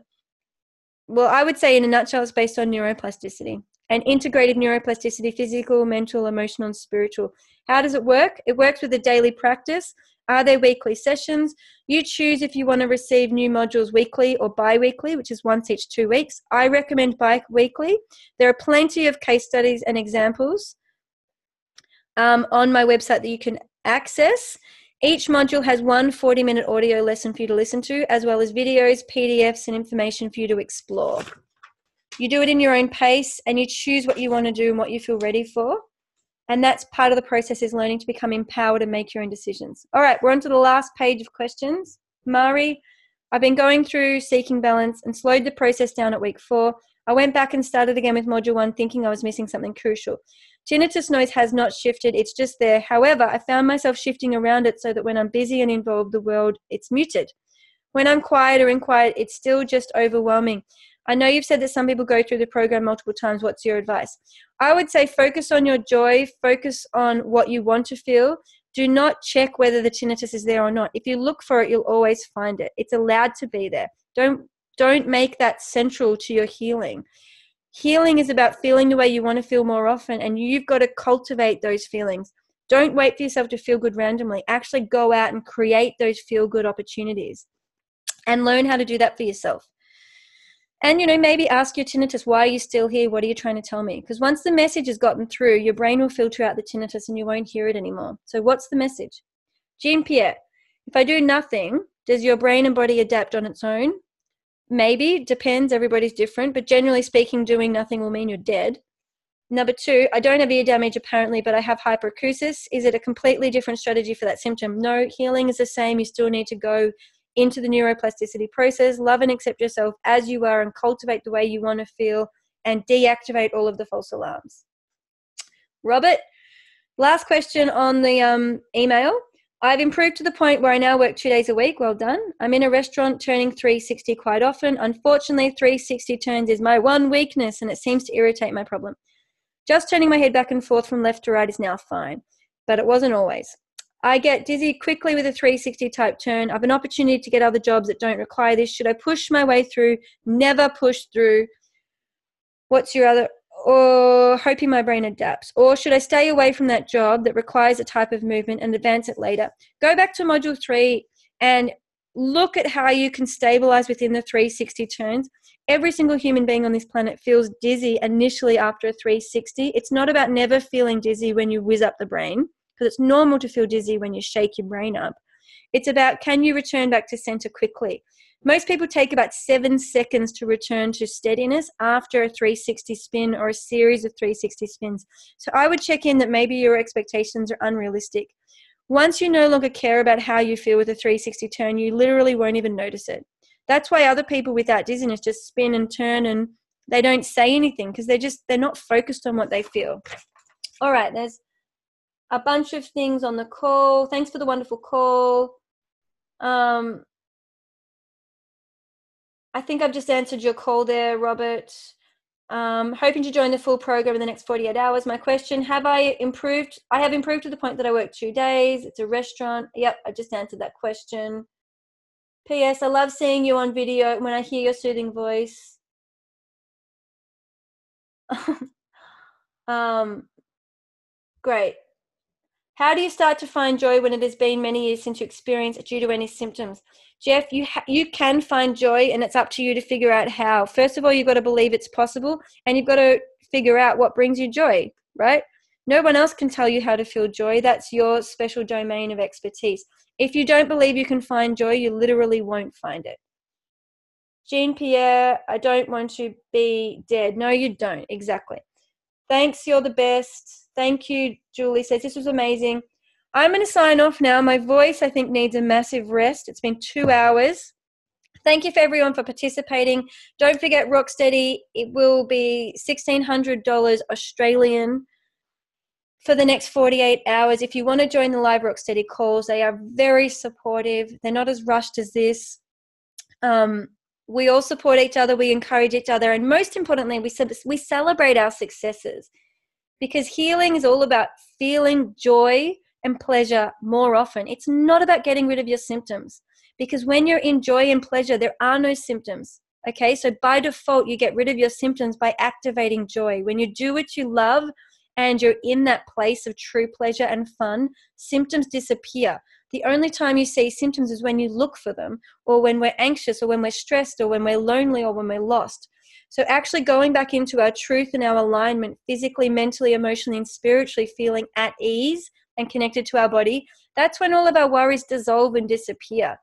S1: well, I would say in a nutshell, it's based on neuroplasticity and integrated neuroplasticity physical, mental, emotional, and spiritual. How does it work? It works with a daily practice. Are there weekly sessions? You choose if you want to receive new modules weekly or bi weekly, which is once each two weeks. I recommend bi weekly. There are plenty of case studies and examples um, on my website that you can access. Each module has one 40 minute audio lesson for you to listen to, as well as videos, PDFs, and information for you to explore. You do it in your own pace and you choose what you want to do and what you feel ready for. And that's part of the process is learning to become empowered and make your own decisions. All right, we're on to the last page of questions. Mari, I've been going through Seeking Balance and slowed the process down at week four. I went back and started again with module one, thinking I was missing something crucial. Tinnitus noise has not shifted, it's just there. However, I found myself shifting around it so that when I'm busy and involved, the world, it's muted. When I'm quiet or in quiet, it's still just overwhelming. I know you've said that some people go through the program multiple times. What's your advice? I would say focus on your joy, focus on what you want to feel. Do not check whether the tinnitus is there or not. If you look for it, you'll always find it. It's allowed to be there. Don't don't make that central to your healing. Healing is about feeling the way you want to feel more often, and you've got to cultivate those feelings. Don't wait for yourself to feel good randomly. Actually, go out and create those feel good opportunities and learn how to do that for yourself. And, you know, maybe ask your tinnitus, why are you still here? What are you trying to tell me? Because once the message has gotten through, your brain will filter out the tinnitus and you won't hear it anymore. So, what's the message? Jean Pierre, if I do nothing, does your brain and body adapt on its own? Maybe, depends, everybody's different, but generally speaking, doing nothing will mean you're dead. Number two, I don't have ear damage apparently, but I have hyperacusis. Is it a completely different strategy for that symptom? No, healing is the same. You still need to go into the neuroplasticity process, love and accept yourself as you are, and cultivate the way you want to feel and deactivate all of the false alarms. Robert, last question on the um, email. I've improved to the point where I now work two days a week. Well done. I'm in a restaurant turning 360 quite often. Unfortunately, 360 turns is my one weakness and it seems to irritate my problem. Just turning my head back and forth from left to right is now fine, but it wasn't always. I get dizzy quickly with a 360 type turn. I have an opportunity to get other jobs that don't require this. Should I push my way through? Never push through. What's your other? Or hoping my brain adapts? Or should I stay away from that job that requires a type of movement and advance it later? Go back to module three and look at how you can stabilize within the 360 turns. Every single human being on this planet feels dizzy initially after a 360. It's not about never feeling dizzy when you whiz up the brain because it's normal to feel dizzy when you shake your brain up. It's about can you return back to center quickly? Most people take about seven seconds to return to steadiness after a 360 spin or a series of 360 spins. So I would check in that maybe your expectations are unrealistic. Once you no longer care about how you feel with a 360 turn, you literally won't even notice it. That's why other people without dizziness just spin and turn and they don't say anything because they're just they're not focused on what they feel. All right, there's a bunch of things on the call. Thanks for the wonderful call. Um, I think I've just answered your call there, Robert. Um, hoping to join the full program in the next 48 hours. My question Have I improved? I have improved to the point that I work two days. It's a restaurant. Yep, I just answered that question. P.S. I love seeing you on video when I hear your soothing voice. um, great. How do you start to find joy when it has been many years since you experienced it due to any symptoms? Jeff, you ha- you can find joy, and it's up to you to figure out how. First of all, you've got to believe it's possible, and you've got to figure out what brings you joy. Right? No one else can tell you how to feel joy. That's your special domain of expertise. If you don't believe you can find joy, you literally won't find it. Jean Pierre, I don't want to be dead. No, you don't. Exactly. Thanks. You're the best. Thank you, Julie says. This was amazing. I'm going to sign off now. My voice, I think, needs a massive rest. It's been two hours. Thank you for everyone for participating. Don't forget Rocksteady. It will be $1,600 Australian for the next 48 hours. If you want to join the live Rocksteady calls, they are very supportive. They're not as rushed as this. Um, we all support each other. We encourage each other. And most importantly, we, we celebrate our successes because healing is all about feeling joy and pleasure more often. It's not about getting rid of your symptoms Because when you're in joy and pleasure, there are no symptoms. Okay, so by default, you get rid of your symptoms by activating joy. When you do what you love and you're in that place of true pleasure and fun, symptoms disappear. The only time you see symptoms is when you look for them, or when we're anxious, or when we're stressed, or when we're lonely, or when we're lost. So, actually going back into our truth and our alignment, physically, mentally, emotionally, and spiritually, feeling at ease and connected to our body, that's when all of our worries dissolve and disappear.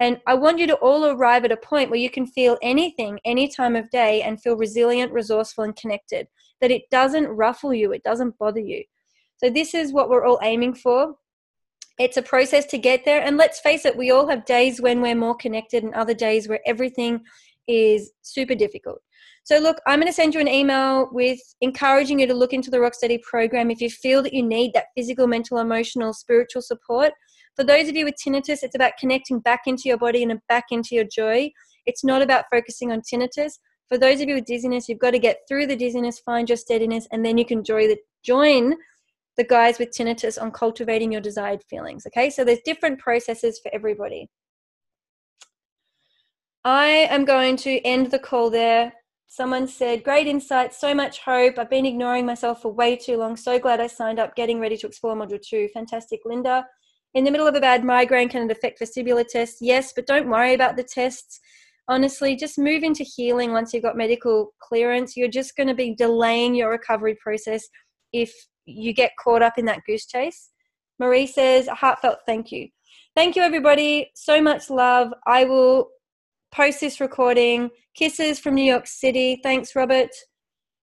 S1: And I want you to all arrive at a point where you can feel anything, any time of day, and feel resilient, resourceful, and connected. That it doesn't ruffle you, it doesn't bother you. So, this is what we're all aiming for. It's a process to get there. And let's face it, we all have days when we're more connected and other days where everything is super difficult. So, look, I'm going to send you an email with encouraging you to look into the Rocksteady program if you feel that you need that physical, mental, emotional, spiritual support. For those of you with tinnitus, it's about connecting back into your body and back into your joy. It's not about focusing on tinnitus. For those of you with dizziness, you've got to get through the dizziness, find your steadiness, and then you can join the, join the guys with tinnitus on cultivating your desired feelings. Okay, so there's different processes for everybody. I am going to end the call there. Someone said, Great insight, so much hope. I've been ignoring myself for way too long. So glad I signed up, getting ready to explore module two. Fantastic, Linda. In the middle of a bad migraine, can it affect vestibular tests? Yes, but don't worry about the tests. Honestly, just move into healing once you've got medical clearance. You're just going to be delaying your recovery process if you get caught up in that goose chase. Marie says, a heartfelt thank you. Thank you, everybody. So much love. I will post this recording. Kisses from New York City. Thanks, Robert.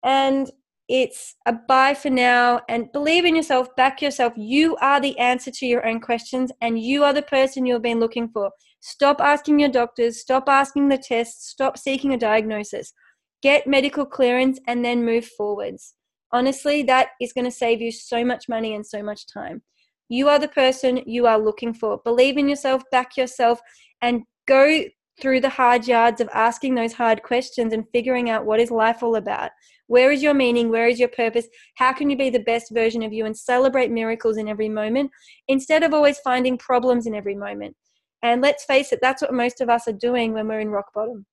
S1: And it's a bye for now. And believe in yourself, back yourself. You are the answer to your own questions, and you are the person you've been looking for. Stop asking your doctors, stop asking the tests, stop seeking a diagnosis. Get medical clearance and then move forwards. Honestly, that is going to save you so much money and so much time. You are the person you are looking for. Believe in yourself, back yourself, and go through the hard yards of asking those hard questions and figuring out what is life all about. Where is your meaning? Where is your purpose? How can you be the best version of you and celebrate miracles in every moment instead of always finding problems in every moment? And let's face it, that's what most of us are doing when we're in rock bottom.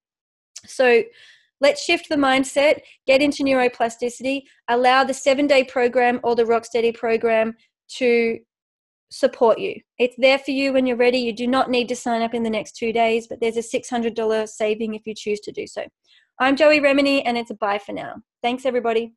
S1: So let's shift the mindset, get into neuroplasticity, allow the seven day program or the Rocksteady program to support you. It's there for you when you're ready. You do not need to sign up in the next two days, but there's a $600 saving if you choose to do so. I'm Joey Remenyi, and it's a bye for now. Thanks, everybody.